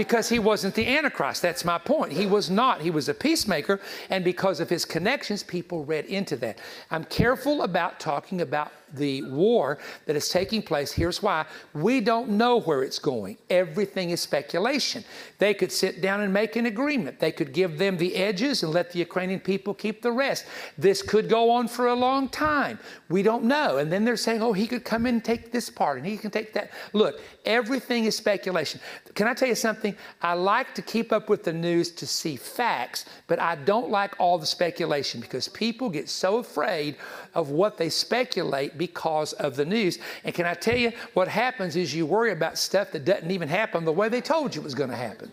because he wasn't the Antichrist. That's my point. He was not. He was a peacemaker, and because of his connections, people read into that. I'm careful about talking about the war that is taking place. Here's why we don't know where it's going. Everything is speculation. They could sit down and make an agreement, they could give them the edges and let the Ukrainian people keep the rest. This could go on for a long time. We don't know. And then they're saying, oh, he could come in and take this part and he can take that. Look, everything is speculation. Can I tell you something? I like to keep up with the news to see facts, but I don't like all the speculation because people get so afraid of what they speculate because of the news. And can I tell you, what happens is you worry about stuff that doesn't even happen the way they told you it was going to happen.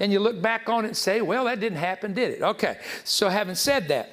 And you look back on it and say, well, that didn't happen, did it? Okay. So, having said that,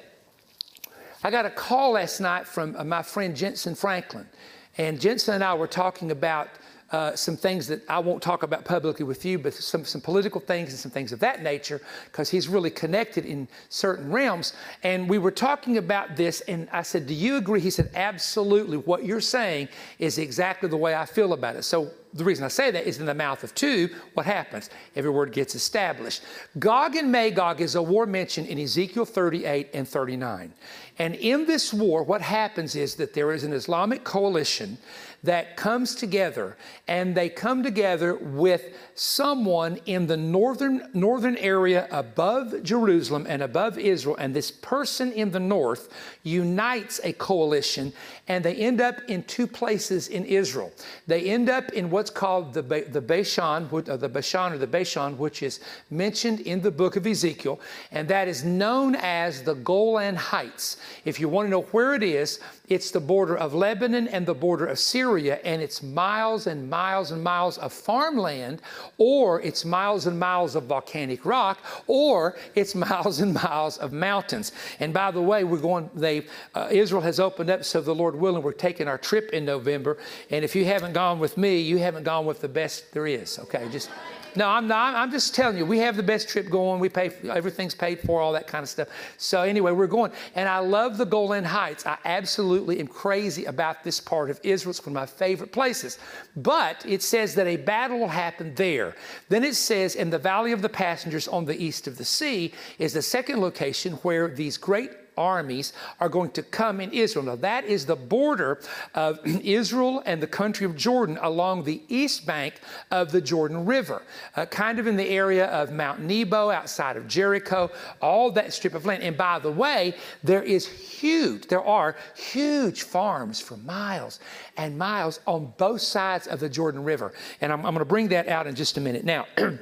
I got a call last night from uh, my friend Jentezen Franklin. And Jentezen and I were talking about uh, some things that I won't talk about publicly with you, but some, some political things and some things of that nature, because he's really connected in certain realms. And we were talking about this, and I said, Do you agree? He said, Absolutely. What you're saying is exactly the way I feel about it. So the reason I say that is in the mouth of two, what happens? Every word gets established. Gog and Magog is a war mentioned in Ezekiel 38 and 39. And in this war, what happens is that there is an Islamic coalition that comes together and they come together with someone in the northern northern area above Jerusalem and above Israel and this person in the north unites a coalition and they end up in two places in Israel. They end up in what's called the the Bashan, uh, the Bashan or the Bashan, which is mentioned in the book of Ezekiel, and that is known as the Golan Heights. If you want to know where it is, it's the border of Lebanon and the border of Syria, and it's miles and miles and miles of farmland, or it's miles and miles of volcanic rock, or it's miles and miles of mountains. And by the way, we're going. They uh, Israel has opened up, so the Lord willing, we're taking our trip in November. And if you haven't gone with me, you haven't gone with the best there is. Okay, just. No, I'm not. I'm just telling you, we have the best trip going. We pay, everything's paid for, all that kind of stuff. So anyway, we're going. And I love the Golan Heights. I absolutely am crazy about this part of Israel. It's one of my favorite places. But it says that a battle will happen there. Then it says in the Valley of the Passengers on the east of the sea is the second location where these great armies are going to come in Israel. Now, that is the border of Israel and the country of Jordan along the east bank of the Jordan River, uh, kind of in the area of Mount Nebo outside of Jericho, all that strip of land. And by the way, there is huge, there are huge farms for miles and miles on both sides of the Jordan River. And I'm, I'm going to bring that out in just a minute. Now,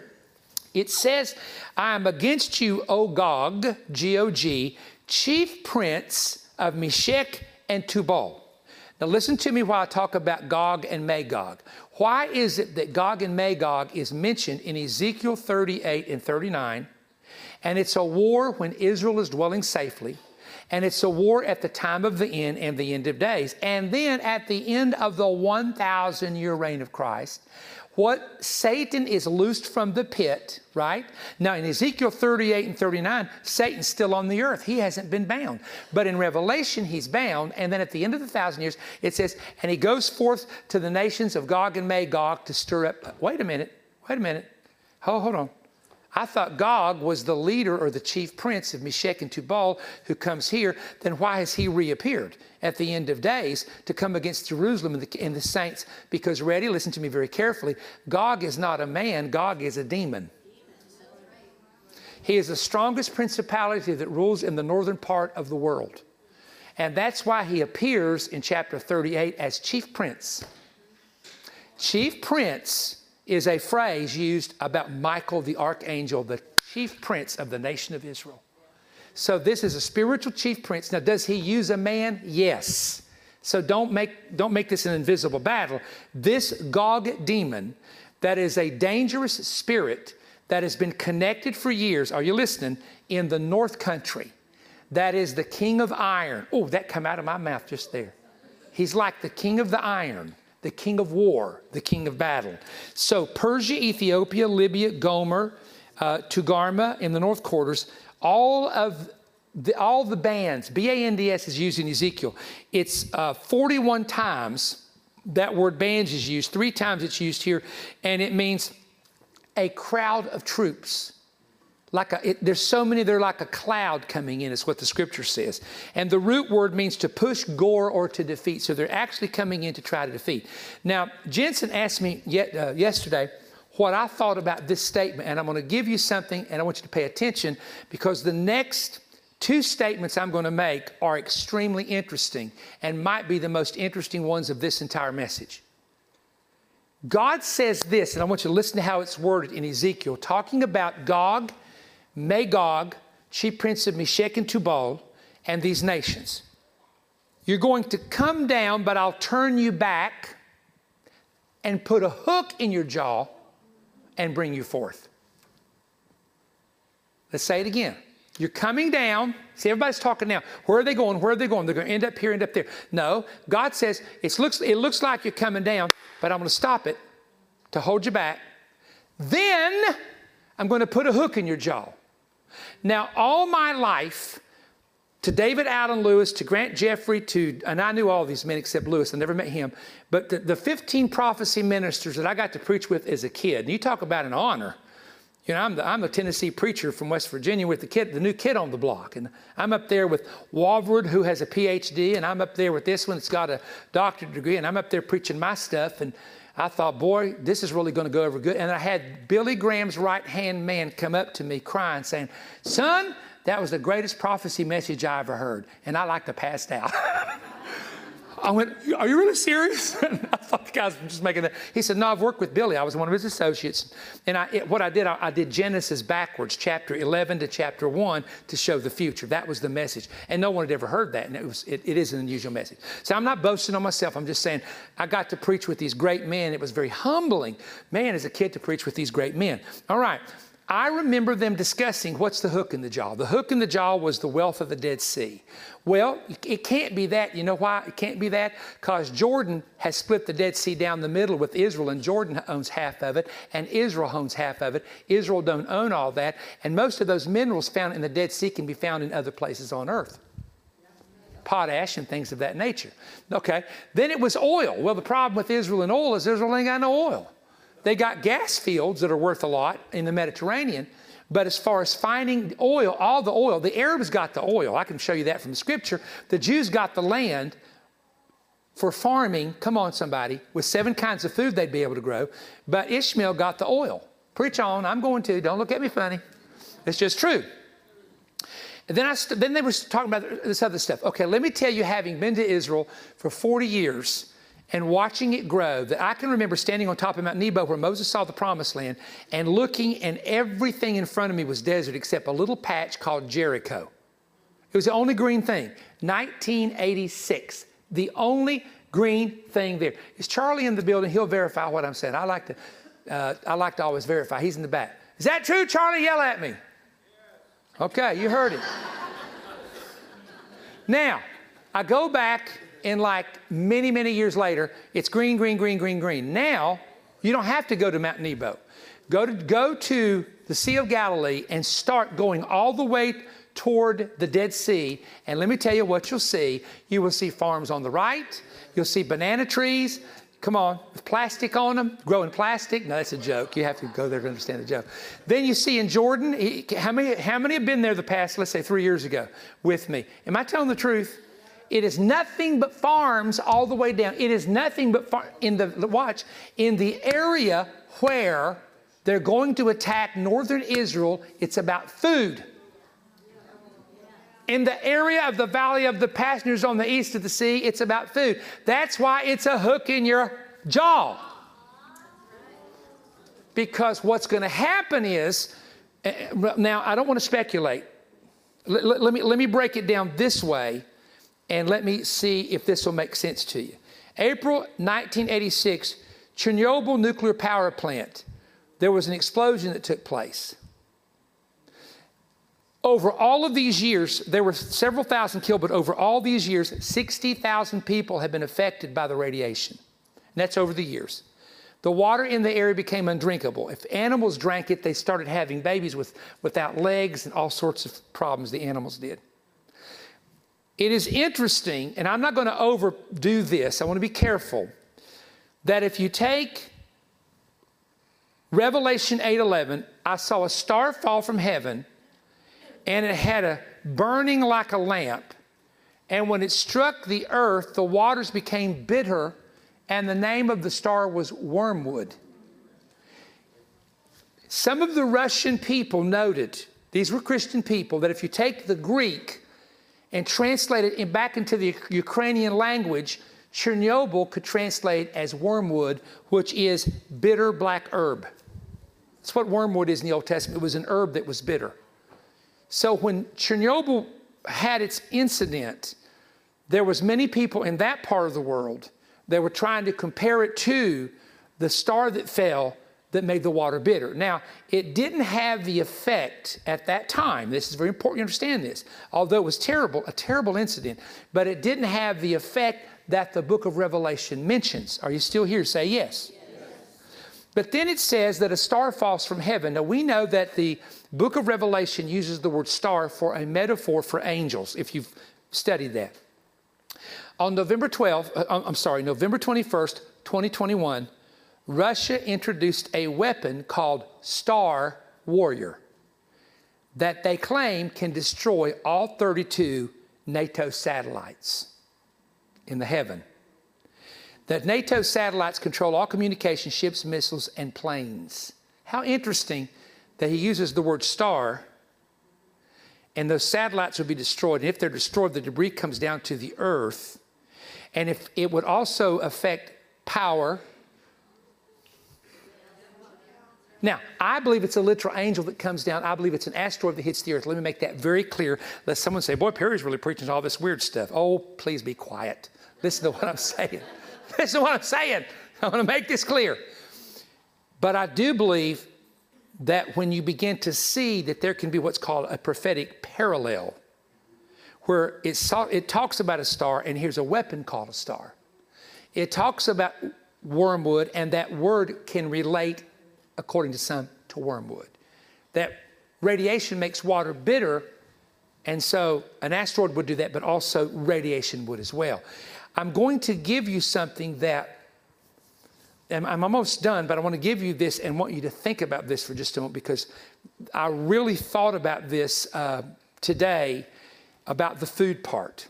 It says, I am against you, O Gog, G O G, chief prince of Meshech and Tubal. Now, listen to me while I talk about Gog and Magog. Why is it that Gog and Magog is mentioned in Ezekiel 38 and 39? And it's a war when Israel is dwelling safely. And it's a war at the time of the end and the end of days. And then at the end of the 1,000 year reign of Christ, what Satan is loosed from the pit, right? Now in Ezekiel 38 and 39, Satan's still on the earth. He hasn't been bound. But in Revelation, he's bound. And then at the end of the thousand years, it says, and he goes forth to the nations of Gog and Magog to stir up. Wait a minute. Wait a minute. Hold, hold on. I thought Gog was the leader or the chief prince of Meshech and Tubal who comes here. Then why has he reappeared at the end of days to come against Jerusalem and the, and the saints? Because, ready, listen to me very carefully. Gog is not a man, Gog is a demon. He is the strongest principality that rules in the northern part of the world. And that's why he appears in chapter 38 as chief prince. Chief prince is a phrase used about Michael the archangel, the chief prince of the nation of Israel. So this is a spiritual chief prince. Now, does he use a man? Yes. So don't make, don't make this an invisible battle. This Gog demon, that is a dangerous spirit that has been connected for years, are you listening, in the North Country, that is the king of iron. Oh, that come out of my mouth just there. He's like the king of the iron the king of war, the king of battle. So Persia, Ethiopia, Libya, Gomer, uh, Togarmah in the north quarters, all of the, all the bands, B-A-N-D-S is used in Ezekiel. It's uh, 41 times that word bands is used, three times it's used here, and it means a crowd of troops like a, it, there's so many, they're like a cloud coming in, is what the scripture says. And the root word means to push, gore, or to defeat. So they're actually coming in to try to defeat. Now, Jentezen asked me yet, uh, yesterday what I thought about this statement, and I'm going to give you something, and I want you to pay attention because the next two statements I'm going to make are extremely interesting and might be the most interesting ones of this entire message. God says this, and I want you to listen to how it's worded in Ezekiel, talking about Gog Magog, chief prince of Meshech and Tubal, and these nations. You're going to come down, but I'll turn you back and put a hook in your jaw and bring you forth. Let's say it again. You're coming down. See, everybody's talking now. Where are they going? Where are they going? They're going to end up here, end up there. No, God says it looks, it looks like you're coming down, but I'm going to stop it to hold you back. Then I'm going to put a hook in your jaw. Now, all my life, to David Allen Lewis, to Grant Jeffrey, to, and I knew all these men except Lewis, I never met him, but the, the 15 prophecy ministers that I got to preach with as a kid, and you talk about an honor. You know, I'm the, I'm the Tennessee preacher from West Virginia with the kid, the new kid on the block. And I'm up there with Walvoord, who has a PhD, and I'm up there with this one that's got a doctorate degree, and I'm up there preaching my stuff. And I thought, boy, this is really going to go over good. And I had Billy Graham's right hand man come up to me crying, saying, Son, that was the greatest prophecy message I ever heard. And I like to passed out. I went, Are you really serious? I thought the guys just making that. He said, No, I've worked with Billy. I was one of his associates. And I, it, what I did, I, I, did Genesis backwards, chapter 11 to chapter 1, to show the future. That was the message. And no one had ever heard that. And it, was, it, it is an unusual message. So I'm not boasting on myself. I'm just saying I got to preach with these great men. It was very humbling, man, as a kid to preach with these great men. All right. I remember them discussing what's the hook in the jaw. The hook in the jaw was the wealth of the Dead Sea. Well, it can't be that. You know why it can't be that? Because Jordan has split the Dead Sea down the middle with Israel, and Jordan owns half of it, and Israel owns half of it. Israel don't own all that, and most of those minerals found in the Dead Sea can be found in other places on earth potash and things of that nature. Okay, then it was oil. Well, the problem with Israel and oil is Israel ain't got no oil. They got gas fields that are worth a lot in the Mediterranean. But as far as finding oil, all the oil, the Arabs got the oil. I can show you that from the scripture. The Jews got the land for farming, come on, somebody, with seven kinds of food they'd be able to grow. But Ishmael got the oil. Preach on, I'm going to. Don't look at me funny. It's just true. And then, I st- then they were talking about this other stuff. Okay, let me tell you, having been to Israel for 40 years, and watching it grow that I can remember standing on top of Mount Nebo where Moses saw the promised land and looking, and everything in front of me was desert except a little patch called Jericho. It was the only green thing. 1986, the only green thing there. Is Charlie in the building? He'll verify what I'm saying. I like to, uh, I like to always verify. He's in the back. Is that true, Charlie? Yell at me. Okay, you heard it. now, I go back and like many, many years later, it's green, green, green, green, green. Now, you don't have to go to Mount Nebo. Go to, go to the Sea of Galilee and start going all the way toward the Dead Sea. And let me tell you what you'll see. You will see farms on the right, you'll see banana trees. Come on, with plastic on them, growing plastic. No, that's a joke. You have to go there to understand the joke. Then you see in Jordan, how many, how many have been there the past, let's say, three years ago with me? Am I telling the truth? It is nothing but farms all the way down. It is nothing but far, in the watch in the area where they're going to attack northern Israel. It's about food. In the area of the valley of the passengers on the east of the sea, it's about food. That's why it's a hook in your jaw. Because what's going to happen is, eh, eh, now I don't want to speculate. Let, let, let, me, let me break it down this way and let me see if this will make sense to you. April 1986, Chernobyl nuclear power plant. There was an explosion that took place. Over all of these years, there were several thousand killed, but over all these years, 60,000 people have been affected by the radiation. And that's over the years. The water in the area became undrinkable. If animals drank it, they started having babies with, without legs and all sorts of problems the animals did. It is interesting, and I'm not going to overdo this, I want to be careful, that if you take Revelation 8:11, I saw a star fall from heaven, and it had a burning like a lamp, and when it struck the earth, the waters became bitter, and the name of the star was wormwood. Some of the Russian people noted, these were Christian people, that if you take the Greek and translate it back into the Ukrainian language, Chernobyl could translate as wormwood, which is bitter black herb. That's what wormwood is in the Old Testament. It was an herb that was bitter. So when Chernobyl had its incident, there was many people in that part of the world that were trying to compare it to the star that fell that made the water bitter. Now, it didn't have the effect at that time. This is very important you understand this. Although it was terrible, a terrible incident, but it didn't have the effect that the book of Revelation mentions. Are you still here? Say yes. yes. But then it says that a star falls from heaven. Now, we know that the book of Revelation uses the word star for a metaphor for angels, if you've studied that. On November 12th, uh, I'm sorry, November 21st, 2021, Russia introduced a weapon called Star Warrior that they claim can destroy all 32 NATO satellites in the heaven. That NATO satellites control all communication, ships, missiles, and planes. How interesting that he uses the word star, and those satellites will be destroyed. And if they're destroyed, the debris comes down to the earth. And if it would also affect power, Now, I believe it's a literal angel that comes down. I believe it's an asteroid that hits the earth. Let me make that very clear. Let someone say, Boy, Perry's really preaching all this weird stuff. Oh, please be quiet. Listen to what I'm saying. Listen to what I'm saying. I want to make this clear. But I do believe that when you begin to see that there can be what's called a prophetic parallel, where it, saw, it talks about a star, and here's a weapon called a star. It talks about wormwood, and that word can relate according to some, to wormwood. That radiation makes water bitter, and so an asteroid would do that, but also radiation would as well. I'm going to give you something that, I'm almost done, but I want to give you this and want you to think about this for just a moment because I really thought about this uh, today about the food part.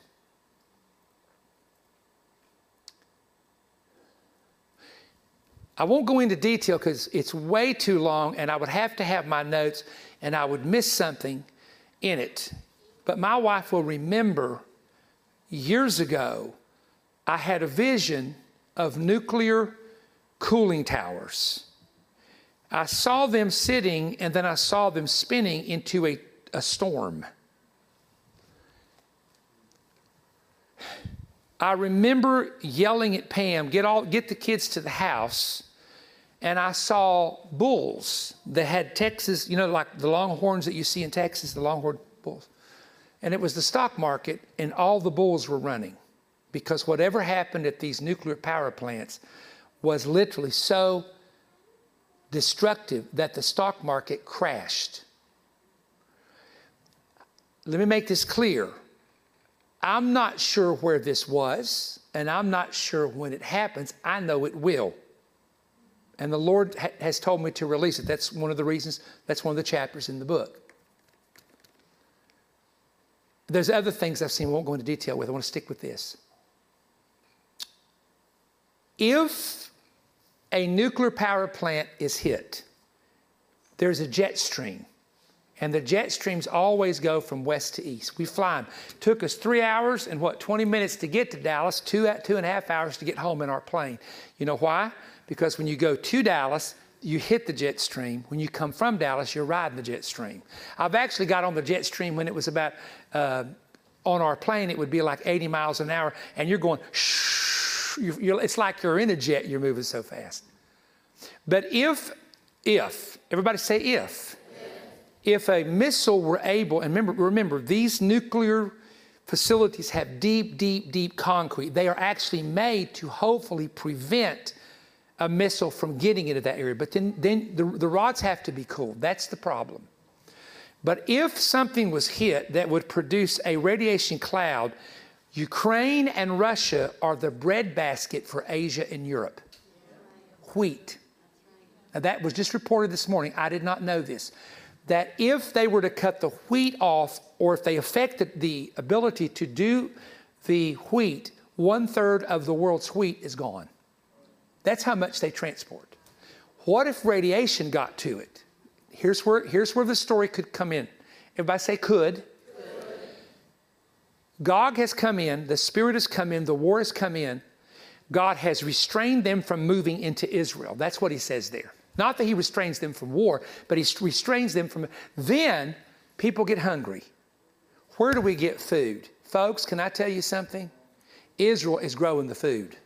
I won't go into detail because it's way too long and I would have to have my notes and I would miss something in it. But my wife will remember years ago, I had a vision of nuclear cooling towers. I saw them sitting and then I saw them spinning into a, a storm. I remember yelling at Pam, get, all, get the kids to the house. And I saw bulls that had Texas, you know, like the longhorns that you see in Texas, the longhorn bulls. And it was the stock market, and all the bulls were running because whatever happened at these nuclear power plants was literally so destructive that the stock market crashed. Let me make this clear. I'm not sure where this was, and I'm not sure when it happens. I know it will. And the Lord ha- has told me to release it. That's one of the reasons, that's one of the chapters in the book. There's other things I've seen, I won't go into detail with. I want to stick with this. If a nuclear power plant is hit, there's a jet stream. And the jet streams always go from west to east. We fly them. Took us three hours and what, 20 minutes to get to Dallas, two, two and a half hours to get home in our plane. You know why? Because when you go to Dallas, you hit the jet stream. When you come from Dallas, you're riding the jet stream. I've actually got on the jet stream when it was about, uh, on our plane, it would be like 80 miles an hour, and you're going, shh, you're, you're, it's like you're in a jet, you're moving so fast. But if, if, everybody say if, if a missile were able, and remember, remember, these nuclear facilities have deep, deep, deep concrete. They are actually made to hopefully prevent a missile from getting into that area. But then, then the, the rods have to be cooled. That's the problem. But if something was hit that would produce a radiation cloud, Ukraine and Russia are the breadbasket for Asia and Europe. Wheat. Now, that was just reported this morning. I did not know this. That if they were to cut the wheat off, or if they affected the ability to do the wheat, one third of the world's wheat is gone. That's how much they transport. What if radiation got to it? Here's where, here's where the story could come in. Everybody say could. Gog has come in, the Spirit has come in, the war has come in. God has restrained them from moving into Israel. That's what he says there. Not that he restrains them from war, but he restrains them from. Then people get hungry. Where do we get food? Folks, can I tell you something? Israel is growing the food.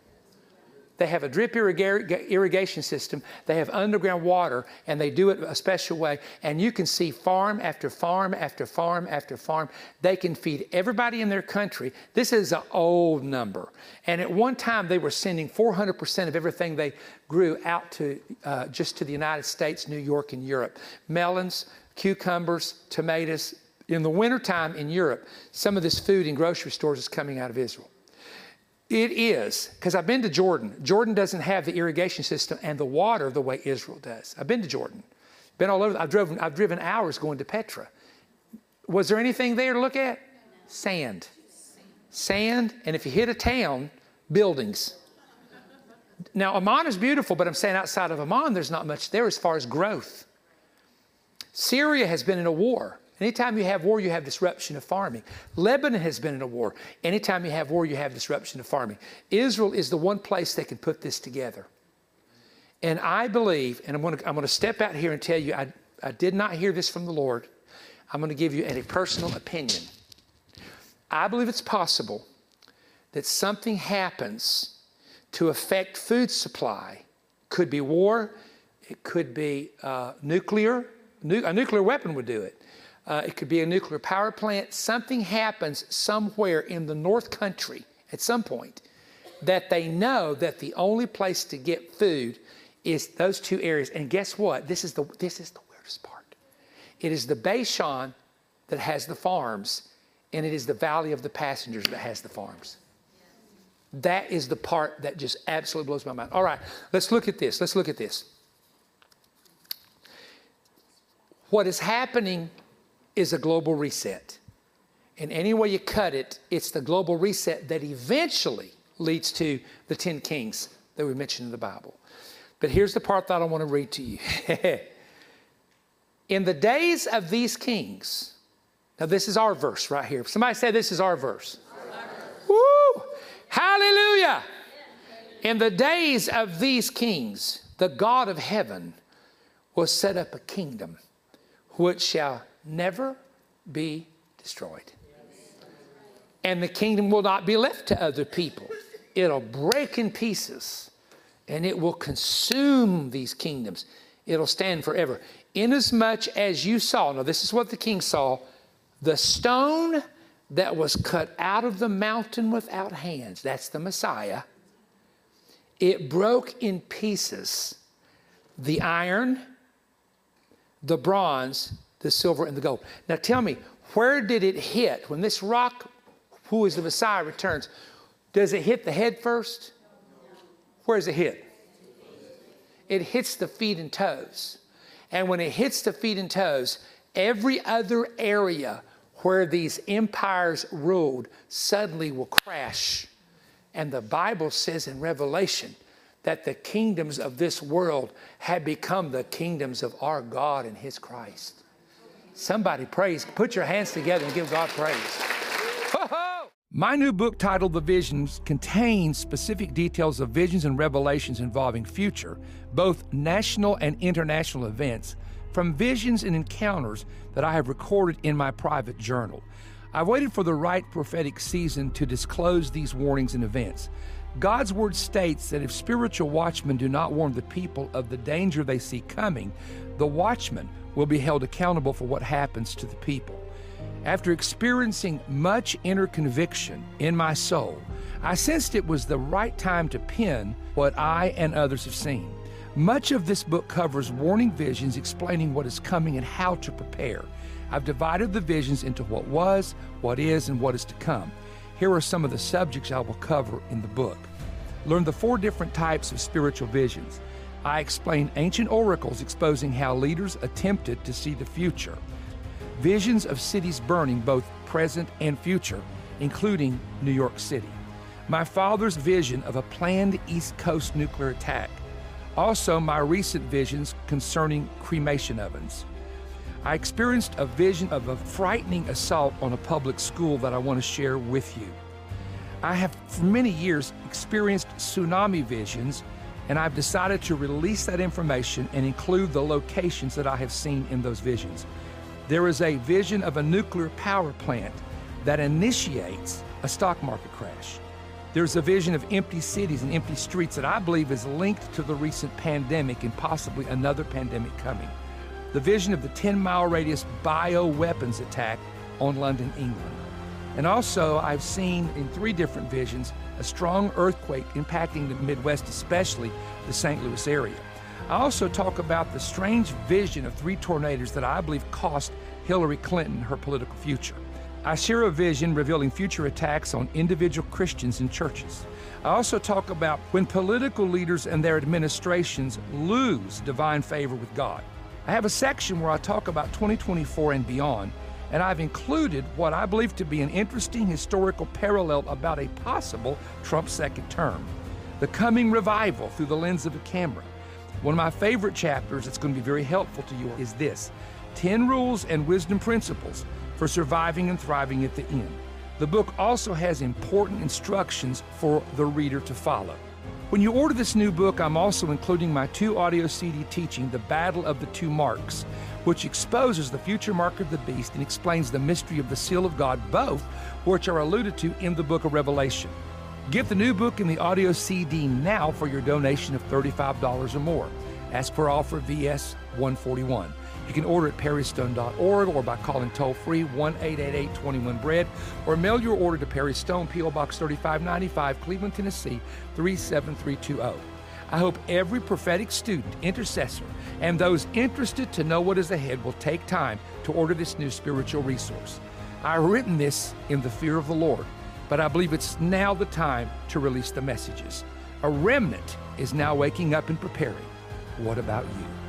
They have a drip irrigation system. They have underground water, and they do it a special way. And you can see farm after farm after farm after farm. They can feed everybody in their country. This is an old number. And at one time, they were sending 400% of everything they grew out to uh, just to the United States, New York, and Europe. Melons, cucumbers, tomatoes. In the wintertime in Europe, some of this food in grocery stores is coming out of Israel. It is, because I've been to Jordan. Jordan doesn't have the irrigation system and the water the way Israel does. I've been to Jordan. Been all over. I've driven, I've driven hours going to Petra. Was there anything there to look at? Sand. Sand, and if you hit a town, buildings. Now, Amman is beautiful, but I'm saying outside of Amman, there's not much there as far as growth. Syria has been in a war. Anytime you have war, you have disruption of farming. Lebanon has been in a war. Anytime you have war, you have disruption of farming. Israel is the one place that can put this together. And I believe, and I'm going to, I'm going to step out here and tell you, I, I did not hear this from the Lord. I'm going to give you a personal opinion. I believe it's possible that something happens to affect food supply. Could be war, it could be uh, nuclear. Nu- a nuclear weapon would do it. Uh, it could be a nuclear power plant. Something happens somewhere in the North Country at some point that they know that the only place to get food is those two areas. And guess what? This is the, this is the weirdest part. It is the Bashan that has the farms, and it is the Valley of the Passengers that has the farms. That is the part that just absolutely blows my mind. All right, let's look at this. Let's look at this. What is happening is a global reset. And any way you cut it, it's the global reset that eventually leads to the 10 kings that we mentioned in the Bible. But here's the part that I want to read to you. in the days of these kings, now this is our verse right here. Somebody say this is our verse. Woo! Hallelujah! In the days of these kings, the God of heaven will set up a kingdom which shall never be destroyed. And the kingdom will not be left to other people. It'll break in pieces and it will consume these kingdoms. It'll stand forever. Inasmuch as you saw, now this is what the king saw the stone that was cut out of the mountain without hands, that's the Messiah, it broke in pieces the iron, the bronze, the silver, and the gold. Now tell me, where did it hit? When this rock, who is the Messiah, returns, does it hit the head first? Where does it hit? It hits the feet and toes. And when it hits the feet and toes, every other area where these empires ruled suddenly will crash. And the Bible says in Revelation that the kingdoms of this world have become the kingdoms of our God and His Christ. Somebody praise. Put your hands together and give God praise. My new book titled The Visions contains specific details of visions and revelations involving future, both national and international events, from visions and encounters that I have recorded in my private journal. I've waited for the right prophetic season to disclose these warnings and events. God's word states that if spiritual watchmen do not warn the people of the danger they see coming, the watchman will be held accountable for what happens to the people. After experiencing much inner conviction in my soul, I sensed it was the right time to pen what I and others have seen. Much of this book covers warning visions explaining what is coming and how to prepare. I've divided the visions into what was, what is, and what is to come. Here are some of the subjects I will cover in the book. Learn the four different types of spiritual visions. I explain ancient oracles exposing how leaders attempted to see the future. Visions of cities burning, both present and future, including New York City. My father's vision of a planned East Coast nuclear attack. Also, my recent visions concerning cremation ovens. I experienced a vision of a frightening assault on a public school that I want to share with you. I have for many years experienced tsunami visions, and I've decided to release that information and include the locations that I have seen in those visions. There is a vision of a nuclear power plant that initiates a stock market crash. There's a vision of empty cities and empty streets that I believe is linked to the recent pandemic and possibly another pandemic coming the vision of the 10 mile radius bioweapons attack on London, England. And also, I've seen in three different visions a strong earthquake impacting the Midwest, especially the St. Louis area. I also talk about the strange vision of three tornadoes that I believe cost Hillary Clinton her political future. I share a vision revealing future attacks on individual Christians and churches. I also talk about when political leaders and their administrations lose divine favor with God. I have a section where I talk about 2024 and beyond, and I've included what I believe to be an interesting historical parallel about a possible Trump second term the coming revival through the lens of a camera. One of my favorite chapters that's going to be very helpful to you is this 10 Rules and Wisdom Principles for Surviving and Thriving at the End. The book also has important instructions for the reader to follow. When you order this new book, I'm also including my two audio CD teaching, The Battle of the Two Marks, which exposes the future mark of the beast and explains the mystery of the seal of God, both which are alluded to in the book of Revelation. Get the new book and the audio CD now for your donation of $35 or more. Ask per offer VS 141. You can order at perrystone.org or by calling toll free 1 888 21 Bread or mail your order to Perry Stone, P.O. Box 3595, Cleveland, Tennessee 37320. I hope every prophetic student, intercessor, and those interested to know what is ahead will take time to order this new spiritual resource. I've written this in the fear of the Lord, but I believe it's now the time to release the messages. A remnant is now waking up and preparing. What about you?